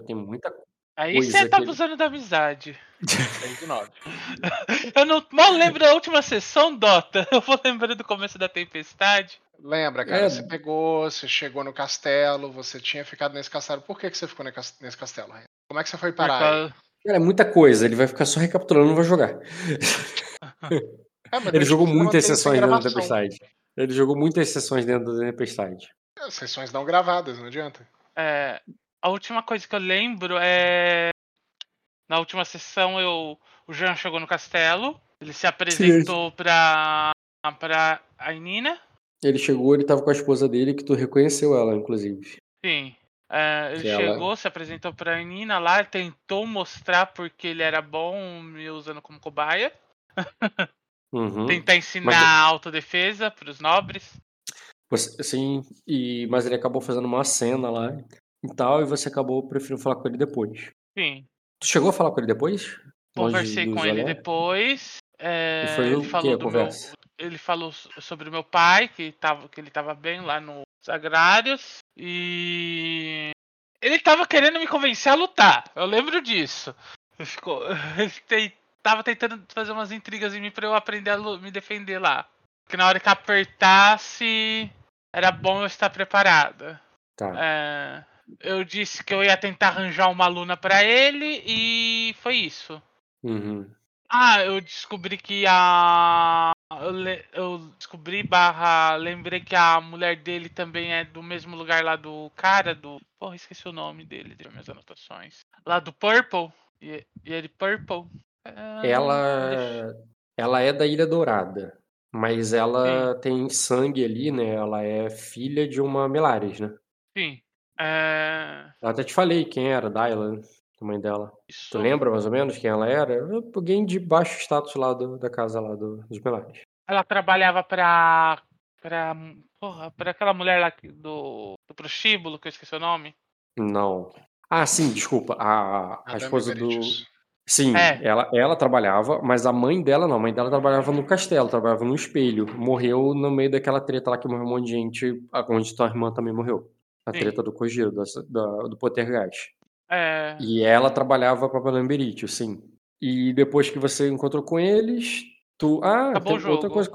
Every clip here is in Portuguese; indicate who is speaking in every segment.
Speaker 1: Tem muita
Speaker 2: Aí
Speaker 1: Coisa
Speaker 2: você tá abusando da amizade. Eu não mal lembro da última sessão, Dota. Eu vou lembrando do começo da tempestade.
Speaker 3: Lembra, cara?
Speaker 1: É.
Speaker 3: Você pegou, você chegou no castelo, você tinha ficado nesse castelo. Por que, que você ficou nesse castelo? Como é que você foi parar?
Speaker 2: causa-
Speaker 1: Cara, é muita coisa. Ele vai ficar só recapitulando, não vai jogar.
Speaker 3: É,
Speaker 1: Ele jogou muitas sessões dentro da. Tempestade. Ele jogou muitas sessões dentro da Tempestade.
Speaker 3: É, Sessões não gravadas, não adianta.
Speaker 2: É, a última coisa que eu lembro é. Na última sessão eu. O Jean chegou no castelo. Ele se apresentou pra. pra Ainina.
Speaker 1: Ele chegou, ele tava com a esposa dele, que tu reconheceu ela, inclusive.
Speaker 2: Sim. É, ele
Speaker 1: ela-
Speaker 2: chegou, se apresentou pra Nina lá, tentou mostrar porque ele era bom me usando como cobaia.
Speaker 1: Uhum.
Speaker 2: Tentar ensinar
Speaker 1: Mas-
Speaker 2: a autodefesa pros nobres.
Speaker 1: Você, sim, e, mas ele acabou fazendo uma cena lá e tal, e você acabou preferindo falar com ele depois.
Speaker 2: Sim.
Speaker 1: Tu chegou a falar com ele depois?
Speaker 2: Conversei com ele depois. é,
Speaker 1: E foi
Speaker 2: ele
Speaker 1: que
Speaker 2: falou do meu, ele falou so- sobre o meu pai, que, tava, que ele tava bem lá nos agrários. E ele tava querendo me convencer a lutar. Eu lembro disso. Ele Ficou, ele tava tentando fazer umas intrigas em mim pra eu aprender a me defender lá. Porque na hora que apertasse, era bom eu estar preparada.
Speaker 1: Tá.
Speaker 2: É, eu disse que eu ia tentar arranjar uma aluna pra ele e foi isso.
Speaker 1: Uhum.
Speaker 2: Ah, eu descobri que a. Eu, descobri barra. Lembrei que a mulher dele também é do mesmo lugar lá do cara do. Porra, esqueci o nome dele, deu minhas anotações. Lá do Purple. E, e ele Purple. É, deixa-
Speaker 1: Ela, ela é da Ilha Dourada, mas ela tem sangue ali, né? Ela é filha de uma Melares, né?
Speaker 2: Sim. É,
Speaker 1: Eu até te falei quem era, Dylan, a mãe dela.
Speaker 2: isso.
Speaker 1: Tu lembra mais ou menos quem ela era? Alguém de baixo status lá do- da casa lá do, dos Melares.
Speaker 2: Ela trabalhava pra. pra. Porra, pra aquela mulher lá do. do prostíbulo, que eu esqueci o nome.
Speaker 1: Não. Ah, sim, desculpa. A, a
Speaker 3: Madame
Speaker 1: esposa do. Sim,
Speaker 2: É.
Speaker 1: ela, ela trabalhava, mas a mãe dela não. A mãe dela trabalhava no castelo, trabalhava no espelho. Morreu no meio daquela treta lá que morreu um monte de gente, a- onde tua irmã também morreu. A
Speaker 2: Sim.
Speaker 1: treta do Kojiro, da, da- do Pottergast.
Speaker 2: É.
Speaker 1: E ela trabalhava pra Madame Beritio, sim. E depois que você encontrou com eles, tu. Ah,
Speaker 2: Acabou
Speaker 1: outra coisa.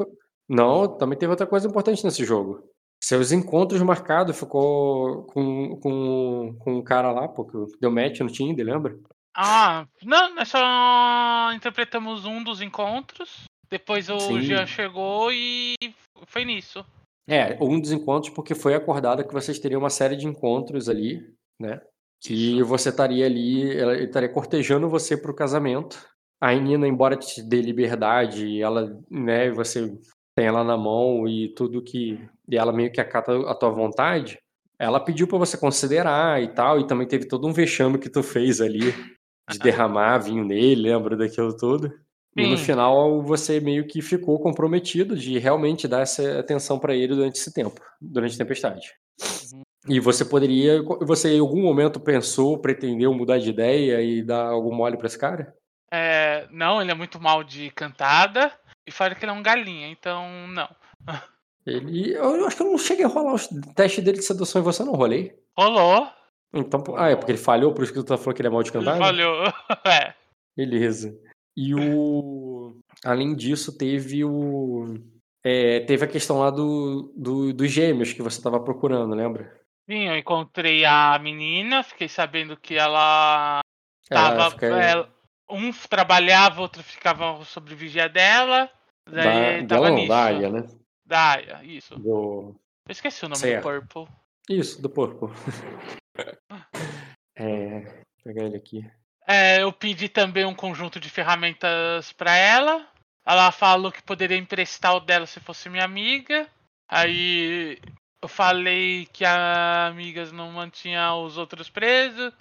Speaker 1: Não, também teve outra coisa importante nesse jogo. Seus encontros marcados ficou com, com, com um cara lá, pô, que deu match no Tinder, lembra?
Speaker 2: Ah, não, nós só interpretamos um dos encontros. Depois o
Speaker 1: Sim.
Speaker 2: Jean chegou e foi nisso.
Speaker 1: É, um dos encontros, porque foi acordado que vocês teriam uma série de encontros ali, né? Que você estaria ali, ela ele estaria cortejando você pro casamento. A Nina, embora te dê liberdade, ela, né, você tem ela na mão e tudo que. E ela meio que acata a tua vontade, ela pediu pra você considerar e tal, e também teve todo um vexame que tu fez ali, de derramar vinho nele, lembra daquilo tudo? E no
Speaker 2: Sim.
Speaker 1: final você meio que ficou comprometido de realmente dar essa atenção pra ele durante esse tempo, durante a tempestade.
Speaker 2: Uhum.
Speaker 1: E você poderia, você em algum momento pensou, pretendeu mudar de ideia e dar algum mole pra esse cara?
Speaker 2: É, não, ele é muito mal de cantada. E fora que ele é um galinha, então não.
Speaker 1: Ele, eu acho que eu não cheguei a rolar os testes dele de sedução e você não rolei.
Speaker 2: Rolou.
Speaker 1: Então, ah, é porque ele falhou, por isso que tu tá falando que ele é mal de
Speaker 2: Ele
Speaker 1: cantada?
Speaker 2: falhou. É.
Speaker 1: Beleza. E o. Além disso, teve o. é, teve a questão lá do, do, dos gêmeos que você tava procurando, lembra?
Speaker 2: Sim, eu encontrei a menina, fiquei sabendo que ela tava.
Speaker 1: fica-
Speaker 2: ela- um trabalhava, outro ficava sob vigia dela. Daí
Speaker 1: da,
Speaker 2: tava
Speaker 1: dela não,
Speaker 2: nisso.
Speaker 1: da Aya, né?
Speaker 2: Da Aya, isso.
Speaker 1: Do,
Speaker 2: Eu esqueci o nome
Speaker 1: Certo.
Speaker 2: do Purple.
Speaker 1: isso, do porco. é, vou pegar ele aqui.
Speaker 2: É, eu pedi também um conjunto de ferramentas pra ela. Ela falou que poderia emprestar o dela se fosse minha amiga. Aí eu falei que a amigas não mantinha os outros presos.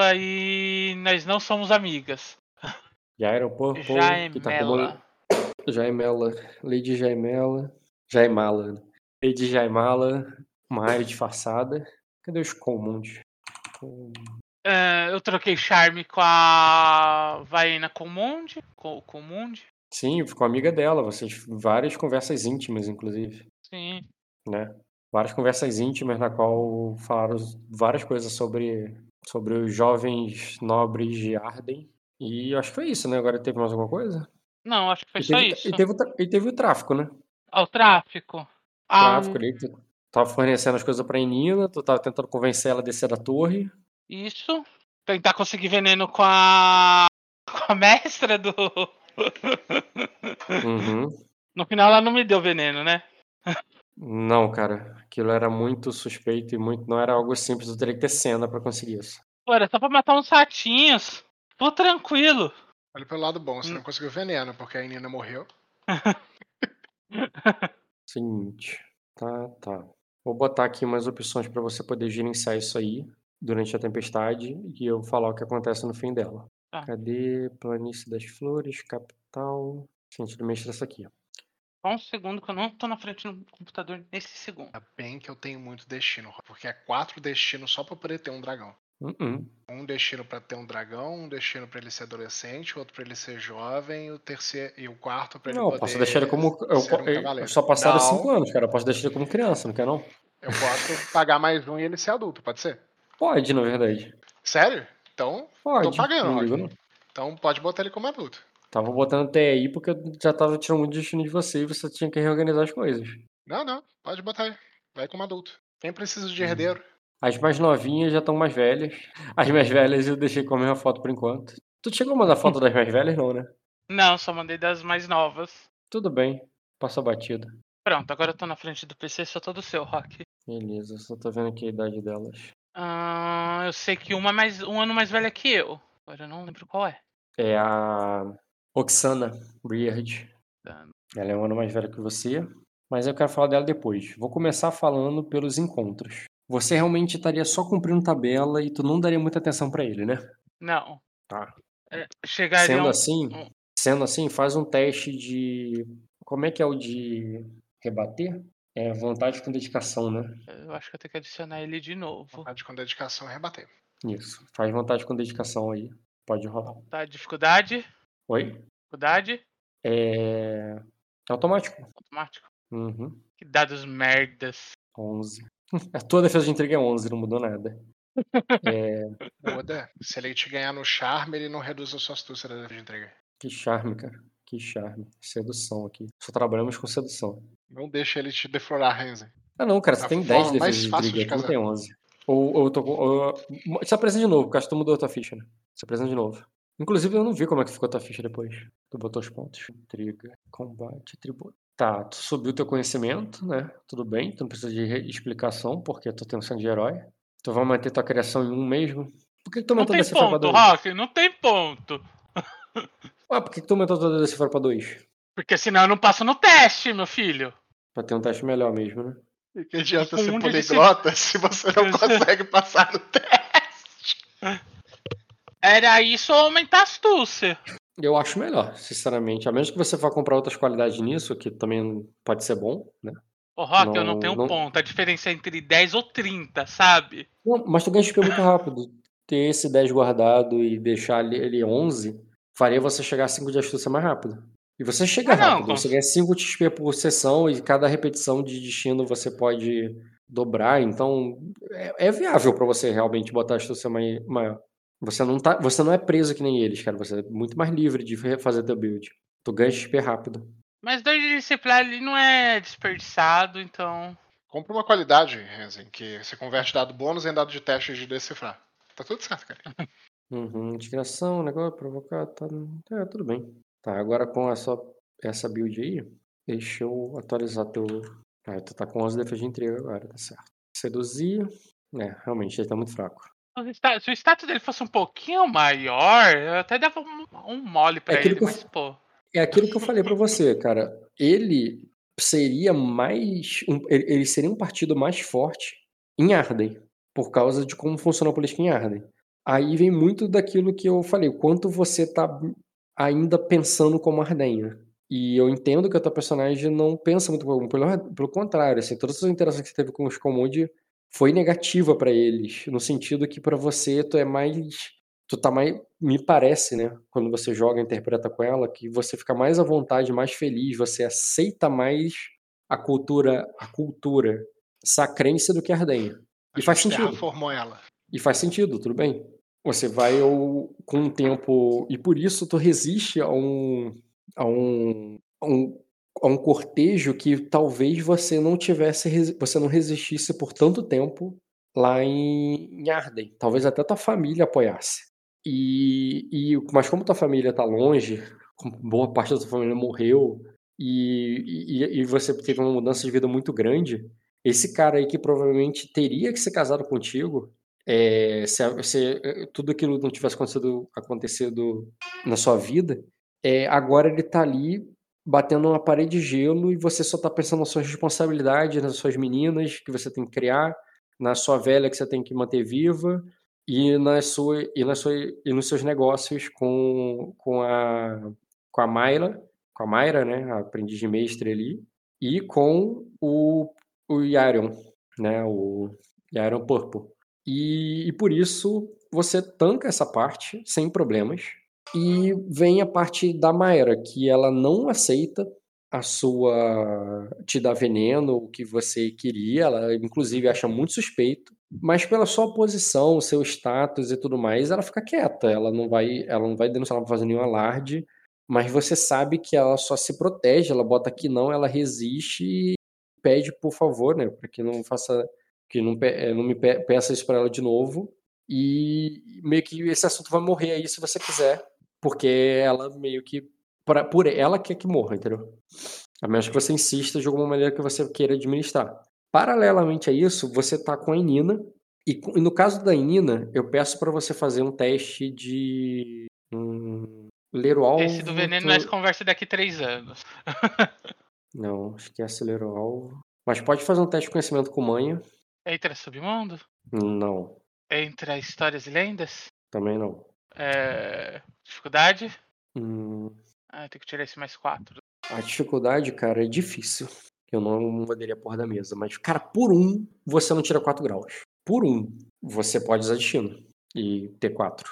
Speaker 2: Aí nós não somos amigas.
Speaker 1: Jairo é Purple,
Speaker 2: Já
Speaker 1: que tá
Speaker 2: Mela.
Speaker 1: como Jaimela, Lady Jaimela, Jaimala, né? Lady Jaimala, uma área disfarçada. Cadê os comuns?
Speaker 2: É, eu troquei charme com a Vaina Comundi. Com, Comundi.
Speaker 1: Sim, ficou amiga dela, vocês várias conversas íntimas, inclusive,
Speaker 2: Sim.
Speaker 1: né? Várias conversas íntimas na qual falaram várias coisas sobre sobre os jovens nobres de Arden. E acho que foi isso, né? Agora teve mais alguma coisa?
Speaker 2: Não, acho que foi
Speaker 1: E
Speaker 2: só
Speaker 1: teve,
Speaker 2: isso.
Speaker 1: e teve, o e teve o tráfico, né?
Speaker 2: Ah, o tráfico. Ah,
Speaker 1: tráfico ali. Tu tava fornecendo as coisas pra Enina, tu tava tentando convencer ela a descer da torre.
Speaker 2: Isso. Tentar conseguir veneno com a. com a mestra do.
Speaker 1: Uhum.
Speaker 2: No final ela não me deu veneno, né?
Speaker 1: Não, cara. Aquilo era muito suspeito e muito. Não era algo simples. Tu teria que ter cena pra conseguir isso.
Speaker 2: Pô, era só pra matar uns ratinhos. Tô tranquilo.
Speaker 3: Olha pelo lado bom, você
Speaker 2: Hum.
Speaker 3: não conseguiu veneno, porque a Nina morreu.
Speaker 1: Seguinte. Tá, tá. Vou botar aqui umas opções pra você poder gerenciar isso aí durante a tempestade e eu falar o que acontece no fim dela.
Speaker 2: Tá.
Speaker 1: Cadê? Planície das Flores, capital. Gente, do mestre essa aqui. ó.
Speaker 2: Só um segundo que eu não tô na frente do computador nesse segundo.
Speaker 3: Ainda bem que eu tenho muito destino, porque é quatro destinos só pra poder ter um dragão.
Speaker 1: Uh-uh.
Speaker 3: Um destino pra ter um dragão, um destino pra ele ser adolescente, outro pra ele ser jovem, e o terceiro e o quarto pra ele
Speaker 1: Não, eu
Speaker 3: poder
Speaker 1: posso deixar ele como. Eu,
Speaker 3: um
Speaker 1: eu- só passaram
Speaker 3: Não,
Speaker 1: cinco anos, cara. Eu posso deixar ele como criança, não quer não?
Speaker 3: Eu posso pagar mais um e ele ser adulto, pode ser?
Speaker 1: Pode, na verdade.
Speaker 3: Sério? Então,
Speaker 1: Pode.
Speaker 3: tô pagando,
Speaker 1: não ligo, não.
Speaker 3: Então pode botar ele como adulto.
Speaker 1: Tava botando até aí porque eu já tava tirando muito destino de você e você tinha que reorganizar as coisas.
Speaker 3: Não, não, pode botar ele. Vai como adulto. Quem precisa de
Speaker 1: Uhum.
Speaker 3: herdeiro?
Speaker 1: As mais novinhas já estão mais velhas. As mais velhas eu deixei com a mesma foto por enquanto. Tu chegou a mandar foto das mais velhas, não, né?
Speaker 2: Não, só mandei das mais novas.
Speaker 1: Tudo bem. Passa batida.
Speaker 2: Pronto, agora eu tô na frente do PC, só todo seu, Rock.
Speaker 1: Beleza, só tô vendo aqui a idade delas.
Speaker 2: Ah, eu sei que uma é mais, um ano mais velha que eu. Agora eu não lembro qual é.
Speaker 1: É a Oxana Briard.
Speaker 2: Tá.
Speaker 1: Ela é um ano mais velha que você, mas eu quero falar dela depois. Vou começar falando pelos encontros. Você realmente estaria só cumprindo tabela e tu não daria muita atenção pra ele, né?
Speaker 2: Não.
Speaker 1: Tá.
Speaker 2: É, chegaria
Speaker 1: Sendo
Speaker 2: um-
Speaker 1: assim, sendo assim, faz um teste de como é que é o de rebater? É vontade com dedicação, né?
Speaker 2: Eu acho que eu tenho que adicionar ele de novo.
Speaker 3: Vontade com dedicação e rebater.
Speaker 1: Isso. Faz vontade com dedicação aí. Pode rolar.
Speaker 2: Tá, dificuldade.
Speaker 1: Oi?
Speaker 2: Dificuldade.
Speaker 1: É automático.
Speaker 2: Automático.
Speaker 1: Uhum.
Speaker 2: Que dados merdas.
Speaker 1: 11. A tua defesa de entrega é 11, não mudou nada. É,
Speaker 3: Muda. Se ele te ganhar no charme, ele não reduz a sua astúcia da defesa de entrega.
Speaker 1: que charme, cara. Que charme. Sedução aqui. Só trabalhamos com sedução.
Speaker 3: Não deixa ele te deflorar, Renzen.
Speaker 1: Ah, não, cara, você
Speaker 3: A
Speaker 1: tem
Speaker 3: forma
Speaker 1: 10
Speaker 3: mais
Speaker 1: defesas de
Speaker 3: fácil
Speaker 1: intriga,
Speaker 3: de
Speaker 1: não tem 11. Ou, ou eu tô com. ou- Se apresenta de novo, porque acho que tu mudou a tua ficha, né? Se apresenta de novo. Inclusive, eu não vi como é que ficou a tua ficha depois. Tu botou os pontos. Intriga, combate, tributo. Tá, tu subiu teu conhecimento, né? Tudo bem, tu não precisa de explicação, porque tu tem um sangue de herói. Tu vai manter tua criação em um mesmo. Por que, que tu
Speaker 2: Não
Speaker 1: aumentou
Speaker 2: tem
Speaker 1: da cifra pra
Speaker 2: ponto,
Speaker 1: 2?
Speaker 2: Rock. Não tem ponto.
Speaker 1: Ah, por que, que tu aumentou tua cifra pra 2?
Speaker 2: Porque senão eu não passo no teste, meu filho.
Speaker 1: Pra ter um teste melhor mesmo, né?
Speaker 3: E que adianta ser
Speaker 2: esse-
Speaker 3: poliglota se você não consegue passar no teste?
Speaker 2: Era isso ou aumentar a astúcia.
Speaker 1: Eu acho melhor, sinceramente. A menos que você vá comprar outras qualidades nisso, que também pode ser bom, né?
Speaker 2: Ô, Rock, eu
Speaker 1: Não-
Speaker 2: não tenho
Speaker 1: não-
Speaker 2: ponto. A diferença é entre 10 ou 30, sabe?
Speaker 1: Não, mas tu ganha XP muito rápido. Ter esse 10 guardado e deixar ele- ele 11 faria você chegar a 5 de astúcia mais rápido. E você chega
Speaker 2: Ah, não,
Speaker 1: rápido.
Speaker 2: com-
Speaker 1: Você ganha 5 de XP por sessão e cada repetição de destino você pode dobrar. Então é, é viável pra você realmente botar a astúcia mai- maior. Você não, tá, você não é preso que nem eles, cara. Você é muito mais livre de fazer teu build. Tu ganha XP rápido.
Speaker 2: Mas dois de disciplinar ele não é desperdiçado, então.
Speaker 3: Compra uma qualidade, Renzen, que você converte dado bônus em dado de teste de decifrar. Tá tudo certo, cara.
Speaker 1: Uhum, integração, negócio, provocar, tá, é, tudo bem. Tá, agora com essa, essa build aí, deixa eu atualizar teu... Ah, tu tá com 11 defesa de intriga agora, tá certo. Seduzir, é, realmente, ele tá muito fraco.
Speaker 2: Se o status dele fosse um pouquinho maior, eu até dava um, um mole pra
Speaker 1: aquilo
Speaker 2: ele,
Speaker 1: eu
Speaker 2: mas, pô.
Speaker 1: É aquilo que eu falei pra você, cara. Ele seria mais. um- ele ele seria um partido mais forte em Arden, por causa de como funciona a política em Arden. Aí vem muito daquilo que eu falei, o quanto você tá ainda pensando como Ardenha. E eu entendo que a tua personagem não pensa muito como, pelo, pelo contrário, assim, todas as interações que você teve com os Commode foi negativa pra eles, no sentido que pra você tu é mais tu tá mais, me parece, né, quando você joga e interpreta com ela, que você fica mais à vontade, mais feliz, você aceita mais a cultura, a cultura sacrense do que Ardenha. E
Speaker 3: Acho
Speaker 1: faz
Speaker 3: que
Speaker 1: sentido.
Speaker 3: formou ela.
Speaker 1: E faz sentido, tudo bem. Você vai com um tempo. E por isso tu resiste a um. a um. A um, a um cortejo que talvez você não tivesse. Você não resistisse por tanto tempo lá em, em Arden. Talvez até tua família apoiasse. E, e, mas como tua família tá longe, boa parte da tua família morreu, e, e, e, você teve uma mudança de vida muito grande, esse cara aí que provavelmente teria que ser casado contigo, é, se, se, eh, tudo aquilo não tivesse acontecido, acontecido na sua vida, é, agora ele tá ali batendo uma parede de gelo e você só tá pensando nas suas responsabilidades, nas suas meninas que você tem que criar, na sua velha que você tem que manter viva e, na sua, e, na sua, e nos seus negócios com, com, a, com a Mayla, com a Mayra, né, a aprendiz de mestre ali, e com o, o Yarion, né, o Yarion Purple. E, e por isso você tanca essa parte sem problemas. E vem a parte da Mayra, que ela não aceita a sua te dar veneno, o que você queria, ela inclusive acha muito suspeito, mas pela sua posição, seu status e tudo mais, ela fica quieta, ela não vai, ela não vai denunciar, ela não vai fazer nenhum alarde, mas você sabe que ela só se protege, ela bota que não, ela resiste e pede por favor, né, para que não faça, que não, eh, não me peça isso para ela de novo. E meio que esse assunto vai morrer aí se você quiser, porque ela meio que pra, por ela quer que morra, entendeu? A menos que você insista de alguma maneira que você queira administrar. Paralelamente a isso, você tá com a Inina e, e no caso da Inina, eu peço para você fazer um teste de hum, Ler o alvo.
Speaker 2: Esse do veneno nós conversa daqui três anos.
Speaker 1: Não, esquece ler o alvo. Mas pode fazer um teste de conhecimento com manha.
Speaker 2: Entra submundo?
Speaker 1: Não.
Speaker 2: Entra histórias e lendas?
Speaker 1: Também não.
Speaker 2: É... Dificuldade?
Speaker 1: Hum...
Speaker 2: Ah, tem que tirar esse mais quatro.
Speaker 1: A dificuldade, cara, é difícil. Eu não mudaria a porra da mesa. Mas, cara, por um, você não tira 4 graus. Por um, você pode usar destino. E ter 4.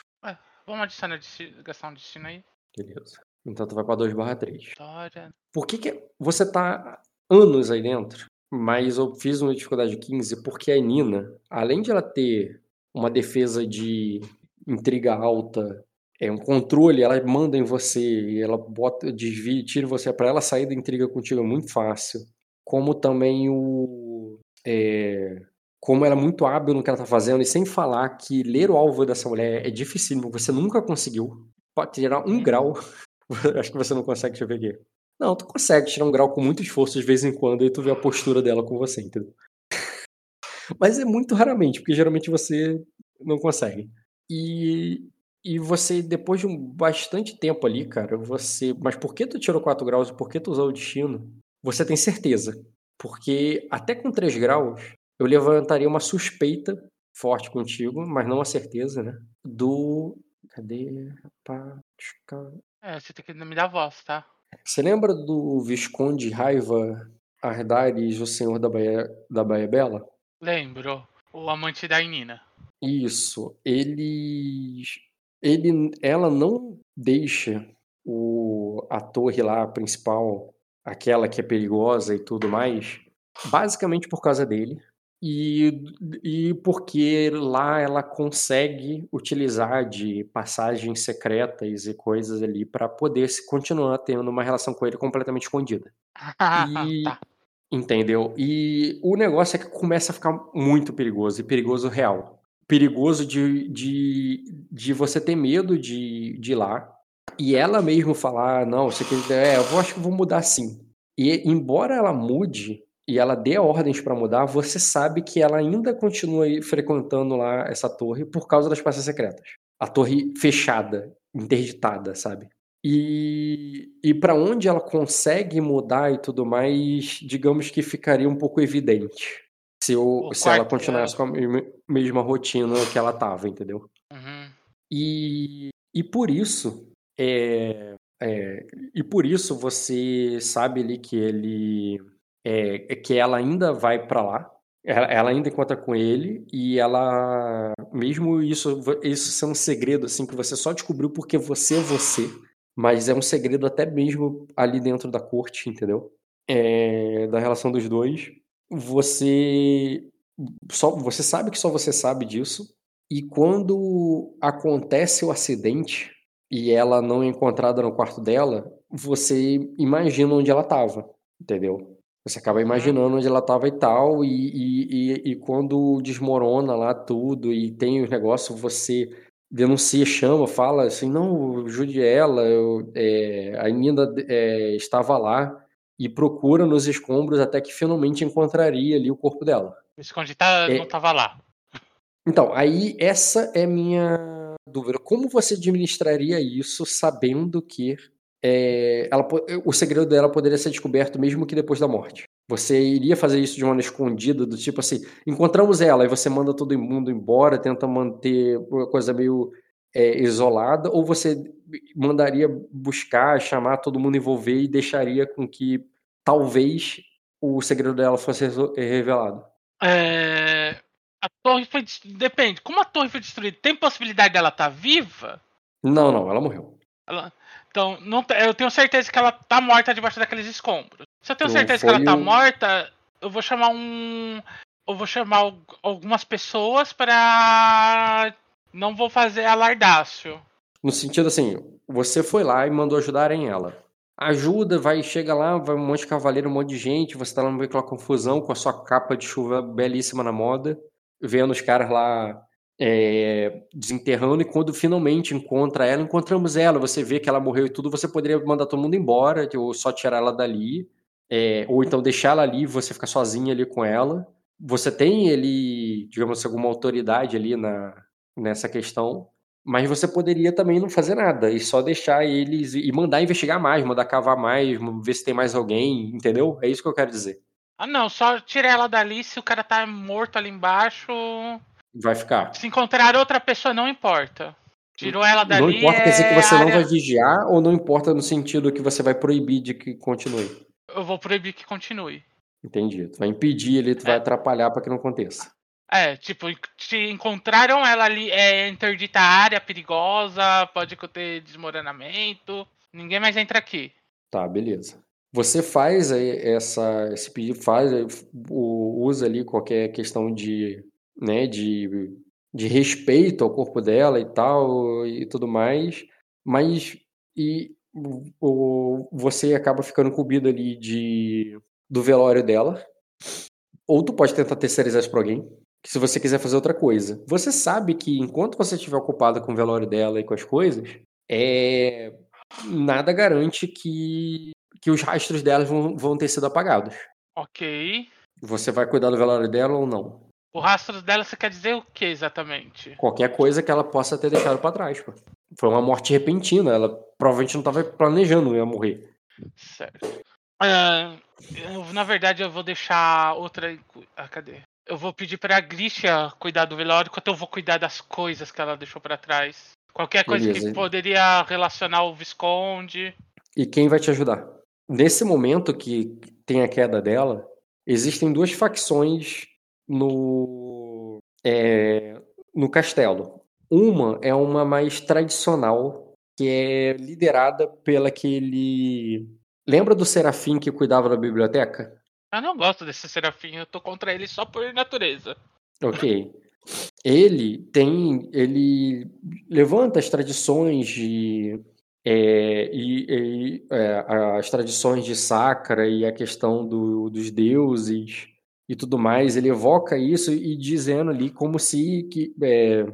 Speaker 2: Vamos adicionar gastar um destino aí.
Speaker 1: Beleza. Então tu vai pra 2 barra 3.
Speaker 2: História.
Speaker 1: Por que, que você tá anos aí dentro? Mas eu fiz uma dificuldade 15 porque a Nina, além de ela ter uma defesa de intriga alta, é um controle, ela manda em você, ela bota, desvia, tira você para ela sair da intriga contigo é muito fácil. Como também o é, como ela é muito hábil no que ela tá fazendo, e sem falar que ler o alvo dessa mulher é difícil, você nunca conseguiu. Pode tirar um uhum. grau. Acho que você não consegue, deixa eu ver aqui. Não, tu consegue tirar um grau com muito esforço de vez em quando e tu vê a postura dela com você, entendeu? Mas é muito raramente, porque geralmente você não consegue. E, e você, depois de um bastante tempo ali, cara, você. Mas por que tu tirou 4 graus e por que tu usou o destino? Você tem certeza. Porque até com 3 graus, eu levantaria uma suspeita forte contigo, mas não a certeza, né? Do. Cadê?
Speaker 2: É, você tem que me dar voz, tá?
Speaker 1: Você lembra do Visconde Raiva Ardares, o Senhor da Baía, da Baía Bela?
Speaker 2: Lembro. O amante da Inina.
Speaker 1: Isso. Ele. Ele. Ela não deixa o, a torre lá principal, aquela que é perigosa e tudo mais, basicamente por causa dele. E, e porque lá ela consegue utilizar de passagens secretas e coisas ali para poder se continuar tendo uma relação com ele completamente escondida. E, tá. Entendeu? E o negócio é que começa a ficar muito perigoso, e perigoso real. Perigoso de, de, de você ter medo de, de ir lá, e ela mesmo falar, não, você quer, é, eu acho que vou mudar sim. E embora ela mude, e ela dê ordens para mudar, você sabe que ela ainda continua frequentando lá essa torre por causa das peças secretas. A torre fechada, interditada, sabe? E, e para onde ela consegue mudar e tudo mais, digamos que ficaria um pouco evidente. Se, eu, se ela continuasse é... com a mesma rotina que ela tava, entendeu?
Speaker 2: Uhum.
Speaker 1: E, e por isso, é, é, e por isso você sabe ali que ele é, é que ela ainda vai para lá, ela, ela, ainda encontra com ele e ela, mesmo isso, isso ser um segredo assim que você só descobriu porque você é você, mas é um segredo até mesmo ali dentro da corte, entendeu? É, da relação dos dois, você só você sabe que só você sabe disso E quando acontece o acidente e ela não é encontrada no quarto dela, você imagina onde ela estava, entendeu? Você acaba imaginando onde ela estava e tal, e, e, e, e, quando desmorona lá tudo e tem os negócios, você denuncia, chama, fala assim, não, jude ela, eu, é, a Nina é, estava lá e procura nos escombros até que finalmente encontraria ali o corpo dela.
Speaker 2: Esconde tá, é, não estava lá.
Speaker 1: Então, aí essa é minha dúvida. Como você administraria isso sabendo que é, ela, o segredo dela poderia ser descoberto mesmo que depois da morte? Você iria fazer isso de uma escondida, do tipo assim, encontramos ela e você manda todo mundo embora, tenta manter uma coisa meio é, isolada, ou você mandaria buscar, chamar todo mundo envolver e deixaria com que talvez o segredo dela fosse revelado?
Speaker 2: É, a torre foi. Depende. Como a torre foi destruída, tem possibilidade dela estar tá viva?
Speaker 1: Não, não, ela morreu.
Speaker 2: Ela... Então, não, eu tenho certeza que ela tá morta debaixo daqueles escombros. Se eu tenho certeza que ela tá morta, eu vou chamar um. Eu vou chamar algumas pessoas para. Não vou fazer alardácio.
Speaker 1: No sentido assim, você foi lá e mandou ajudarem ela. Ajuda, vai, chega lá, vai um monte de cavaleiro, um monte de gente, você tá lá no meio daquela confusão com a sua capa de chuva belíssima na moda vendo os caras lá é, desenterrando, e quando finalmente encontra ela, encontramos ela. Você vê que ela morreu e tudo, você poderia mandar todo mundo embora, ou só tirar ela dali, é, ou então deixar ela ali você ficar sozinha ali com ela. Você tem ele, digamos, alguma autoridade ali na, nessa questão, mas você poderia também não fazer nada e só deixar eles e mandar investigar mais, mandar cavar mais, ver se tem mais alguém, entendeu? É isso que eu quero dizer.
Speaker 2: Ah, não, só tira ela dali se o cara tá morto ali embaixo.
Speaker 1: Vai ficar.
Speaker 2: Se encontrar outra pessoa, não importa. Tirou ela dali.
Speaker 1: Não importa, é quer dizer que você área... não vai vigiar ou não importa no sentido que você vai proibir de que continue?
Speaker 2: Eu vou proibir que continue.
Speaker 1: Entendi. Tu vai impedir ele, tu é. vai atrapalhar para que não aconteça.
Speaker 2: É, tipo, se encontraram ela ali, é interdita a área perigosa, pode ter desmoronamento, ninguém mais entra aqui.
Speaker 1: Tá, beleza. Você faz essa, esse pedido, faz, usa ali qualquer questão de, né, de, de respeito ao corpo dela e tal e tudo mais, mas e o, você acaba ficando incumbido ali de, do velório dela, ou tu pode tentar terceirizar isso pra alguém, se você quiser fazer outra coisa. Você sabe que enquanto você estiver ocupado com o velório dela e com as coisas, é nada garante que que os rastros delas vão, vão ter sido apagados.
Speaker 2: Ok.
Speaker 1: Você vai cuidar do velório dela ou não?
Speaker 2: O rastro dela, você quer dizer o que exatamente?
Speaker 1: Qualquer coisa que ela possa ter deixado para trás, pô. Foi uma morte repentina, ela provavelmente não estava planejando ia morrer.
Speaker 2: Certo. Uh, eu, na verdade, eu vou deixar outra. Ah, cadê? Eu vou pedir pra Grisha cuidar do velório, enquanto eu vou cuidar das coisas que ela deixou para trás. Qualquer coisa Beleza. que poderia relacionar o Visconde.
Speaker 1: E quem vai te ajudar? Nesse momento que tem a queda dela, existem duas facções no, é, no castelo. Uma é uma mais tradicional, que é liderada pela aquele. Lembra do Serafim que cuidava da biblioteca?
Speaker 2: Eu não gosto desse Serafim, eu tô contra ele só por natureza.
Speaker 1: Ok. Ele tem. Ele levanta as tradições de é, e, e é, as tradições de Sacra e a questão do, dos deuses e tudo mais, ele evoca isso e dizendo ali como se, que, é,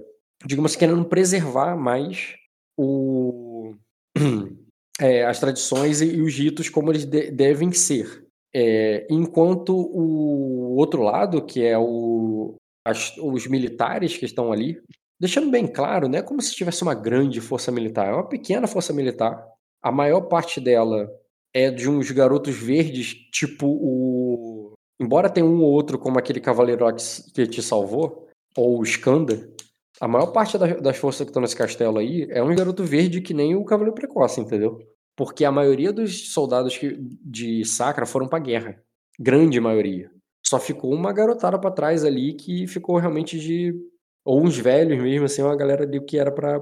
Speaker 1: digamos, querendo preservar mais o, é, as tradições e, os ritos como eles de, devem ser. É, enquanto o outro lado, que é o, as, os militares que estão ali, Deixando bem claro, não é como se tivesse uma grande força militar, é uma pequena força militar. A maior parte dela é de uns garotos verdes, tipo o. Embora tenha um ou outro, como aquele cavaleiro que te salvou, ou o Skanda, a maior parte das forças que estão nesse castelo aí é um garoto verde que nem o Cavaleiro Precoce, entendeu? Porque a maioria dos soldados que, de Sacra foram pra guerra. Grande maioria. Só ficou uma garotada para trás ali que ficou realmente de ou uns velhos mesmo, assim, uma galera ali que era para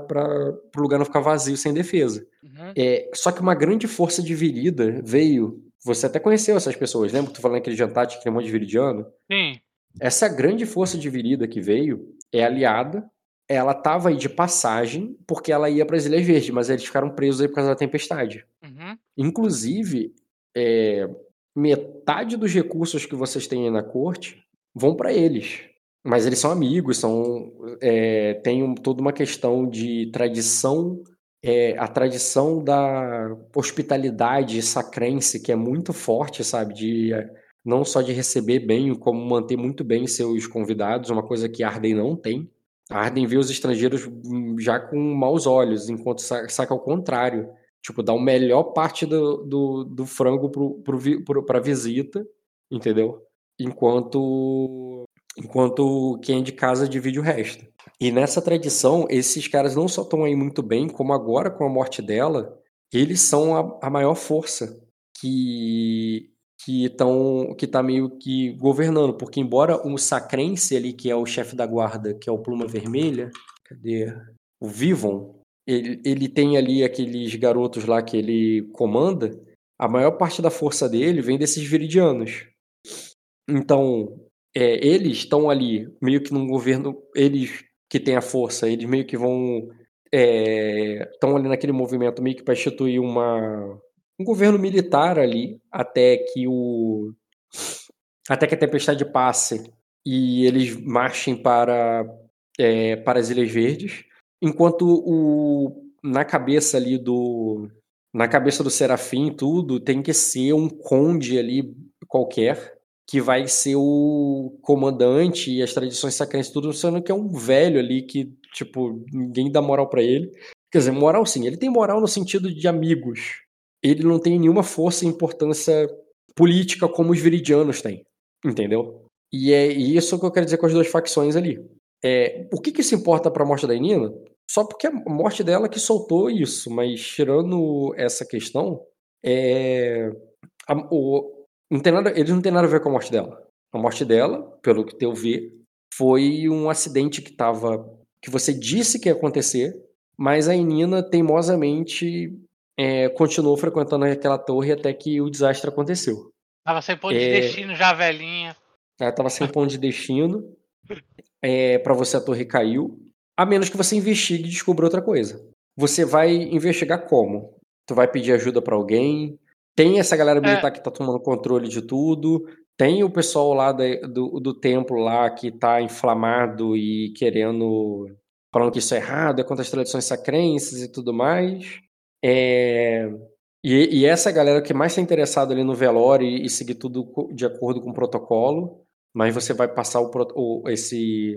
Speaker 1: o lugar não ficar vazio, sem defesa. Uhum. É, só que uma grande força dividida veio. Você até conheceu essas pessoas, lembra que tu falou naquele jantar de monte de viridiano?
Speaker 2: Sim.
Speaker 1: Essa grande força dividida que veio é aliada ela tava aí de passagem porque ela ia para as Ilhas Verdes, mas eles ficaram presos aí por causa da tempestade.
Speaker 2: Uhum.
Speaker 1: Inclusive, é, metade dos recursos que vocês têm aí na corte vão para eles. Mas eles são amigos, são é, tem um, toda uma questão de tradição, é, a tradição da hospitalidade sacrense que é muito forte, sabe? De não só de receber bem, como manter muito bem seus convidados, uma coisa que Arden não tem. Arden vê os estrangeiros hum, já com maus olhos, enquanto saca ao contrário. Tipo, dá a melhor parte do, do, do frango pra visita, entendeu? Enquanto, enquanto quem é de casa divide o resto. E nessa tradição, esses caras não só estão aí muito bem, como agora com a morte dela, eles são a, a maior força que que estão que tá meio que governando, porque embora o Sacrense ali, que é o chefe da guarda, que é o Pluma Vermelha, cadê? O Vivon, ele, ele tem ali aqueles garotos lá que ele comanda, a maior parte da força dele vem desses viridianos. Então, é, eles estão ali meio que num governo, eles que têm a força, eles meio que vão estão é, ali naquele movimento meio que para instituir uma um governo militar ali até que o até que a tempestade passe e eles marchem para é, para as Ilhas Verdes, enquanto o na cabeça ali do na cabeça do Serafim tudo tem que ser um conde ali qualquer que vai ser o comandante e as tradições sacrenses tudo sendo que é um velho ali que tipo ninguém dá moral para ele quer dizer moral sim ele tem moral no sentido de amigos ele não tem nenhuma força e importância política como os viridianos têm, entendeu? E é isso que eu quero dizer com as duas facções ali. É, por que, que isso importa para a morte da Nina? Só porque a morte dela que soltou isso, mas tirando essa questão, é, a, o, não tem nada, eles não tem nada a ver com a morte dela. A morte dela, pelo que eu vi, foi um acidente que tava, que você disse que ia acontecer, mas a Nina teimosamente é, continuou frequentando aquela torre até que o desastre aconteceu.
Speaker 2: Tava sem ponto é... de destino já, velhinha.
Speaker 1: Ela tava sem ponto de destino. É, para você a torre caiu. A menos que você investigue e descubra outra coisa. Você vai investigar como? Tu vai pedir ajuda para alguém? Tem essa galera militar é. que tá tomando controle de tudo. Tem o pessoal lá do, do templo lá que tá inflamado e querendo. falando que isso é errado, é contra as tradições sacrenses e tudo mais. É, e, e, essa galera que mais está interessada ali no velório e, e, seguir tudo de acordo com o protocolo, mas você vai passar o, o esse,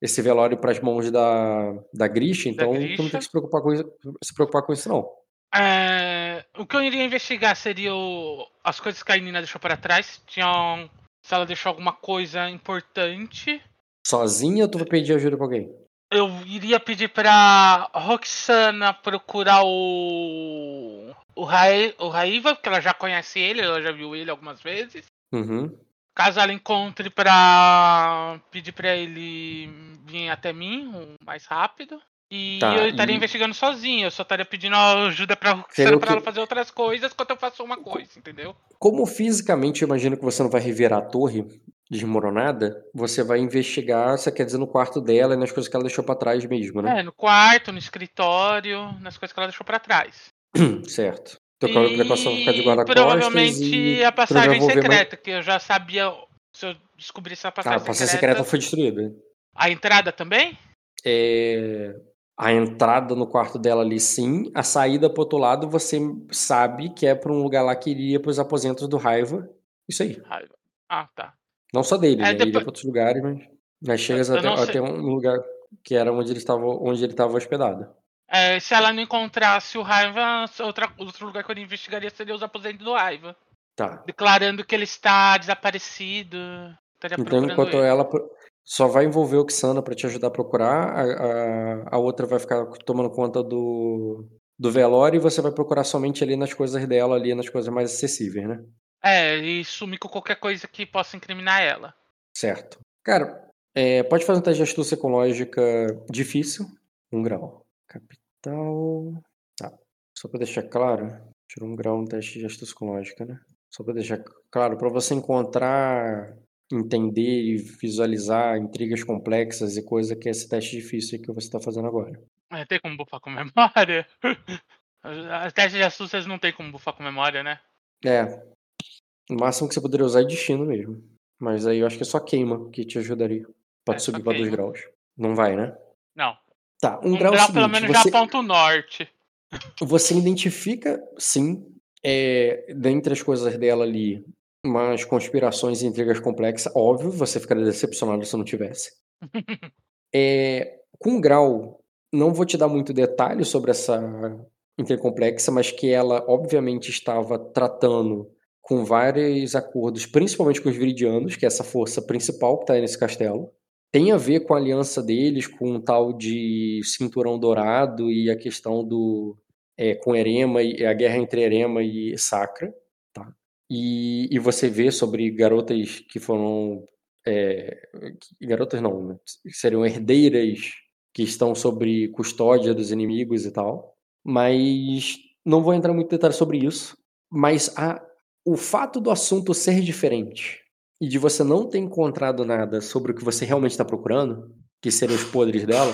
Speaker 1: esse velório para as mãos da, da Grisha, então da Grisha. tu não tem que se preocupar com isso, se preocupar com isso não.
Speaker 2: É, o que eu iria investigar seria o, as coisas que a Nina deixou para trás. Tinha, se ela deixou alguma coisa importante.
Speaker 1: Sozinha ou tu vai pedir ajuda pra alguém?
Speaker 2: eu iria pedir pra Roxana procurar o. O, Ra... o Raiva, porque ela já conhece ele, ela já viu ele algumas vezes.
Speaker 1: Uhum.
Speaker 2: Caso ela encontre pra pedir pra ele vir até mim o mais rápido. E tá, eu estaria e... investigando sozinho, eu só estaria pedindo ajuda pra Roxana pra que... ela fazer outras coisas enquanto eu faço uma coisa, entendeu?
Speaker 1: Como fisicamente eu imagino que você não vai revirar a torre, desmoronada, você vai investigar, você quer dizer, no quarto dela e nas coisas que ela deixou para trás mesmo, né?
Speaker 2: É, no quarto, no escritório, nas coisas que ela deixou para trás.
Speaker 1: certo. Então, e... precaução ficar de guarda-costas
Speaker 2: Provavelmente e... a passagem secreta, mais... que eu já sabia se eu descobrisse a passagem ah,
Speaker 1: a passagem secreta... secreta foi destruída.
Speaker 2: A entrada também?
Speaker 1: É... A entrada no quarto dela ali, sim. A saída pro outro lado, você sabe que é para um lugar lá que iria pros aposentos do Raiva. Isso aí.
Speaker 2: Raiva. Ah, tá.
Speaker 1: Não só dele, é, né? Depois... Ele ia pra outros lugares, mas, mas chegas até, até um lugar que era onde ele estava, onde ele estava hospedado.
Speaker 2: É, se ela não encontrasse o Raiva, outra, outro lugar que eu investigaria seria os aposentos do Raiva.
Speaker 1: Tá.
Speaker 2: Declarando que ele está desaparecido.
Speaker 1: Então, enquanto ele. ela só vai envolver o Xana para te ajudar a procurar, a, a, a, outra vai ficar tomando conta do, do velório e você vai procurar somente ali nas coisas dela, ali nas coisas mais acessíveis, né?
Speaker 2: É, e sumir com qualquer coisa que possa incriminar ela.
Speaker 1: Certo. Cara, é, pode fazer um teste de astúcia ecológica difícil. Um grau. Capital. Tá. Só pra deixar claro. Tirou um grau no teste de astúcia ecológica, né? Só pra deixar claro, pra você encontrar entender e visualizar intrigas complexas e coisa que é esse teste difícil que você está fazendo agora.
Speaker 2: É, tem como bufar com memória? As testes de astúcias não tem como bufar com memória, né?
Speaker 1: É. O máximo que você poderia usar é destino mesmo. Mas aí eu acho que é só queima que te ajudaria. Pode
Speaker 2: É,
Speaker 1: subir para dois graus. Não vai, né?
Speaker 2: Não.
Speaker 1: Tá, um,
Speaker 2: Um
Speaker 1: grau,
Speaker 2: grau,
Speaker 1: é
Speaker 2: pelo
Speaker 1: seguinte,
Speaker 2: menos
Speaker 1: você,
Speaker 2: já aponta o norte.
Speaker 1: você identifica, sim, é, dentre as coisas dela ali, umas conspirações e intrigas complexas. Óbvio, você ficaria decepcionado se não tivesse. É, com grau, não vou te dar muito detalhe sobre essa intriga complexa, mas que ela, obviamente, estava tratando com vários acordos, principalmente com os viridianos, que é essa força principal que está nesse castelo. Tem a ver com a aliança deles, com um tal de cinturão dourado e a questão do. É, com Erema e a guerra entre Erema e Sacra. Tá? E, e você vê sobre garotas que foram. é, garotas não, né? seriam herdeiras que estão sobre custódia dos inimigos e tal. Mas não vou entrar muito em detalhe sobre isso. Mas a, o fato do assunto ser diferente e de você não ter encontrado nada sobre o que você realmente está procurando, que seriam os podres dela,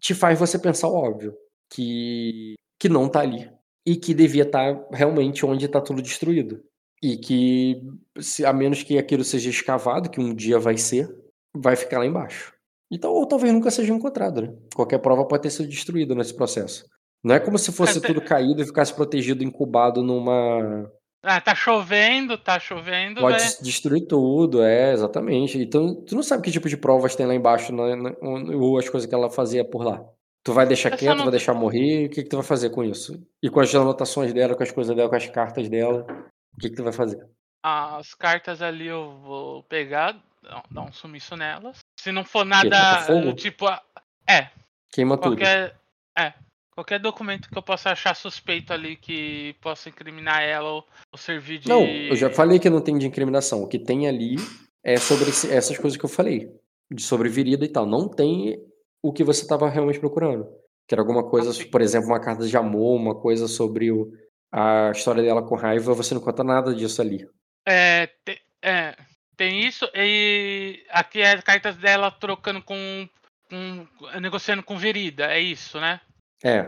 Speaker 1: te faz você pensar o óbvio, que, que não tá ali. E que devia estar realmente onde está tudo destruído. E que, se, a menos que aquilo seja escavado, que um dia vai ser, vai ficar lá embaixo. Então, ou talvez nunca seja encontrado, né? Qualquer prova pode ter sido destruída nesse processo. Não é como se fosse
Speaker 2: Até-
Speaker 1: tudo caído e ficasse protegido, incubado numa,
Speaker 2: Ah, tá chovendo, tá chovendo,
Speaker 1: Pode
Speaker 2: velho.
Speaker 1: destruir tudo, é, exatamente. Então, tu não sabe que tipo de provas tem lá embaixo, né, né, ou as coisas que ela fazia por lá. Tu vai deixar
Speaker 2: Eu
Speaker 1: quieto,
Speaker 2: não-
Speaker 1: vai deixar morrer, o que que tu vai fazer com isso? E com as anotações dela, com as coisas dela, com as cartas dela, o que que tu vai fazer?
Speaker 2: As cartas ali eu vou pegar, dar- um sumiço nelas. Se não for nada, tipo, é,
Speaker 1: Queima tudo.
Speaker 2: qualquer, é, qualquer documento que eu possa achar suspeito ali que possa incriminar ela ou, ou servir de...
Speaker 1: Não, eu já falei que não tem de incriminação. O que tem ali é sobre esse- essas coisas que eu falei, de sobre virida e tal. Não tem o que você estava realmente procurando. Que era alguma coisa,
Speaker 2: Ok.
Speaker 1: por exemplo, uma carta de amor, uma coisa sobre o- a história dela com raiva, você não conta nada disso ali.
Speaker 2: É, te- é, tem isso e aqui é cartas dela trocando com, com negociando com Verida, é isso, né?
Speaker 1: É,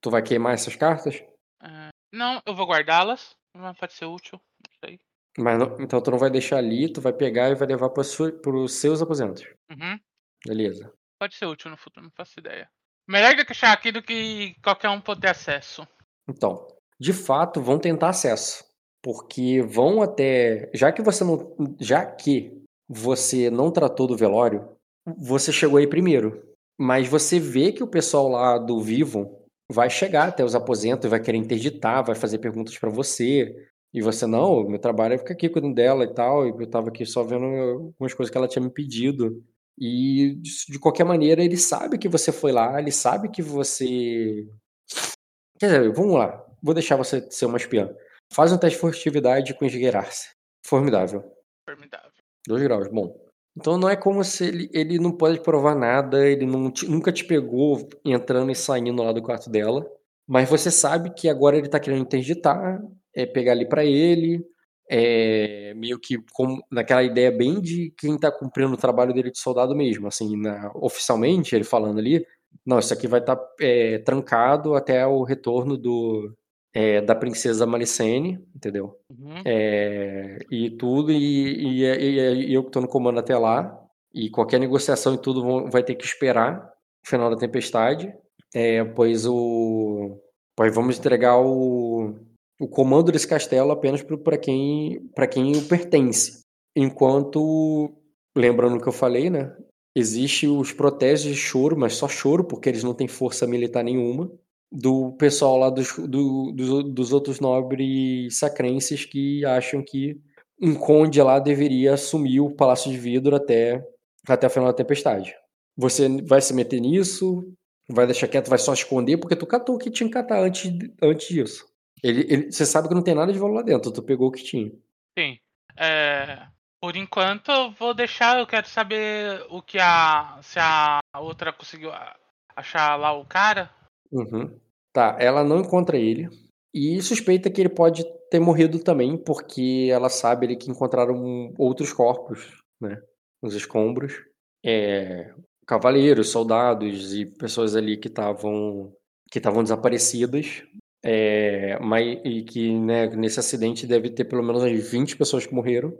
Speaker 1: tu vai queimar essas cartas?
Speaker 2: É, não, eu vou guardá-las, mas pode ser útil, não sei.
Speaker 1: Mas não- então tu não vai deixar ali, tu vai pegar e vai levar para os seus aposentos.
Speaker 2: Uhum,
Speaker 1: Beleza.
Speaker 2: pode ser útil no futuro, não faço ideia. Melhor do que achar aqui do que qualquer um poder acesso.
Speaker 1: Então, de fato, vão tentar acesso. Porque vão até. Já que você não. Já que você não tratou do velório, você chegou aí primeiro. Mas você vê que o pessoal lá do Vivon vai chegar até os aposentos e vai querer interditar, vai fazer perguntas pra você. E você, não, meu trabalho é ficar aqui cuidando dela e tal. E eu tava aqui só vendo algumas coisas que ela tinha me pedido. E de qualquer maneira, ele sabe que você foi lá, ele sabe que você. Quer dizer, vamos lá. Vou deixar você ser uma espiã. Faz um teste de furtividade com esgueirar-se. Formidável.
Speaker 2: Formidável.
Speaker 1: Dois graus, bom. Então não é como se ele, ele não pode provar nada, ele te- nunca te pegou entrando e saindo lá do quarto dela. Mas você sabe que agora ele tá querendo interditar, é pegar ali pra ele, é meio que como, naquela ideia bem de quem tá cumprindo o trabalho dele de soldado mesmo, assim, na- oficialmente ele falando ali, não, isso aqui vai estar trancado até o retorno do, é, da princesa Malicene, entendeu?
Speaker 2: Uhum.
Speaker 1: É, e tudo, e, e, e- e eu que tô no comando até lá, e qualquer negociação e tudo vão- vai ter que esperar o final da tempestade, é, pois o pois vamos entregar o, o comando desse castelo apenas para quem para quem o pertence. Enquanto, lembrando o que eu falei, né? Existe os protestos de choro, mas só choro, porque eles não têm força militar nenhuma do pessoal lá dos, do- dos, dos outros nobres sacrenses que acham que um conde lá deveria assumir o Palácio de Vidro até, até o final da tempestade. Você vai se meter nisso? Vai deixar quieto? Vai só esconder? Porque tu catou o que tinha que catar antes, antes disso. Ele, ele- você sabe que não tem nada de valor lá dentro, tu pegou o que tinha.
Speaker 2: Sim. É, por enquanto eu vou deixar, eu quero saber o que a. se a outra conseguiu achar lá o cara.
Speaker 1: Uhum. Tá, ela não encontra ele. E suspeita que ele pode ter morrido também, porque ela sabe ali que encontraram outros corpos né? Nos escombros. É, cavaleiros, soldados e pessoas ali que estavam que estavam desaparecidas. É, mas, e que né, nesse acidente deve ter pelo menos umas 20 pessoas que morreram.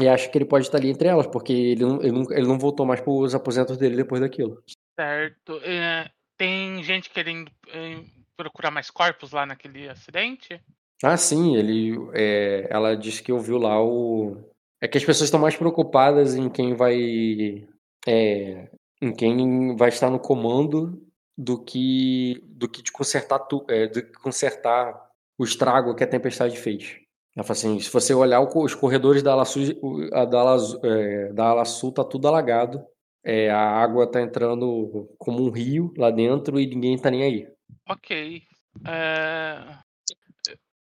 Speaker 1: E acho que ele pode estar ali entre elas, porque ele não, ele não, ele não voltou mais para os aposentos dele depois daquilo.
Speaker 2: Certo. É, tem gente querendo é, procurar mais corpos lá naquele acidente?
Speaker 1: Ah, sim, ele, é, ela disse que ouviu lá o. É que as pessoas estão mais preocupadas em quem vai. É, em quem vai estar no comando do que do que de consertar, tu, é, de consertar o estrago que a tempestade fez. Ela fala assim, se você olhar os corredores da Ala Sul, da Ala, é, da Ala Sul tá tudo alagado. É, a água tá entrando como um rio lá dentro e ninguém tá nem aí.
Speaker 2: Ok. É...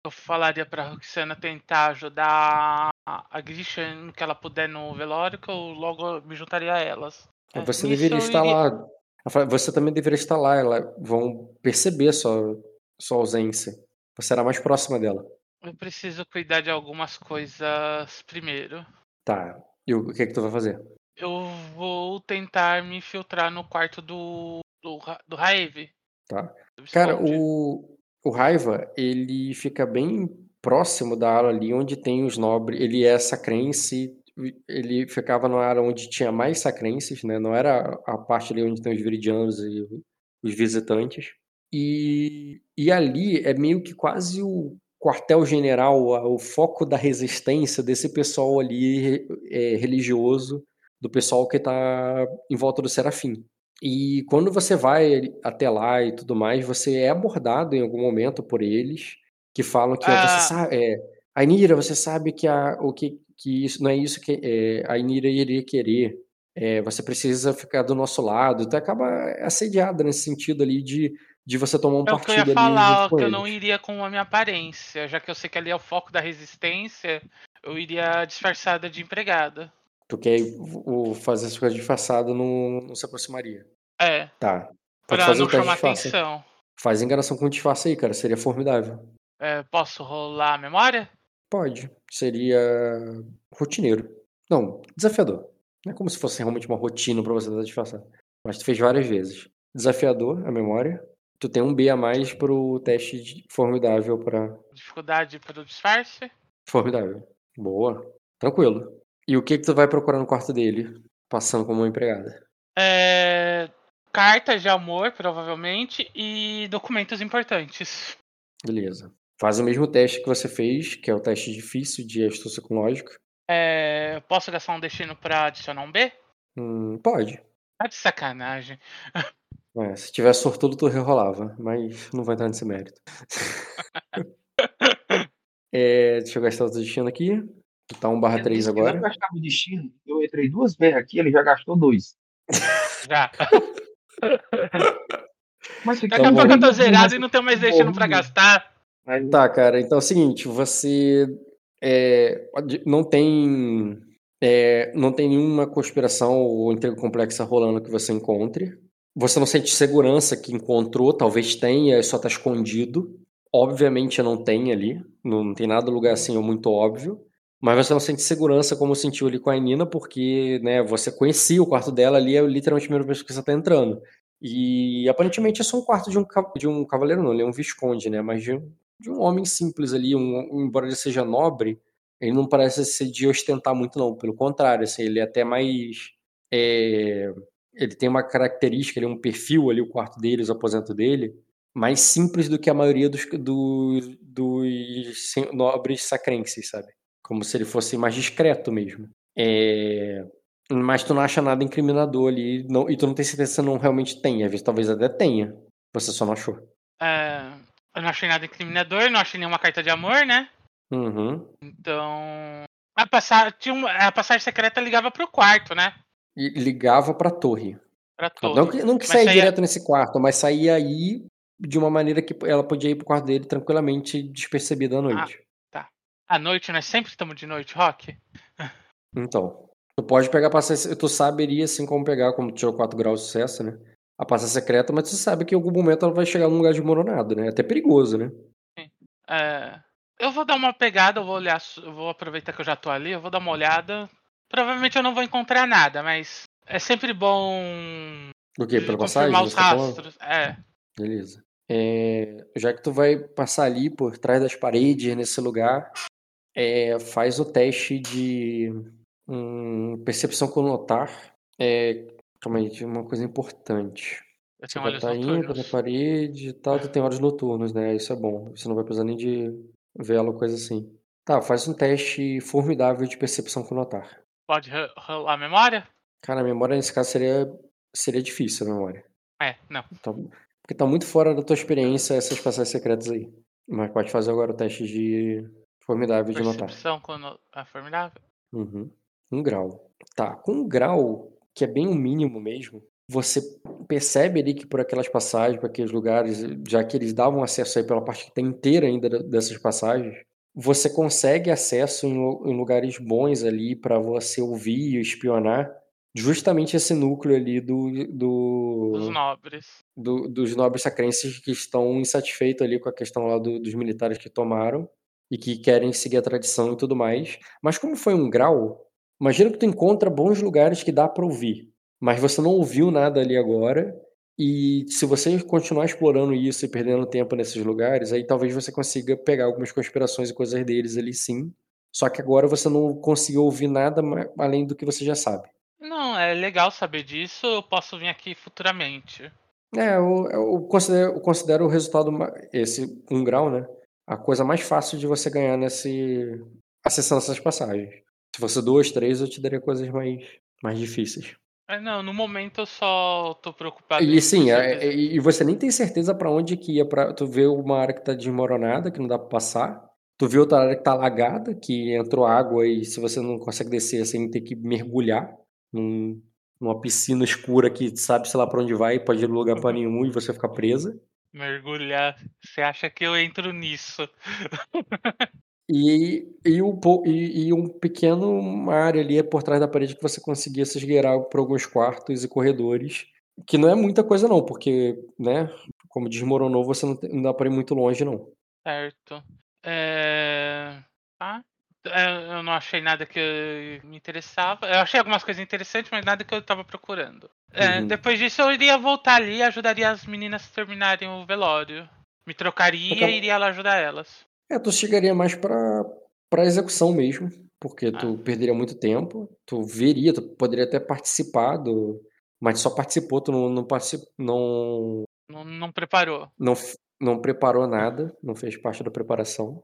Speaker 2: Eu falaria pra Roxana tentar ajudar a Grisha no que ela puder no velório, que eu logo me juntaria a elas.
Speaker 1: É, você deveria estar iria... lá. Você também deveria estar lá. Elas vão perceber sua, sua ausência. Você será mais próxima dela.
Speaker 2: Eu preciso cuidar de algumas coisas primeiro.
Speaker 1: Tá. E o que é que tu vai fazer?
Speaker 2: Eu vou tentar me infiltrar no quarto do. do, do.
Speaker 1: Tá. Cara, o, o Raiva, ele fica bem próximo da área ali onde tem os nobres. Ele é sacrense, ele ficava na área onde tinha mais sacrenses, né? Não era a parte ali onde tem os viridianos e os visitantes. E, e ali é meio que quase o quartel-general, o foco da resistência desse pessoal ali é, religioso, do pessoal que está em volta do Serafim. E quando você vai até lá e tudo mais, você é abordado em algum momento por eles, que falam que ah. você sabe, é, a Inira, você sabe que, a, o que, que isso não é isso que é, a Inira iria querer. É, você precisa ficar do nosso lado. Então acaba assediada nesse sentido ali de de você tomar um é partido ali. Eu ia
Speaker 2: falar que eu não iria com a minha aparência, já que eu sei que ali é o foco da resistência, eu iria disfarçada de empregada.
Speaker 1: Porque o fazer essa coisa disfarçada não, não se aproximaria.
Speaker 2: É.
Speaker 1: Tá.
Speaker 2: Pode pra fazer não chamar atenção.
Speaker 1: Faz enganação com disfarce aí, cara. Seria formidável.
Speaker 2: É, posso rolar a memória?
Speaker 1: Pode. Seria rotineiro. Não, desafiador. Não é como se fosse realmente uma rotina pra você estar disfarçado. Mas tu fez várias vezes. Desafiador, a memória. Tu tem um B a mais pro teste formidável para
Speaker 2: Dificuldade pro disfarce?
Speaker 1: Formidável. Boa. Tranquilo. E o que que tu vai procurar no quarto dele, passando como uma empregada?
Speaker 2: É... Cartas de amor, provavelmente, e documentos importantes.
Speaker 1: Beleza. Faz o mesmo teste que você fez, que é o teste difícil de astúcia com lógica.
Speaker 2: É... Posso gastar um destino para adicionar um B?
Speaker 1: Hum, pode.
Speaker 2: Tá de sacanagem.
Speaker 1: É, se tivesse sortudo, tu rerolava, mas não vai entrar nesse mérito. é, deixa eu gastar o destino aqui. Tu tá 1 barra 3 agora.
Speaker 4: Eu gastar o destino. Eu entrei duas vezes aqui, ele já gastou dois.
Speaker 2: Já. Mas Daqui a pouco eu tô zerado e não tenho mais destino pra gastar.
Speaker 1: Tá, cara. Então é o seguinte, você é, não tem é, não tem nenhuma conspiração ou intriga complexa rolando que você encontre. Você não sente segurança que encontrou, talvez tenha, só está escondido. Obviamente não tem ali, não tem nada lugar assim, é muito óbvio. Mas você não sente segurança como sentiu ali com a Nina, porque né, você conhecia o quarto dela ali, é literalmente a primeira vez que você está entrando. E aparentemente é só um quarto de um, de um cavaleiro, não, ele é um visconde, né? Mas de um, de um homem simples ali, um, embora ele seja nobre, ele não parece ser de ostentar muito, não. Pelo contrário, assim, ele é até mais. É ele tem uma característica, ele é um perfil ali, o quarto dele, os aposentos dele, mais simples do que a maioria dos, dos, dos nobres sacrenses, sabe? Como se ele fosse mais discreto mesmo. É... Mas tu não acha nada incriminador ali, não, e tu não tem certeza se não realmente tem, às vezes talvez até tenha, você só não achou.
Speaker 2: É... Eu não achei nada incriminador, não achei nenhuma carta de amor, né?
Speaker 1: Uhum.
Speaker 2: Então. A. Tinha uma... a passagem secreta ligava pro quarto, né?
Speaker 1: e ligava para a torre.
Speaker 2: Pra torre.
Speaker 1: Não que, não que saía, saía direto nesse quarto, mas saía aí de uma maneira que ela podia ir pro quarto dele tranquilamente, despercebida à noite.
Speaker 2: Tá. À noite, nós sempre estamos de noite, Rock?
Speaker 1: Então. Tu pode pegar a passagem. Tu saberia assim como pegar, como tu tirou 4 graus de sucesso, né? A passagem secreta, mas tu sabe que em algum momento ela vai chegar num lugar desmoronado, né? É até perigoso, né?
Speaker 2: Sim. É... Eu vou dar uma pegada, eu vou olhar, eu vou aproveitar que eu já tô ali, eu vou dar uma olhada Provavelmente eu não vou encontrar nada, mas é sempre bom
Speaker 1: O quê? Pela passagem?
Speaker 2: os
Speaker 1: tá
Speaker 2: rastros. É.
Speaker 1: Beleza. É, já que tu vai passar ali por trás das paredes, nesse lugar, é, faz o teste de hum, percepção com notar. É, calma aí, uma coisa importante.
Speaker 2: Eu
Speaker 1: Você
Speaker 2: tenho olhos
Speaker 1: estar indo na parede e tal, tu tem olhos noturnos, né? Isso é bom. Você não vai precisar nem de vela ou coisa assim. Tá, faz um teste formidável de percepção com notar.
Speaker 2: Pode ro- rolar a memória?
Speaker 1: Cara, a memória nesse caso seria, seria difícil, a memória.
Speaker 2: É, não.
Speaker 1: Tá- porque tá muito fora da tua experiência essas passagens secretas aí. Mas pode fazer agora o teste de formidável de notar.
Speaker 2: Percepção quando é formidável.
Speaker 1: Uhum. Um grau. Tá, com um grau, que é bem o mínimo mesmo, você percebe ali que por aquelas passagens, por aqueles lugares, já que eles davam acesso aí pela parte que tem inteira ainda da- dessas passagens, você consegue acesso em, em lugares bons ali para você ouvir e espionar justamente esse núcleo ali do, do,
Speaker 2: Os nobres.
Speaker 1: do- dos nobres sacrenses que estão insatisfeitos ali com a questão lá do- dos militares que tomaram e que querem seguir a tradição e tudo mais. Mas como foi um grau, imagina que tu encontra bons lugares que dá para ouvir, mas você não ouviu nada ali agora. E se você continuar explorando isso e perdendo tempo nesses lugares, aí talvez você consiga pegar algumas conspirações e coisas deles ali sim. Só que agora você não conseguiu ouvir nada além do que você já sabe.
Speaker 2: Não, é legal saber disso. Eu posso vir aqui futuramente.
Speaker 1: É, eu, eu considero, eu considero o resultado, esse um grau, né? A coisa mais fácil de você ganhar nesse. acessando essas passagens. Se fosse dois, três, eu te daria coisas mais, mais difíceis.
Speaker 2: É, não, no momento eu só tô preocupado
Speaker 1: E sim, é- é- e você nem tem certeza pra onde que ia. Pra, tu vê uma área que tá desmoronada, que não dá pra passar. Tu vê outra área que tá alagada, que entrou água e se você não consegue descer, você tem que mergulhar num- numa piscina escura que sabe, sei lá, pra onde vai, pode ir lugar pra nenhum e você ficar presa.
Speaker 2: Mergulhar. Você acha que eu entro nisso?
Speaker 1: E, e, um, e, e um pequeno uma área ali por trás da parede que você conseguia se esgueirar por alguns quartos e corredores. Que não é muita coisa, não, porque, né, como desmoronou, você não, tem- não dá pra ir muito longe, não.
Speaker 2: Certo. É... Tá. É, Eu não achei nada que me interessava. Eu achei algumas coisas interessantes, mas nada que eu tava procurando. É,
Speaker 1: Uhum.
Speaker 2: Depois disso, eu iria voltar ali e ajudaria as meninas a terminarem o velório. Me trocaria
Speaker 1: Então-
Speaker 2: e iria lá ajudar elas.
Speaker 1: É, tu chegaria mais pra, pra execução mesmo, porque tu perderia muito tempo, tu veria, tu poderia até participar do. Mas só participou, tu não, não, particip, não,
Speaker 2: Não, não preparou.
Speaker 1: não, não preparou nada, não fez parte da preparação.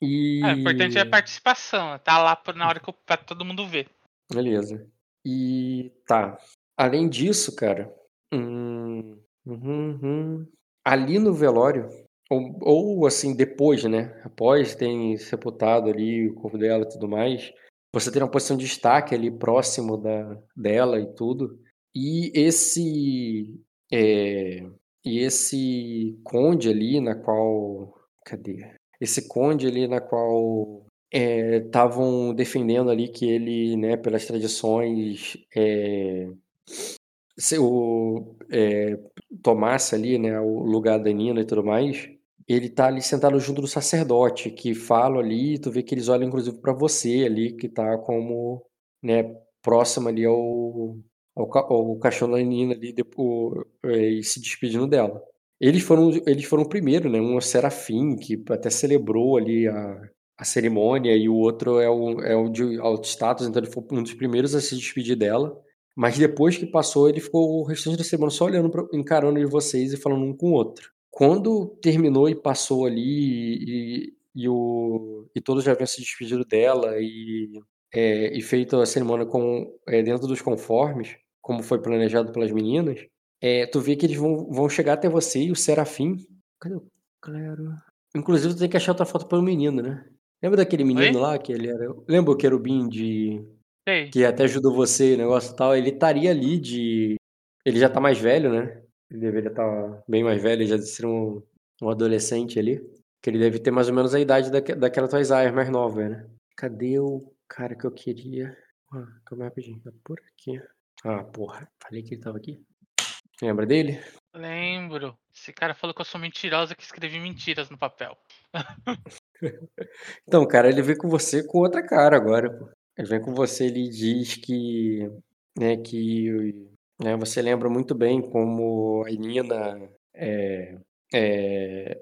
Speaker 1: E.
Speaker 2: É, o importante é a participação. Tá lá na hora que pra todo mundo ver.
Speaker 1: Beleza. E tá. Além disso, cara, hum, uhum, uhum. ali no velório, ou, ou assim, depois, né? Após terem sepultado ali o corpo dela e tudo mais, você tem uma posição de destaque ali próximo da, dela e tudo. E esse. é, e esse conde ali na qual. Cadê? Esse conde ali na qual estavam defendendo ali que ele, né, pelas tradições, é, se o, é, tomasse ali, né, o lugar da Nina e tudo mais, ele tá ali sentado junto do sacerdote, que fala ali, tu vê que eles olham inclusive para você ali, que tá como, né, próximo ali ao, ao, ao da Nina ali, depois, e se despedindo dela. Eles foram, eles foram o primeiro, né, um é o Serafim, que até celebrou ali a, a cerimônia, e o outro é o, é o de alto status, então ele foi um dos primeiros a se despedir dela. Mas depois que passou, ele ficou o restante da semana só olhando, pra, encarando de vocês e falando um com o outro. Quando terminou e passou ali, e, e, o, e todos já haviam se despedido dela e, é, e feito a cerimônia com, é, dentro dos conformes, como foi planejado pelas meninas, é, tu vê que eles vão, vão chegar até você e o Serafim. Cadê o Clero? Inclusive, tu tem que achar outra foto pelo menino, né? Lembra daquele menino
Speaker 2: Oi?
Speaker 1: lá que ele era. Lembra o querubim de.
Speaker 2: Sei.
Speaker 1: que até ajudou você e negócio e tal? Ele estaria ali de. Ele já tá mais velho, né? Ele deveria estar bem mais velho, já ser um, um adolescente ali. Que ele deve ter mais ou menos a idade daque, daquela tua Isaiah mais nova, né? Cadê o cara que eu queria? Ah, calma aí rapidinho. Tá por aqui. Ah, porra. Falei que ele tava aqui. Lembra dele?
Speaker 2: Lembro. Esse cara falou que eu sou mentirosa que escrevi mentiras no papel.
Speaker 1: Então, cara, ele veio com você com outra cara agora, pô. Ele vem com você, ele diz que, né, que né, você lembra muito bem como a Nina é, é,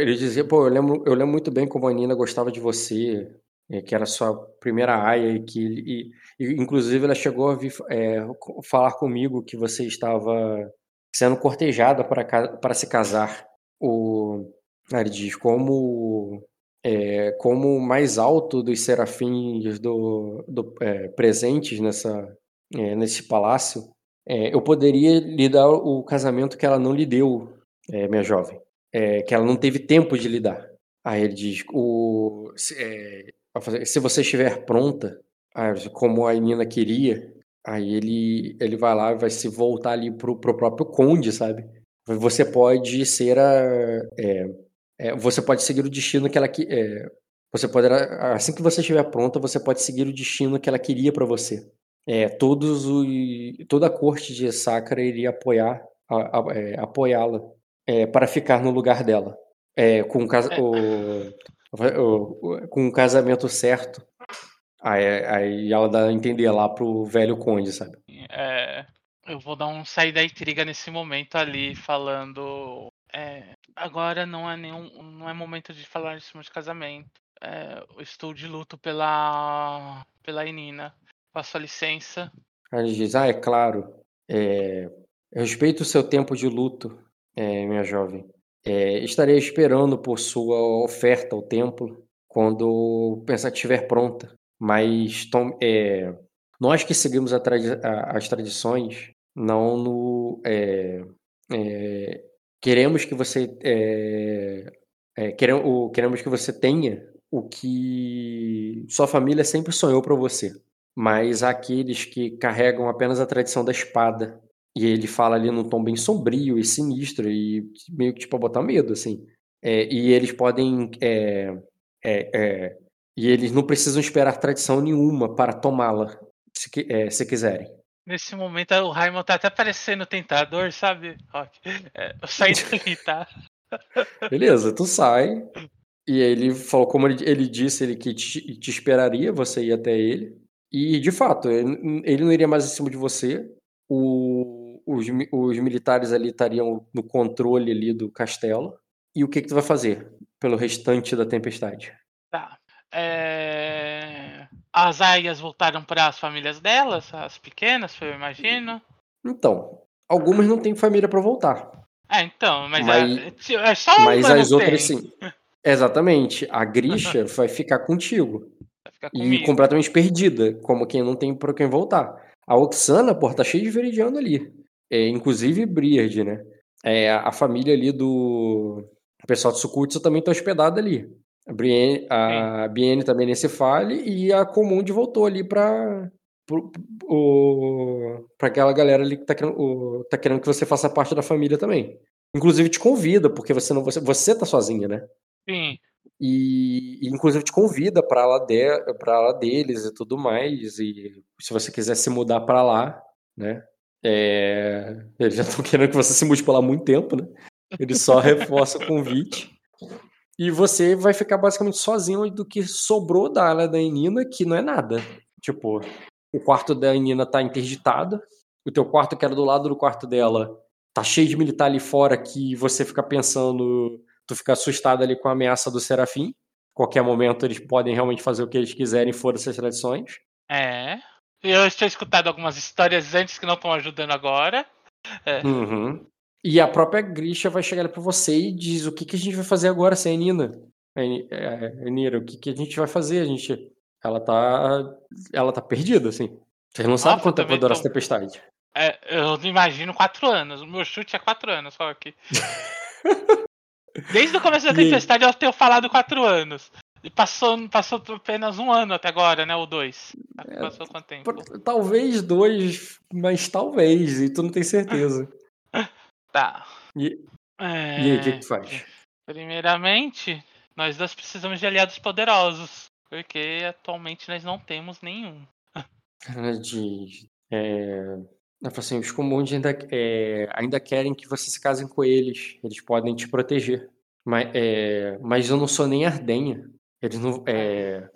Speaker 1: ele dizia, pô, eu lembro, eu lembro muito bem como a Nina gostava de você, é, que era sua primeira aia, e que e, e, inclusive ela chegou a vir, é, falar comigo que você estava sendo cortejada para, para se casar. O, ele diz como é, como mais alto dos serafins do, do é, presentes nessa é, nesse palácio, é, eu poderia lhe dar o casamento que ela não lhe deu, é, minha jovem, é, que ela não teve tempo de lhe dar. Aí ele diz: o, se, se você estiver pronta, como a Nina queria, aí ele, ele vai lá e vai se voltar ali pro, pro próprio conde, sabe? Você pode ser a. É, é, você pode seguir o destino que ela. É, você poderá, assim que você estiver pronta, você pode seguir o destino que ela queria para você. É, todos o, toda a corte de Sakura iria apoiar, é, apoiá-la é, para ficar no lugar dela, é, com, o, o, com o casamento certo. Aí, aí ela dá a entender lá pro velho conde, sabe?
Speaker 2: É, eu vou dar um sair da intriga nesse momento ali, falando. É, agora não é nenhum, não é momento de falar de cima de casamento. É, eu estou de luto pela pela Inina. Passo a licença.
Speaker 1: Aí ele diz: Ah, é claro. É, eu respeito o seu tempo de luto, é, minha jovem. É, estarei esperando por sua oferta ao templo quando pensar que estiver pronta. Mas tom, é, nós que seguimos a tradi a, as tradições, não no, é, é, queremos que você é, é, queremos, o, queremos que você tenha o que sua família sempre sonhou para você. Mas há aqueles que carregam apenas a tradição da espada. E ele fala ali num tom bem sombrio e sinistro e meio que tipo botar medo, assim. É, e eles podem é, é, e eles não precisam esperar tradição nenhuma para tomá-la, se, é, se quiserem.
Speaker 2: Nesse momento o Raimon tá até parecendo tentador, sabe? É, eu saí dali, tá?
Speaker 1: Beleza, tu sai. E ele falou, como ele, ele disse, ele que te, te, esperaria, você ir até ele. E de fato, ele, ele não iria mais em cima de você. O, os, os militares ali estariam no controle ali do castelo. E o que, que tu vai fazer pelo restante da tempestade?
Speaker 2: Tá. É... As aias voltaram para as famílias delas, as pequenas, eu imagino.
Speaker 1: Então, algumas não têm família para voltar.
Speaker 2: É, então, mas, mas é, é só uma
Speaker 1: Mas as outras tem. sim. Exatamente. A Grisha vai ficar contigo. Vai ficar e completamente perdida, como quem não tem para quem voltar. A Oxana, pô, tá cheia de veridiano ali. É, inclusive Briard, né? É, a família ali do o pessoal de Sukutsu também tá hospedada ali. A, Brienne, a Biene também nesse fale e a Comundi voltou ali para para aquela galera ali que tá querendo, o, tá querendo que você faça parte da família também. Inclusive te convida, porque você não você, você tá sozinha, né?
Speaker 2: Sim.
Speaker 1: E, e inclusive te convida para lá de, para lá deles e tudo mais e se você quiser se mudar para lá, né? É, eles já estão querendo que você se mude por lá há muito tempo, né? Eles só reforçam o convite. E você vai ficar basicamente sozinho do que sobrou da área da Enina, que não é nada. Tipo, o quarto da Enina tá interditado, o teu quarto que era do lado do quarto dela tá cheio de militar ali fora que você fica pensando, tu fica assustado ali com a ameaça do Serafim. Qualquer momento eles podem realmente fazer o que eles quiserem fora dessas tradições.
Speaker 2: É. Eu tinha escutado algumas histórias antes que não estão ajudando agora.
Speaker 1: É. Uhum. E a própria Grisha vai chegar para você e diz o que, que a gente vai fazer agora sem a Nina. É, Nira, o que, que a gente vai fazer? A gente. Ela tá. Ela tá perdida, assim. Vocês não sabem quanto tempo vai durar essa tempestade.
Speaker 2: É, eu imagino quatro anos. O meu chute é quatro anos, só aqui. Desde o começo da tempestade eu tenho falado quatro anos. E passou, passou apenas um ano até agora, né? Ou dois. É, passou quanto tempo?
Speaker 1: Talvez dois, mas talvez, e tu não tem certeza.
Speaker 2: Tá.
Speaker 1: E, é... e aí, o que, tu faz?
Speaker 2: Primeiramente, nós dois precisamos de aliados poderosos. Porque atualmente nós não temos nenhum.
Speaker 1: De, é, assim, os comuns ainda, é, ainda querem que você se case com eles. Eles podem te proteger. Mas, é, mas eu não sou nem Ardenha. Eles não. É,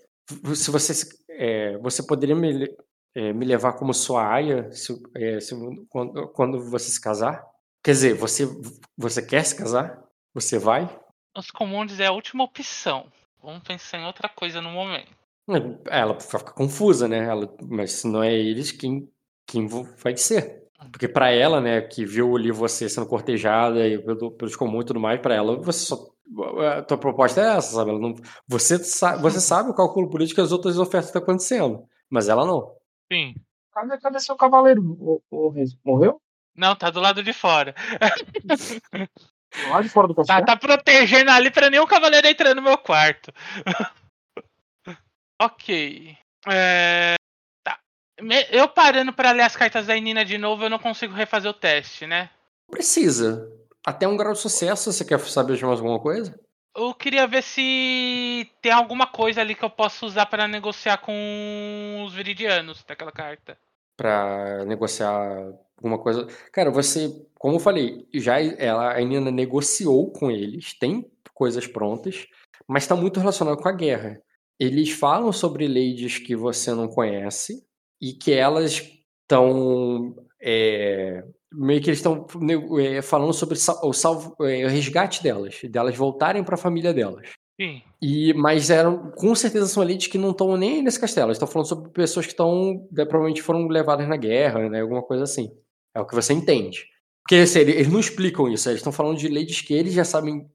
Speaker 1: se você é, você poderia me, é, me levar como sua aia se, é, se- quando, quando você se casar? Quer dizer, você, você quer se casar? Você vai?
Speaker 2: Os comuns é a última opção. Vamos pensar em outra coisa no momento.
Speaker 1: Ela fica confusa, né? Ela, mas se não é eles, quem, quem vai ser? Porque pra ela, né, que viu ali você sendo cortejada e pelo- pelos comuns e tudo mais, pra ela, você só. A tua proposta é essa, sabe? Ela não, você, sa- você sabe o cálculo político que as outras ofertas estão acontecendo, mas ela não.
Speaker 2: Sim.
Speaker 4: Cadê, cadê seu cavaleiro? O, o, Renzo? Morreu?
Speaker 2: Não, tá do lado de fora.
Speaker 4: Lá de fora do
Speaker 2: Tá,
Speaker 4: castelo?
Speaker 2: tá protegendo ali pra nenhum cavaleiro entrar no meu quarto. ok. É, Tá. Eu parando pra ler as cartas da Nina de novo, eu não consigo refazer o teste, né?
Speaker 1: Precisa. Até um grau de sucesso, você quer saber de mais alguma coisa?
Speaker 2: Eu queria ver se tem alguma coisa ali que eu posso usar pra negociar com os viridianos daquela carta.
Speaker 1: Pra negociar alguma coisa. Cara, você, como eu falei, já ela, a Nina negociou com eles, tem coisas prontas, mas está muito relacionado com a guerra. Eles falam sobre ladies que você não conhece e que elas estão meio que eles estão é, falando sobre o, salvo, é, o resgate delas, delas voltarem para a família delas.
Speaker 2: Sim.
Speaker 1: E, mas eram, com certeza são elites que não estão nem nesse castelo. Eles estão falando sobre pessoas que estão, é, provavelmente foram levadas na guerra, né? Alguma coisa assim. É o que você entende. Porque assim, eles não explicam isso. Eles estão falando de ladies que eles já sabem.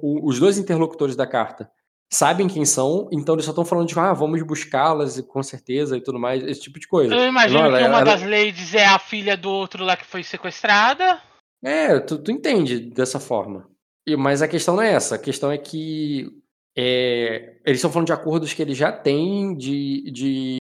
Speaker 1: Os dois interlocutores da carta sabem quem são, então eles só estão falando de, ah, vamos buscá-las com certeza e tudo mais, esse tipo de coisa.
Speaker 2: Eu imagino
Speaker 1: Não, ela-
Speaker 2: que uma
Speaker 1: ela-
Speaker 2: das ladies é a filha do outro lá que foi sequestrada.
Speaker 1: É, tu, tu entende dessa forma. E, mas a questão não é essa. A questão é que é, eles estão falando de acordos que eles já têm de, de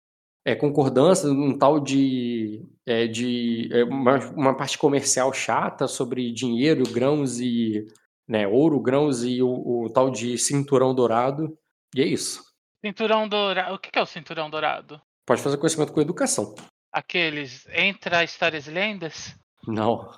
Speaker 1: é, concordância, um tal de, é, de é, uma, uma parte comercial chata sobre dinheiro, grãos e né, ouro, grãos e o, o tal de cinturão dourado. E é isso.
Speaker 2: Cinturão dourado. O que é o cinturão dourado?
Speaker 1: Pode fazer conhecimento com educação.
Speaker 2: Aqueles entra histórias e lendas?
Speaker 1: Não,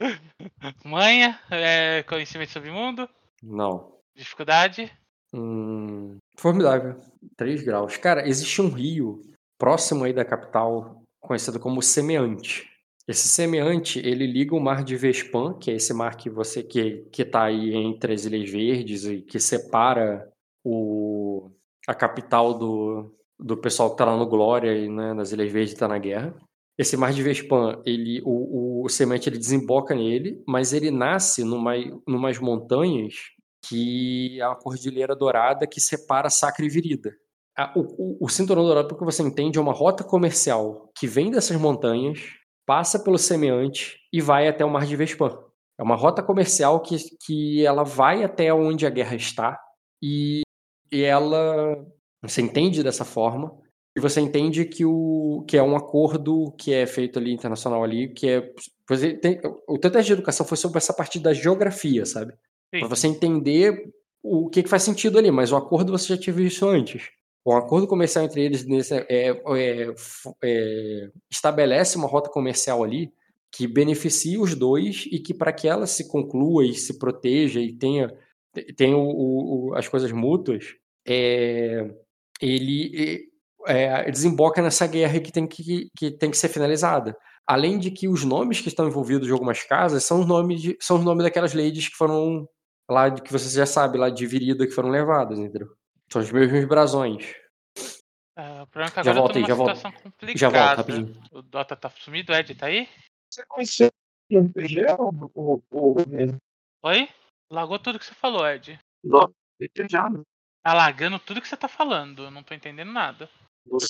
Speaker 2: Manha? É, conhecimento sobre o mundo?
Speaker 1: não.
Speaker 2: Dificuldade?
Speaker 1: Hum, formidável. 3 graus. Cara, existe um rio próximo aí da capital, conhecido como Semeante. Esse Semeante, ele liga o mar de Vespan, que é esse mar que você que que tá aí entre as Ilhas Verdes e que separa o a capital do do pessoal que tá lá no Glória e né, nas Ilhas Verdes tá na guerra. Esse mar de Vespan, ele o, o Semeante ele desemboca nele, mas ele nasce numa numas montanhas que é a cordilheira dourada que separa Sacra e Virida. A- O, o, o cinturão dourado, pelo que você entende, é uma rota comercial que vem dessas montanhas, passa pelo semeante e vai até o Mar de Vespan. É uma rota comercial que, que ela vai até onde a guerra está e, e ela você entende dessa forma e você entende que o que é um acordo que é feito ali internacional ali que é tem- o teu teste de educação foi sobre essa parte da geografia, sabe? Para você entender o que, que faz sentido ali, mas o acordo você já tinha visto antes. O acordo comercial entre eles nesse, é, é, f- é, estabelece uma rota comercial ali que beneficia os dois e que para que ela se conclua e se proteja e tenha, tenha o- o- as coisas mútuas, é, ele é, desemboca nessa guerra que tem que, que tem que ser finalizada. Além de que os nomes que estão envolvidos de algumas casas são os nomes, de- são os nomes daquelas ladies que foram lá, que você já sabe, lá de Virida, que foram levadas, entendeu? São os mesmos brasões.
Speaker 2: Ah, o problema é que
Speaker 1: Já
Speaker 2: agora tô
Speaker 1: aí, já
Speaker 2: complicada.
Speaker 1: Já volto, rapidinho.
Speaker 2: O Dota tá sumido, o Ed tá aí?
Speaker 4: Você conheceu o RPG ou o, o,
Speaker 2: Oi? Lagou tudo que você falou, Ed.
Speaker 4: Não, já, né?
Speaker 2: Tá lagando tudo que você tá falando. Eu não tô entendendo nada.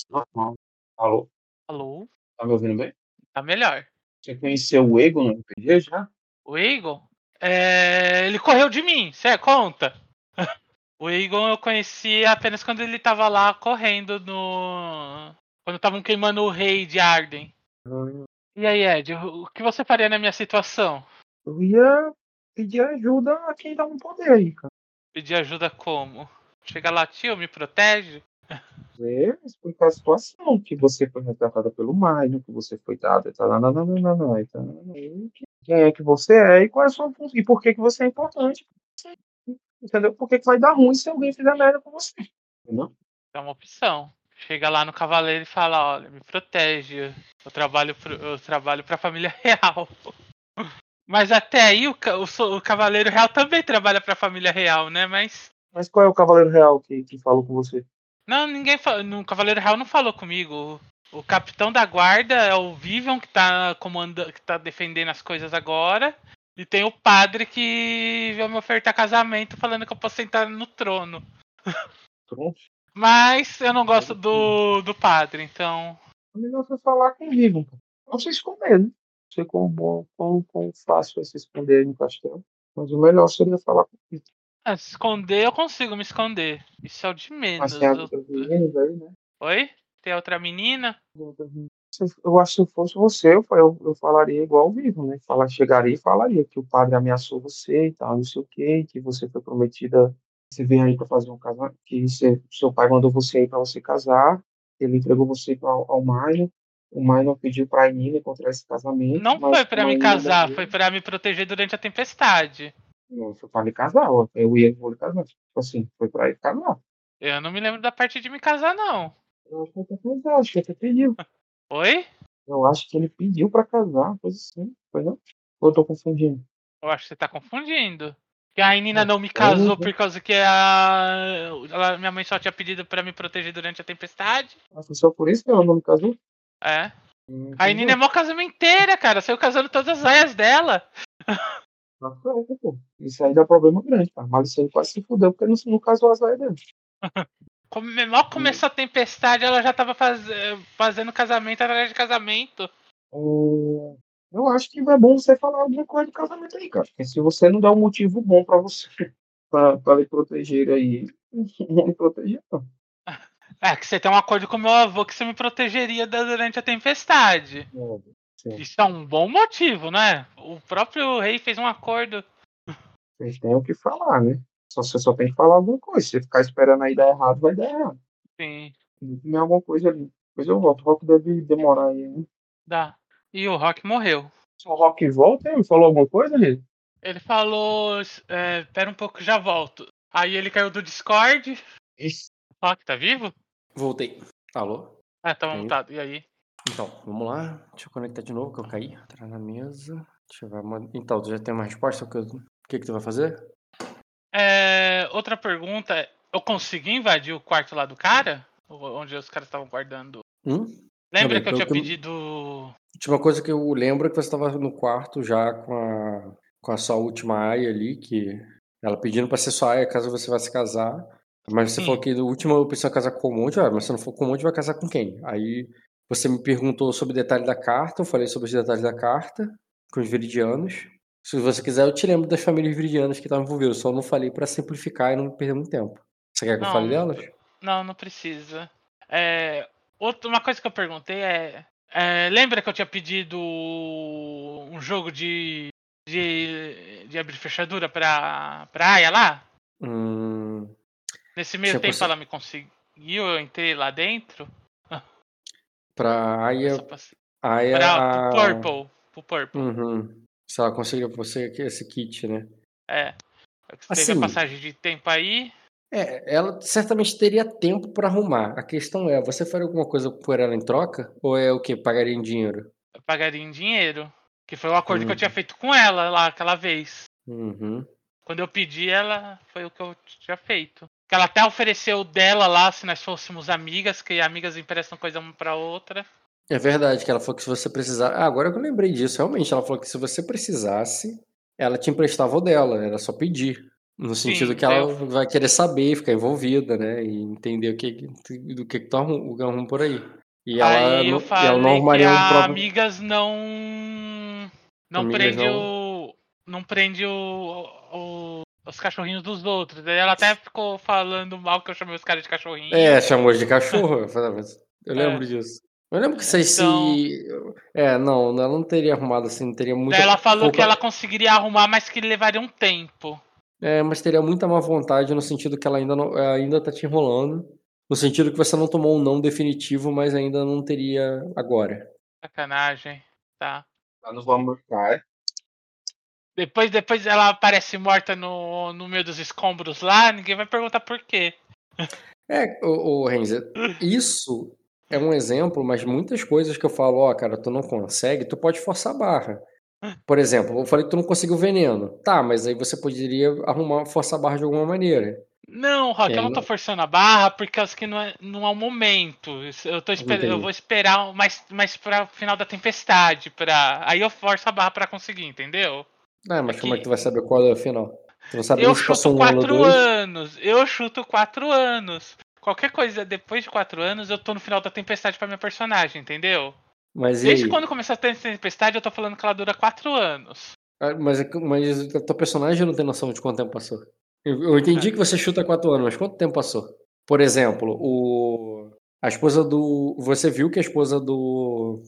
Speaker 4: Normal. Alô?
Speaker 2: Alô?
Speaker 4: Tá me ouvindo bem?
Speaker 2: Tá melhor.
Speaker 4: Você conheceu o Ego no RPG já?
Speaker 2: O Eagle? É... Ele correu de mim, cê conta. o Eagle eu conheci apenas quando ele tava lá correndo no. Quando estavam queimando o rei de Arden. E aí, Ed, o que você faria na minha situação?
Speaker 4: Eu ia pedir ajuda a quem dá um poder aí, cara.
Speaker 2: Pedir ajuda como? Chega lá, tio, me protege?
Speaker 4: Você explicar a situação, que você foi resgatada pelo Maio, que você foi dada, tá, não, não, não, não, não, tá, e quem é que você é e qual é a sua função, e por que, que você é importante. Entendeu? Por que, que vai dar ruim se alguém fizer merda com você? Entendeu?
Speaker 2: É uma opção. chega lá no cavaleiro e fala, olha, me protege. Eu trabalho pro, eu trabalho pra família real. Mas até aí o, o, o cavaleiro real também trabalha pra família real, né? Mas
Speaker 4: Mas qual é o Cavaleiro Real que, que falou com você?
Speaker 2: não, ninguém fa- no cavaleiro real não falou comigo. O, o capitão da guarda é o Vivian que tá comandando, que tá defendendo as coisas agora. E tem o padre que veio me ofertar casamento falando que eu posso sentar no trono. Mas eu não gosto do, do padre, então.
Speaker 4: É melhor você falar com o Vivo. pô. Não se esconder, né? Não sei bom, quão, quão fácil é se esconder no castelo. Mas o melhor seria falar com o Vivo.
Speaker 2: Ah, se esconder, eu consigo me esconder. Isso é o de menos.
Speaker 4: Mas tem
Speaker 2: Eu-
Speaker 4: outras meninas aí, né?
Speaker 2: Oi? Tem outra menina?
Speaker 4: Se eu- Eu acho que se eu fosse você, eu, eu, eu falaria igual ao vivo, né? Falar, chegaria e falaria que o padre ameaçou você e tal, não sei o quê, que você foi prometida, você veio aí para fazer um casamento, que você- seu pai mandou você aí para você casar, ele entregou você pra, ao Maio, o Maio pediu para a Nina encontrar esse casamento.
Speaker 2: Não foi pra
Speaker 4: como a
Speaker 2: me casar, foi pra me proteger durante a tempestade.
Speaker 4: Não, foi para me casar, eu ia vou casar. Tipo assim, foi para ele casar.
Speaker 2: Eu não me lembro da parte de me casar, não.
Speaker 4: Eu acho que até casar, acho que até pediu.
Speaker 2: Oi?
Speaker 4: Eu acho que ele pediu para casar, coisa assim, foi não? Ou eu tô confundindo?
Speaker 2: Eu acho que você tá confundindo. Que a Nina
Speaker 4: É,
Speaker 2: não me
Speaker 4: eu
Speaker 2: casou por causa que a... ela- minha mãe só tinha pedido pra me proteger durante a tempestade.
Speaker 4: Ah, foi só por isso que ela não me casou?
Speaker 2: É. A Nina é mó casamento cara. Saiu casando todas as aias dela.
Speaker 4: Tá. Isso aí dá problema grande, cara. Mas isso aí quase se fudeu porque não, não casou as aias dele.
Speaker 2: Come- Mal começou a tempestade, ela já tava faz... fazendo casamento atrás de casamento.
Speaker 4: Eu acho que é bom você falar alguma coisa de casamento aí, cara. Porque se você não dá um motivo bom pra você, pra, pra lhe proteger aí, não lhe proteger, não.
Speaker 2: É, que você tem um acordo com meu avô que você me protegeria durante a tempestade.
Speaker 4: Sim.
Speaker 2: Isso é um bom motivo, né? O próprio rei fez um acordo.
Speaker 4: Vocês têm o que falar, né? Só, você só tem que falar alguma coisa. Se você ficar esperando aí dar errado, vai dar errado.
Speaker 2: Sim,
Speaker 4: Tem alguma coisa ali. Depois eu volto. O Rock deve demorar aí, né?
Speaker 2: dá. E o Rock morreu.
Speaker 4: Se o Rock volta, ele falou alguma coisa, ele?
Speaker 2: Ele falou, é, pera um pouco, já volto. Aí ele caiu do Discord.
Speaker 4: Isso.
Speaker 2: Rock, tá vivo?
Speaker 1: Voltei. Alô?
Speaker 2: Ah, tá
Speaker 1: Caiu.
Speaker 2: montado. E aí?
Speaker 1: Então, vamos lá. Deixa eu conectar de novo, que eu caí. Entrar na mesa. Deixa eu ver. Então, tu já tem uma resposta? O que, eu- o que, que tu vai fazer?
Speaker 2: É, outra pergunta. Eu consegui invadir o quarto lá do cara? Onde os caras estavam guardando.
Speaker 1: Hum?
Speaker 2: Lembra que eu tinha
Speaker 1: que
Speaker 2: pedido.
Speaker 1: A última coisa que eu lembro é que você estava no quarto já com a, com a sua última aia ali, que ela pedindo para ser sua aia caso você vá se casar. Mas você
Speaker 2: Sim.
Speaker 1: falou que o último eu preciso casar com o Monte, ah, mas se não for com o Monte, vai casar com quem? Aí você me perguntou sobre o detalhe da carta, eu falei sobre os detalhes da carta, com os viridianos. Se você quiser, eu te lembro das famílias viridianas que estavam envolvidas, só não falei para simplificar e não perder muito tempo. Você quer que eu
Speaker 2: Não,
Speaker 1: fale delas?
Speaker 2: Não, não precisa. É, outra, uma coisa que eu perguntei é, é, Lembra que eu tinha pedido um jogo de. de, de abrir fechadura pra, pra Aya lá?
Speaker 1: Hum,
Speaker 2: Nesse meio tempo
Speaker 1: consegue-
Speaker 2: ela me conseguiu, eu entrei lá dentro.
Speaker 1: pra Aya. Aya
Speaker 2: pra,
Speaker 1: a-
Speaker 2: pro Purple. Pro Purple.
Speaker 1: Uhum. Se ela conseguiu pra você aqui esse kit, né?
Speaker 2: É. Teve
Speaker 1: Assim-
Speaker 2: a passagem de tempo aí.
Speaker 1: É, ela certamente teria tempo pra arrumar. A questão é, você faria alguma coisa por ela em troca? Ou é o quê? Pagaria em dinheiro?
Speaker 2: Eu pagaria em dinheiro. Que foi o acordo que eu
Speaker 1: Hum.
Speaker 2: tinha feito com ela lá aquela vez.
Speaker 1: Uhum.
Speaker 2: Quando eu pedi ela, foi o que eu tinha feito. Que ela até ofereceu dela lá, se nós fôssemos amigas, que amigas emprestam coisa uma pra outra.
Speaker 1: É verdade que ela falou que se você precisar. Ah, agora que eu lembrei disso, realmente, ela falou que se você precisasse, ela te emprestava o dela, era só pedir. No sentido que ela
Speaker 2: eu-
Speaker 1: vai querer saber, ficar envolvida, né? E entender o que, do que, que tu arruma, que arruma por aí. E ela,
Speaker 2: aí eu
Speaker 1: e
Speaker 2: falei
Speaker 1: ela não
Speaker 2: que
Speaker 1: arrumaria
Speaker 2: a
Speaker 1: um próprio.
Speaker 2: amigas não. Não
Speaker 1: Amigas
Speaker 2: prende
Speaker 1: não-
Speaker 2: o. Não prende o, o- os cachorrinhos dos outros. Ela até ficou falando mal que eu chamei os caras de cachorrinho.
Speaker 1: É, chamou de cachorro. eu Eu
Speaker 2: É.
Speaker 1: lembro disso. Eu lembro que sei
Speaker 2: Então-
Speaker 1: se. É, não, ela não teria arrumado assim, não teria muita.
Speaker 2: Daí ela falou
Speaker 1: pouca-
Speaker 2: que ela conseguiria arrumar, mas que levaria um tempo.
Speaker 1: É, mas teria muita má vontade no sentido que ela ainda, não, ela ainda tá te enrolando. No sentido que você não tomou um não definitivo, mas ainda não teria agora.
Speaker 2: Sacanagem. Tá.
Speaker 4: Tá nos vamos é?
Speaker 2: Depois, depois ela aparece morta no, no meio dos escombros lá, ninguém vai perguntar por quê.
Speaker 1: É, o, o Renzer, isso é um exemplo, mas muitas coisas que eu falo, ó, cara, tu não consegue, tu pode forçar a barra. Por exemplo, eu falei que tu não conseguiu veneno. Tá, mas aí você poderia arrumar, forçar a barra de alguma maneira.
Speaker 2: Não, Rock,
Speaker 1: É,
Speaker 2: eu não tô forçando a barra por causa que não é, não é o momento. Eu, tô esper- eu vou esperar mais, mais pra final da tempestade. Pra... Aí eu forço a barra pra conseguir, entendeu?
Speaker 1: Ah, mas como é
Speaker 2: que-
Speaker 1: tu vai saber qual é o final? Tu não sabe
Speaker 2: eu chuto
Speaker 1: um
Speaker 2: quatro anos. Eu chuto quatro anos. Qualquer coisa depois de quatro anos, eu tô no final da tempestade pra minha personagem, entendeu?
Speaker 1: Mas e
Speaker 2: Desde
Speaker 1: aí?
Speaker 2: quando começou a ter tempestade, eu tô falando que ela dura quatro anos.
Speaker 1: Ah, Mas, é mas a tua personagem não tem noção de quanto tempo passou. Eu, eu entendi que você chuta quatro anos, mas quanto tempo passou? Por exemplo, o a esposa do. Você viu que a esposa do.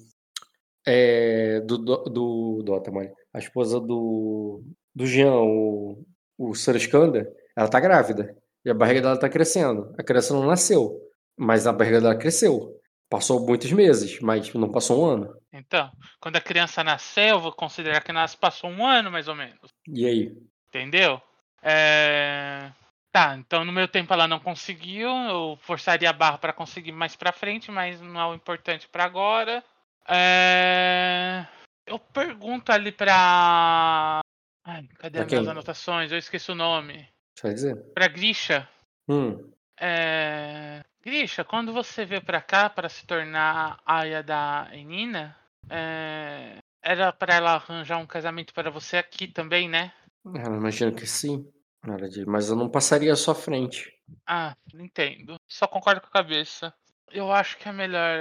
Speaker 1: É, do, do, do Dota. A esposa do. Do Jean, o, o Saraskanda, ela tá grávida. E a barriga dela tá crescendo. A criança não nasceu, mas a barriga dela cresceu. Passou muitos meses, mas não passou um ano.
Speaker 2: Então, quando a criança nascer, eu vou considerar que nasce passou um ano mais ou menos.
Speaker 1: E aí?
Speaker 2: Entendeu? É... Tá, então no meu tempo ela não conseguiu, eu forçaria a barra pra conseguir mais pra frente, mas não é o importante pra agora. É... Eu pergunto ali pra. Ai, cadê
Speaker 1: Pra
Speaker 2: as minhas anotações? Eu esqueci o nome.
Speaker 1: Você vai dizer?
Speaker 2: Pra Grisha.
Speaker 1: Hum.
Speaker 2: É... Grisha, quando você veio pra cá para se tornar aia da Enina, é... era pra ela arranjar um casamento para você aqui também, né?
Speaker 1: Ah, Eu imagino que sim. Mas eu não passaria à sua frente.
Speaker 2: Ah, entendo. Só concordo com a cabeça. Eu acho que é melhor.